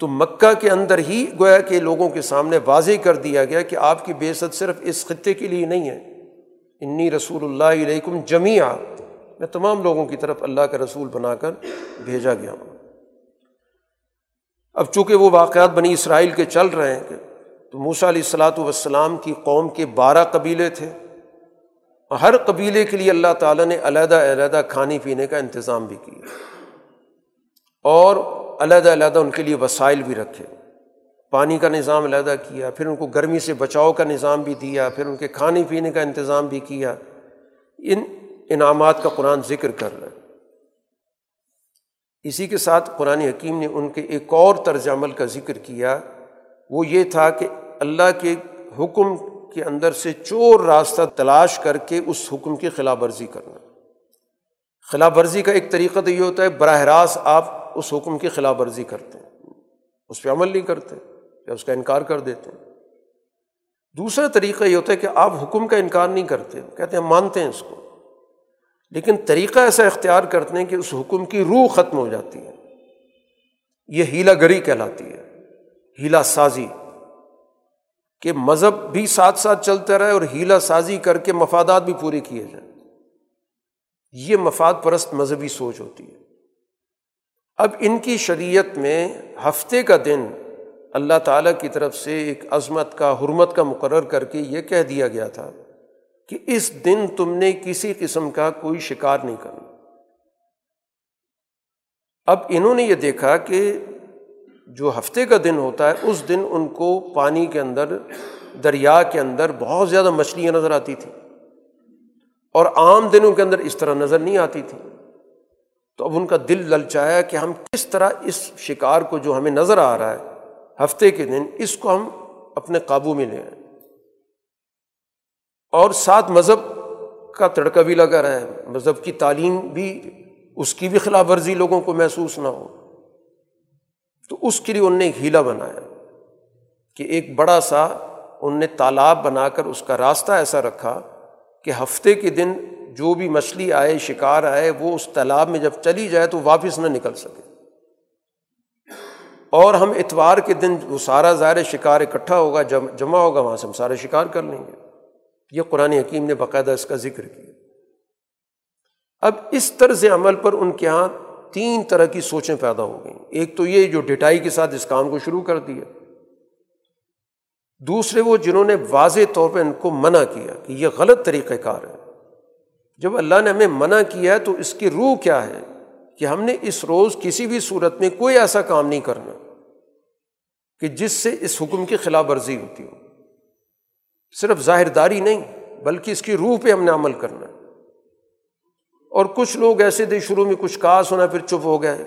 تو مکہ کے اندر ہی گویا کہ لوگوں کے سامنے واضح کر دیا گیا کہ آپ کی بےست صرف اس خطے کے لیے نہیں ہے۔ انی رسول اللہ علیکم جمیع میں تمام لوگوں کی طرف اللہ کا رسول بنا کر بھیجا گیا ہوں۔ اب چونکہ وہ واقعات بنی اسرائیل کے چل رہے ہیں تو موسا علیہ السلاۃ والسلام کی قوم کے بارہ قبیلے تھے۔ ہر قبیلے کے لیے اللہ تعالیٰ نے علیحدہ علیحدہ کھانے پینے کا انتظام بھی کیا۔ اور علیحدہ علیحدہ ان کے لیے وسائل بھی رکھے۔ پانی کا نظام علیحدہ کیا، پھر ان کو گرمی سے بچاؤ کا نظام بھی دیا، پھر ان کے کھانے پینے کا انتظام بھی کیا۔ ان انعامات کا قرآن ذکر کر رہا ہے۔ اسی کے ساتھ قرآن حکیم نے ان کے ایک اور طرز عمل کا ذکر کیا۔ وہ یہ تھا کہ اللہ کے حکم کے اندر سے چور راستہ تلاش کر کے اس حکم کی خلاف ورزی کرنا۔ خلاف ورزی کا ایک طریقہ تو یہ ہوتا ہے، براہ راست آپ اس حکم کی خلاف ورزی کرتے ہیں۔ اس پہ عمل نہیں کرتے۔ یا اس کا انکار کر دیتے ہیں۔ دوسرا طریقہ یہ ہوتا ہے کہ آپ حکم کا انکار نہیں کرتے، کہتے ہیں مانتے ہیں اس کو۔ لیکن طریقہ ایسا اختیار کرتے ہیں کہ اس حکم کی روح ختم ہو جاتی ہے۔ یہ ہیلا گری کہلاتی ہے، ہیلا سازی۔ کہ مذہب بھی ساتھ ساتھ چلتا رہے اور ہیلا سازی کر کے مفادات بھی پورے کیے جائیں۔ یہ مفاد پرست مذہبی سوچ ہوتی ہے۔ اب ان کی شریعت میں ہفتے کا دن اللہ تعالیٰ کی طرف سے ایک عظمت کا، حرمت کا مقرر کر کے یہ کہہ دیا گیا تھا کہ اس دن تم نے کسی قسم کا کوئی شکار نہیں کرنا اب انہوں نے یہ دیکھا کہ جو ہفتے کا دن ہوتا ہے، اس دن ان کو پانی کے اندر، دریا کے اندر بہت زیادہ مچھلیاں نظر آتی تھیں اور عام دنوں کے اندر اس طرح نظر نہیں آتی تھی۔ تو اب ان کا دل للچایا کہ ہم کس طرح اس شکار کو جو ہمیں نظر آ رہا ہے ہفتے کے دن اس کو ہم اپنے قابو میں لے آئیں اور ساتھ مذہب کا تڑکا بھی لگا رہا ہے مذہب کی تعلیم بھی، اس کی بھی خلاف ورزی لوگوں کو محسوس نہ ہو۔ تو اس کے لیے ان نے ایک ہیلا بنایا کہ ایک بڑا سا ان نے تالاب بنا کر اس کا راستہ ایسا رکھا کہ ہفتے کے دن جو بھی مچھلی آئے، شکار آئے، وہ اس تالاب میں جب چلی جائے تو واپس نہ نکل سکے۔ اور ہم اتوار کے دن وہ سارا ظاہر شکار اکٹھا ہوگا جمع ہوگا، وہاں سے ہم سارے شکار کر لیں گے۔ یہ قرآن حکیم نے باقاعدہ اس کا ذکر کیا۔ اب اس طرز عمل پر ان کے یہاں تین طرح کی سوچیں پیدا ہو گئیں۔ ایک تو یہ جو ڈٹائی کے ساتھ اس کام کو شروع کر دیا۔ دوسرے وہ جنہوں نے واضح طور پہ ان کو منع کیا کہ یہ غلط طریقۂ کار ہے۔ جب اللہ نے ہمیں منع کیا ہے تو اس کی روح کیا ہے؟ کہ ہم نے اس روز کسی بھی صورت میں کوئی ایسا کام نہیں کرنا کہ جس سے اس حکم کی خلاف ورزی ہوتی ہو۔ صرف ظاہر داری نہیں، بلکہ اس کی روح پہ ہم نے عمل کرنا۔ ہے اور کچھ لوگ ایسے تھے شروع میں کچھ کہا سنا پھر چپ ہو گئے۔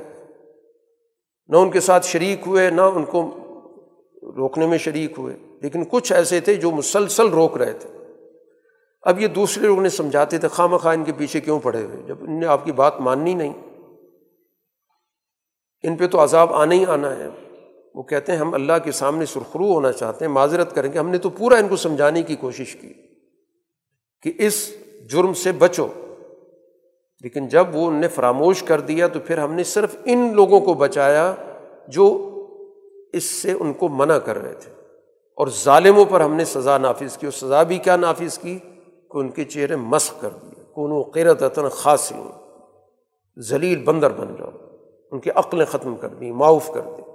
نہ ان کے ساتھ شریک ہوئے، نہ ان کو روکنے میں شریک ہوئے۔ لیکن کچھ ایسے تھے جو مسلسل روک رہے تھے۔ اب یہ دوسرے لوگ نے سمجھاتے تھے خواہ مخواہ ان کے پیچھے کیوں پڑے ہوئے؟ جب ان نے آپ کی بات ماننی نہیں۔ ان پہ تو عذاب آنا ہی آنا ہے۔ وہ کہتے ہیں ہم اللہ کے سامنے سرخرو ہونا چاہتے ہیں، معذرت کریں گے۔ ہم نے تو پورا ان کو سمجھانے کی کوشش کی کہ اس جرم سے بچو۔ لیکن جب وہ ان نے فراموش کر دیا تو پھر ہم نے صرف ان لوگوں کو بچایا جو اس سے ان کو منع کر رہے تھے۔ اور ظالموں پر ہم نے سزا نافذ کی۔ اور سزا بھی کیا نافذ کی؟ کہ ان کے چہرے مسق کر دیے۔ کون و قیرت خاصی ذلیل بندر بن جاؤ۔ ان کی عقلیں ختم کر دیں معاف کر دیں۔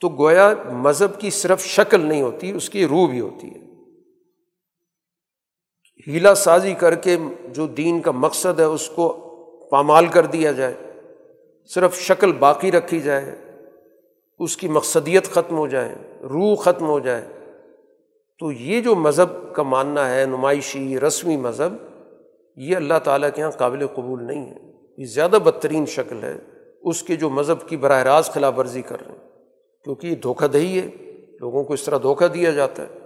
تو گویا مذہب کی صرف شکل نہیں ہوتی، اس کی روح بھی ہوتی ہے۔ ہیلا سازی کر کے جو دین کا مقصد ہے، اس کو پامال کر دیا جائے۔ صرف شکل باقی رکھی جائے، اس کی مقصدیت ختم ہو جائے، روح ختم ہو جائے۔ تو یہ جو مذہب کا ماننا ہے، نمائشی، رسمی مذہب، یہ اللہ تعالیٰ کے یہاں قابل قبول نہیں ہے۔ یہ زیادہ بدترین شکل ہے اس کے جو مذہب کی براہ راست خلاف ورزی کر رہے ہیں۔ کیونکہ یہ دھوکہ دہی ہے، لوگوں کو اس طرح دھوکہ دیا جاتا ہے۔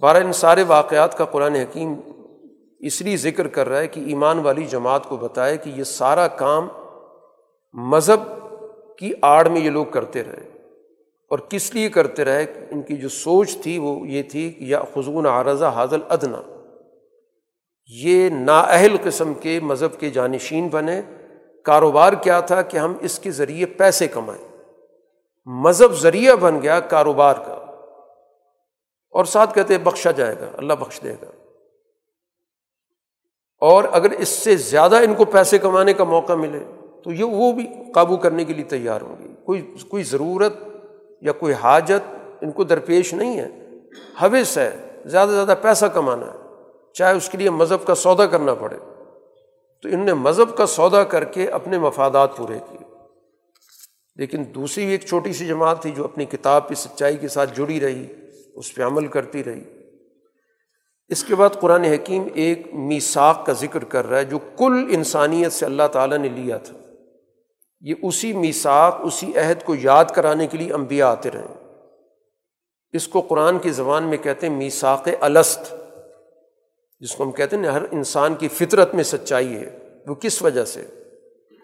بارہ ان سارے واقعات کا قرآن حکیم اس لیے ذکر کر رہا ہے کہ ایمان والی جماعت کو بتائے کہ یہ سارا کام مذہب کی آڑ میں یہ لوگ کرتے رہے۔ اور کس لیے کرتے رہے؟ ان کی جو سوچ تھی وہ یہ تھی کہ یا خزون عارضہ حاضل ادنا۔ یہ نااہل قسم کے مذہب کے جانشین بنے۔ کاروبار کیا تھا کہ ہم اس کے ذریعے پیسے کمائیں۔ مذہب ذریعہ بن گیا کاروبار کا۔ اور ساتھ کہتے بخشا جائے گا، اللہ بخش دے گا۔ اور اگر اس سے زیادہ ان کو پیسے کمانے کا موقع ملے تو یہ وہ بھی قابو کرنے کے لیے تیار ہوں گی کوئی کوئی ضرورت یا کوئی حاجت ان کو درپیش نہیں ہے۔ حوث ہے، زیادہ سے زیادہ پیسہ کمانا ہے۔ چاہے اس کے لیے مذہب کا سودا کرنا پڑے۔ تو ان نے مذہب کا سودا کر کے اپنے مفادات پورے کیے۔ لیکن دوسری ایک چھوٹی سی جماعت تھی جو اپنی کتاب کی سچائی کے ساتھ جڑی رہی، اس پہ عمل کرتی رہی۔ اس کے بعد قرآن حکیم ایک میساک کا ذکر کر رہا ہے جو کل انسانیت سے اللہ تعالیٰ نے لیا تھا۔ یہ اسی میساک اسی عہد کو یاد کرانے کے لیے انبیاء آتے رہے۔ اس کو قرآن کی زبان میں کہتے ہیں میساک الست۔ جس کو ہم کہتے ہیں ہر انسان کی فطرت میں سچائی ہے۔ وہ کس وجہ سے؟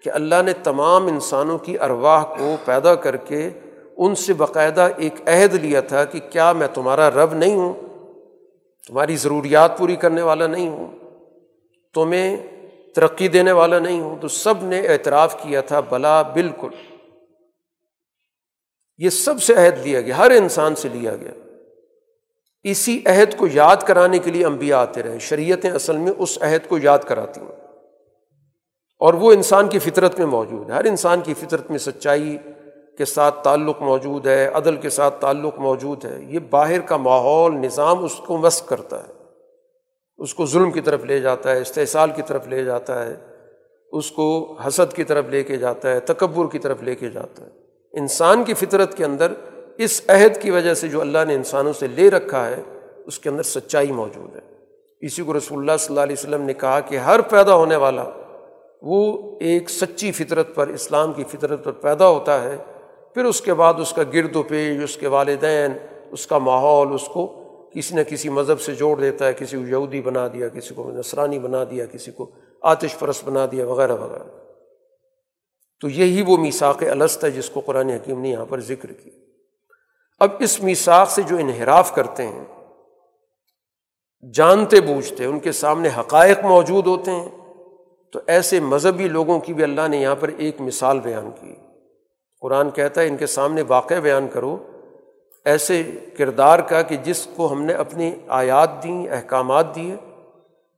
کہ اللہ نے تمام انسانوں کی ارواح کو پیدا کر کے ان سے باقاعدہ ایک عہد لیا تھا کہ کیا میں تمہارا رب نہیں ہوں، تمہاری ضروریات پوری کرنے والا نہیں ہوں، تمہیں ترقی دینے والا نہیں ہوں۔ تو سب نے اعتراف کیا تھا، بلا بالکل۔ یہ سب سے عہد لیا گیا، ہر انسان سے لیا گیا۔ اسی عہد کو یاد کرانے کے لیے انبیاء آتے رہے شریعتیں اصل میں اس عہد کو یاد کراتی ہیں۔ اور وہ انسان کی فطرت میں موجود ہے۔ ہر انسان کی فطرت میں سچائی کے ساتھ تعلق موجود ہے، عدل کے ساتھ تعلق موجود ہے۔ یہ باہر کا ماحول، نظام اس کو مسق کرتا ہے۔ اس کو ظلم کی طرف لے جاتا ہے، استحصال کی طرف لے جاتا ہے۔ اس کو حسد کی طرف لے کے جاتا ہے، تکبر کی طرف لے کے جاتا ہے۔ انسان کی فطرت کے اندر اس عہد کی وجہ سے جو اللہ نے انسانوں سے لے رکھا ہے، اس کے اندر سچائی موجود ہے۔ اسی کو رسول اللہ صلی اللہ علیہ وسلم نے کہا کہ ہر پیدا ہونے والا، وہ ایک سچی فطرت پر، اسلام کی فطرت پر پیدا ہوتا ہے، پھر اس کے بعد اس کا گرد و پیش، اس کے والدین، اس کا ماحول، اس کو کسی نہ کسی مذہب سے جوڑ دیتا ہے، کسی کو یہودی بنا دیا، کسی کو نسرانی بنا دیا، کسی کو آتش پرست بنا دیا، وغیرہ وغیرہ۔ تو یہی وہ میساک الست ہے جس کو قرآن حکیم نے یہاں پر ذکر کی اب اس میساک سے جو انحراف کرتے ہیں، جانتے بوجھتے ان کے سامنے حقائق موجود ہوتے ہیں، تو ایسے مذہبی لوگوں کی بھی اللہ نے یہاں پر ایک مثال بیان کی۔ قرآن کہتا ہے، ان کے سامنے واقع بیان کرو۔ ایسے کردار کا کہ جس کو ہم نے اپنی آیات دیں، احکامات دیے،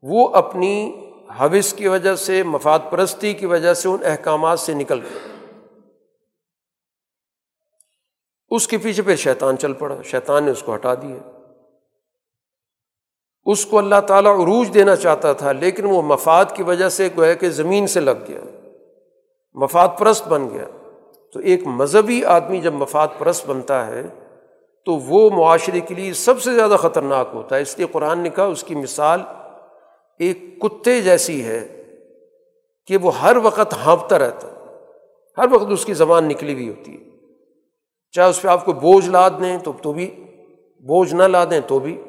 وہ اپنی حوث کی وجہ سے، مفاد پرستی کی وجہ سے، ان احکامات سے نکل گئے۔ اس کے پیچھے پھر شیطان چل پڑا، شیطان نے اس کو ہٹا دیا۔ اس کو اللہ تعالیٰ عروج دینا چاہتا تھا، لیکن وہ مفاد کی وجہ سے گویا کہ زمین سے لگ گیا۔ مفاد پرست بن گیا۔ تو ایک مذہبی آدمی جب مفاد پرست بنتا ہے، تو وہ معاشرے کے لیے سب سے زیادہ خطرناک ہوتا ہے۔ اس لیے قرآن نے کہا، اس کی مثال ایک کتے جیسی ہے کہ وہ ہر وقت ہانپتا رہتا ہے ہر وقت اس کی زبان نکلی ہوئی ہوتی ہے۔ چاہے اس پہ آپ کو بوجھ لاد دیں تو تو بھی بوجھ نہ لا دیں تو بھی۔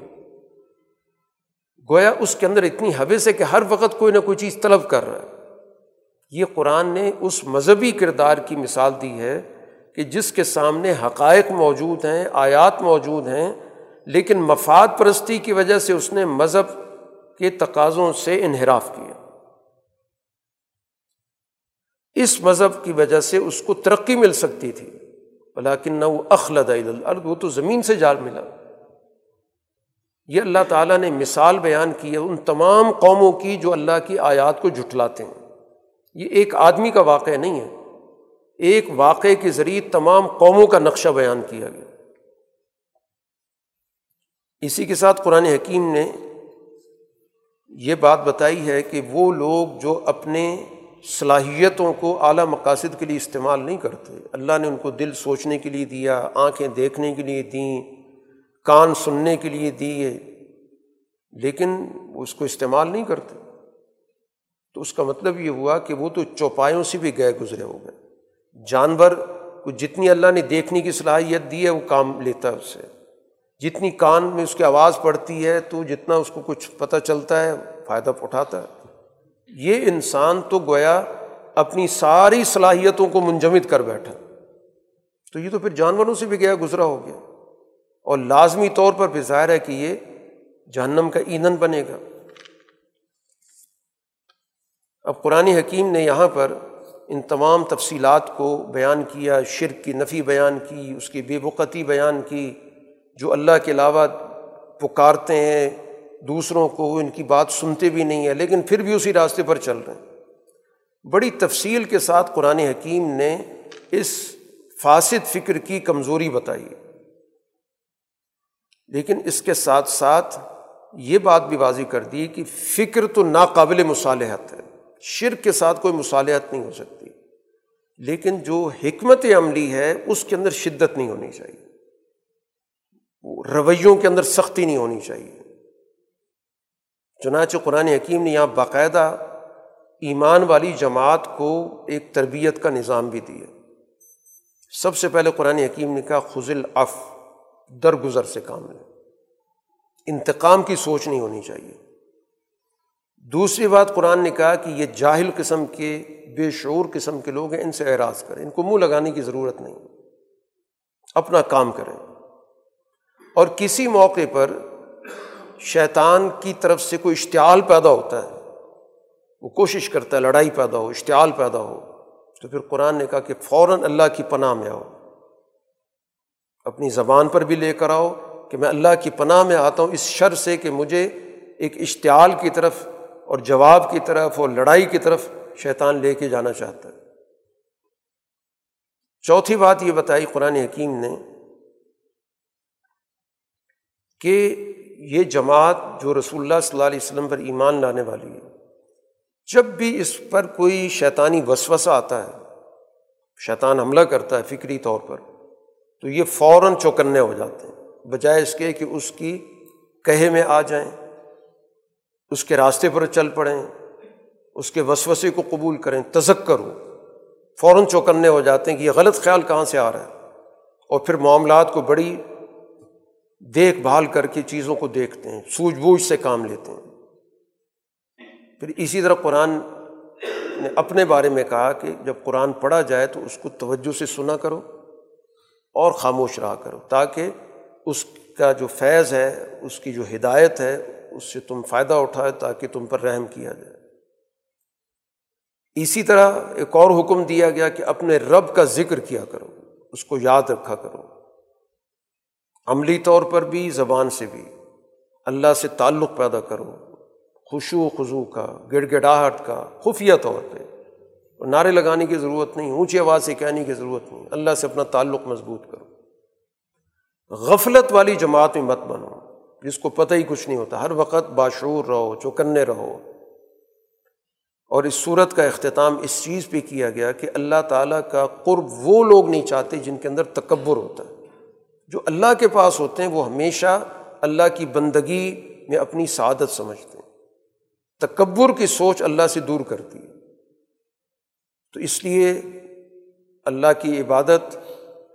گویا اس کے اندر اتنی حوث ہے کہ ہر وقت کوئی نہ کوئی چیز طلب کر رہا ہے۔ یہ قرآن نے اس مذہبی کردار کی مثال دی ہے کہ جس کے سامنے حقائق موجود ہیں، آیات موجود ہیں، لیکن مفاد پرستی کی وجہ سے اس نے مذہب کے تقاضوں سے انحراف کیا۔ اس مذہب کی وجہ سے اس کو ترقی مل سکتی تھی۔ بلاکن نہ وہ اخلد الارض، وہ تو زمین سے جال ملا۔ یہ اللہ تعالیٰ نے مثال بیان کی ہے ان تمام قوموں کی جو اللہ کی آیات کو جھٹلاتے ہیں۔ یہ ایک آدمی کا واقعہ نہیں ہے۔ ایک واقعے کے ذریعے تمام قوموں کا نقشہ بیان کیا گیا۔ اسی کے ساتھ قرآن حکیم نے یہ بات بتائی ہے کہ وہ لوگ جو اپنے صلاحیتوں کو اعلیٰ مقاصد کے لیے استعمال نہیں کرتے۔ اللہ نے ان کو دل سوچنے کے لیے دیا، آنکھیں دیکھنے کے لیے دیں، کان سننے کے لیے دیے، لیکن اس کو استعمال نہیں کرتے۔ تو اس کا مطلب یہ ہوا کہ وہ تو چوپایوں سے بھی گئے گزرے ہو گئے۔ جانور کو جتنی اللہ نے دیکھنے کی صلاحیت دی ہے، وہ کام لیتا ہے اس سے جتنی کان میں اس کی آواز پڑتی ہے، تو جتنا اس کو کچھ پتہ چلتا ہے، فائدہ اٹھاتا ہے۔ یہ انسان تو گویا اپنی ساری صلاحیتوں کو منجمد کر بیٹھا۔ تو یہ تو پھر جانوروں سے بھی گیا، گزرا ہو گیا۔ اور لازمی طور پر پھر ظاہر ہے کہ یہ جہنم کا ایندھن بنے گا۔ اب قرآن حکیم نے یہاں پر ان تمام تفصیلات کو بیان کیا، شرک کی نفی بیان کی، اس کی بے وقتی بیان کی، جو اللہ کے علاوہ پکارتے ہیں دوسروں کو ان کی بات سنتے بھی نہیں ہیں، لیکن پھر بھی اسی راستے پر چل رہے ہیں۔ بڑی تفصیل کے ساتھ قرآن حکیم نے اس فاسد فکر کی کمزوری بتائی لیکن اس کے ساتھ ساتھ یہ بات بھی واضح کر دی کہ فکر تو ناقابل مصالحت ہے۔ شرک کے ساتھ کوئی مصالحت نہیں ہو سکتی۔ لیکن جو حکمت عملی ہے، اس کے اندر شدت نہیں ہونی چاہیے۔ رویوں کے اندر سختی نہیں ہونی چاہیے۔ چنانچہ قرآن حکیم نے یہاں باقاعدہ ایمان والی جماعت کو ایک تربیت کا نظام بھی دیا۔ سب سے پہلے قرآن حکیم نے کہا خزل اف درگزر سے کام لیں انتقام کی سوچ نہیں ہونی چاہیے۔ دوسری بات، قرآن نے کہا کہ یہ جاہل قسم کے، بے شعور قسم کے لوگ ہیں، ان سے اعراض کریں۔ ان کو منہ لگانے کی ضرورت نہیں۔ اپنا کام کریں۔ اور کسی موقع پر شیطان کی طرف سے کوئی اشتعال پیدا ہوتا ہے۔ وہ کوشش کرتا ہے، لڑائی پیدا ہو، اشتعال پیدا ہو۔ تو پھر قرآن نے کہا کہ فوراً اللہ کی پناہ میں آؤ۔ اپنی زبان پر بھی لے کر آؤ کہ میں اللہ کی پناہ میں آتا ہوں۔ اس شر سے کہ مجھے ایک اشتعال کی طرف اور جواب کی طرف اور لڑائی کی طرف شیطان لے کے جانا چاہتا ہے۔ چوتھی بات یہ بتائی قرآن حکیم نے کہ یہ جماعت جو رسول اللہ صلی اللہ علیہ وسلم پر ایمان لانے والی ہے، جب بھی اس پر کوئی شیطانی وسوسہ آتا ہے، شیطان حملہ کرتا ہے فکری طور پر، تو یہ فوراً چوکنے ہو جاتے ہیں، بجائے اس کے کہ اس کی کہے میں آ جائیں، اس کے راستے پر چل پڑیں، اس کے وسوسے کو قبول کریں تزک کرو فوراً چوکنے ہو جاتے ہیں کہ یہ غلط خیال کہاں سے آ رہا ہے، اور پھر معاملات کو بڑی دیکھ بھال کر کے چیزوں کو دیکھتے ہیں، سوجھ بوجھ سے کام لیتے ہیں۔ پھر اسی طرح قرآن نے اپنے بارے میں کہا کہ جب قرآن پڑھا جائے تو اس کو توجہ سے سنا کرو اور خاموش رہا کرو، تاکہ اس کا جو فیض ہے، اس کی جو ہدایت ہے، اس سے تم فائدہ اٹھائے تاکہ تم پر رحم کیا جائے۔ اسی طرح ایک اور حکم دیا گیا کہ اپنے رب کا ذکر کیا کرو، اس کو یاد رکھا کرو۔ عملی طور پر بھی، زبان سے بھی۔ اللہ سے تعلق پیدا کرو، خوشو خضو کا گڑ گڑاہٹ کا، خفیہ طور پہ۔ نعرے لگانے کی ضرورت نہیں، اونچی آواز سے کہنے کی ضرورت نہیں۔ اللہ سے اپنا تعلق مضبوط کرو۔ غفلت والی جماعت میں مت بنو، جس کو پتہ ہی کچھ نہیں ہوتا۔ ہر وقت باشعور رہو، چوکنے رہو۔ اور اس صورت کا اختتام اس چیز پہ کیا گیا کہ اللہ تعالیٰ کا قرب وہ لوگ نہیں چاہتے جن کے اندر تکبر ہوتا ہے۔ جو اللہ کے پاس ہوتے ہیں وہ ہمیشہ اللہ کی بندگی میں اپنی سعادت سمجھتے ہیں۔ تکبر کی سوچ اللہ سے دور کرتی ہے۔ تو اس لیے اللہ کی عبادت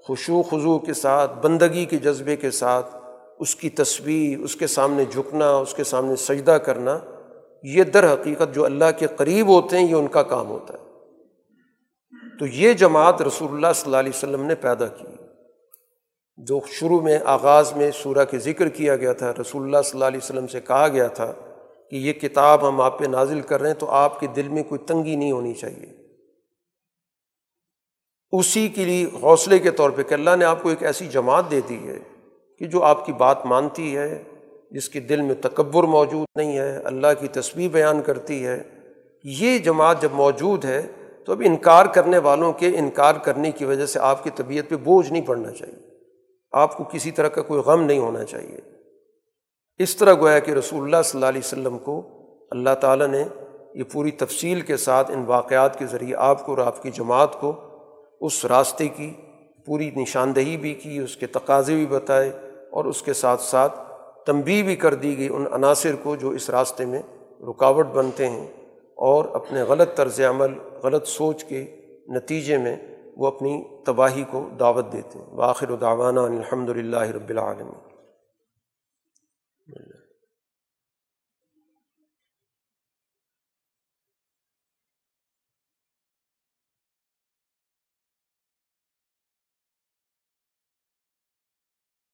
خوشو خضو کے ساتھ، بندگی کے جذبے کے ساتھ، اس کی تصویر، اس کے سامنے جھکنا، اس کے سامنے سجدہ کرنا، یہ در حقیقت جو اللہ کے قریب ہوتے ہیں، یہ ان کا کام ہوتا ہے۔ تو یہ جماعت رسول اللہ صلی اللہ علیہ وسلم نے پیدا کی۔ جو شروع میں آغاز میں سورہ کے ذکر کیا گیا تھا، رسول اللہ صلی اللہ علیہ وسلم سے کہا گیا تھا کہ یہ کتاب ہم آپ پہ نازل کر رہے ہیں تو آپ کے دل میں کوئی تنگی نہیں ہونی چاہیے۔ اسی کے لیے حوصلے کے طور پہ کہ اللہ نے آپ کو ایک ایسی جماعت دے دی ہے کہ جو آپ کی بات مانتی ہے، جس کے دل میں تکبر موجود نہیں ہے، اللہ کی تصویر بیان کرتی ہے۔ یہ جماعت جب موجود ہے تو اب انکار کرنے والوں کے انکار کرنے کی وجہ سے آپ کی طبیعت پہ بوجھ نہیں پڑنا چاہیے۔ آپ کو کسی طرح کا کوئی غم نہیں ہونا چاہیے۔ اس طرح گویا کہ رسول اللہ صلی اللہ علیہ وسلم کو اللہ تعالیٰ نے یہ پوری تفصیل کے ساتھ ان واقعات کے ذریعے آپ کو اور آپ کی جماعت کو اس راستے کی پوری نشاندہی بھی کی، اس کے تقاضے بھی بتائے اور اس کے ساتھ ساتھ تنبی بھی کر دی گئی ان عناصر کو جو اس راستے میں رکاوٹ بنتے ہیں اور اپنے غلط طرز عمل، غلط سوچ کے نتیجے میں وہ اپنی تباہی کو دعوت دیتے ہیں۔ واخر و داوانہ الحمد للہ رب العالمین۔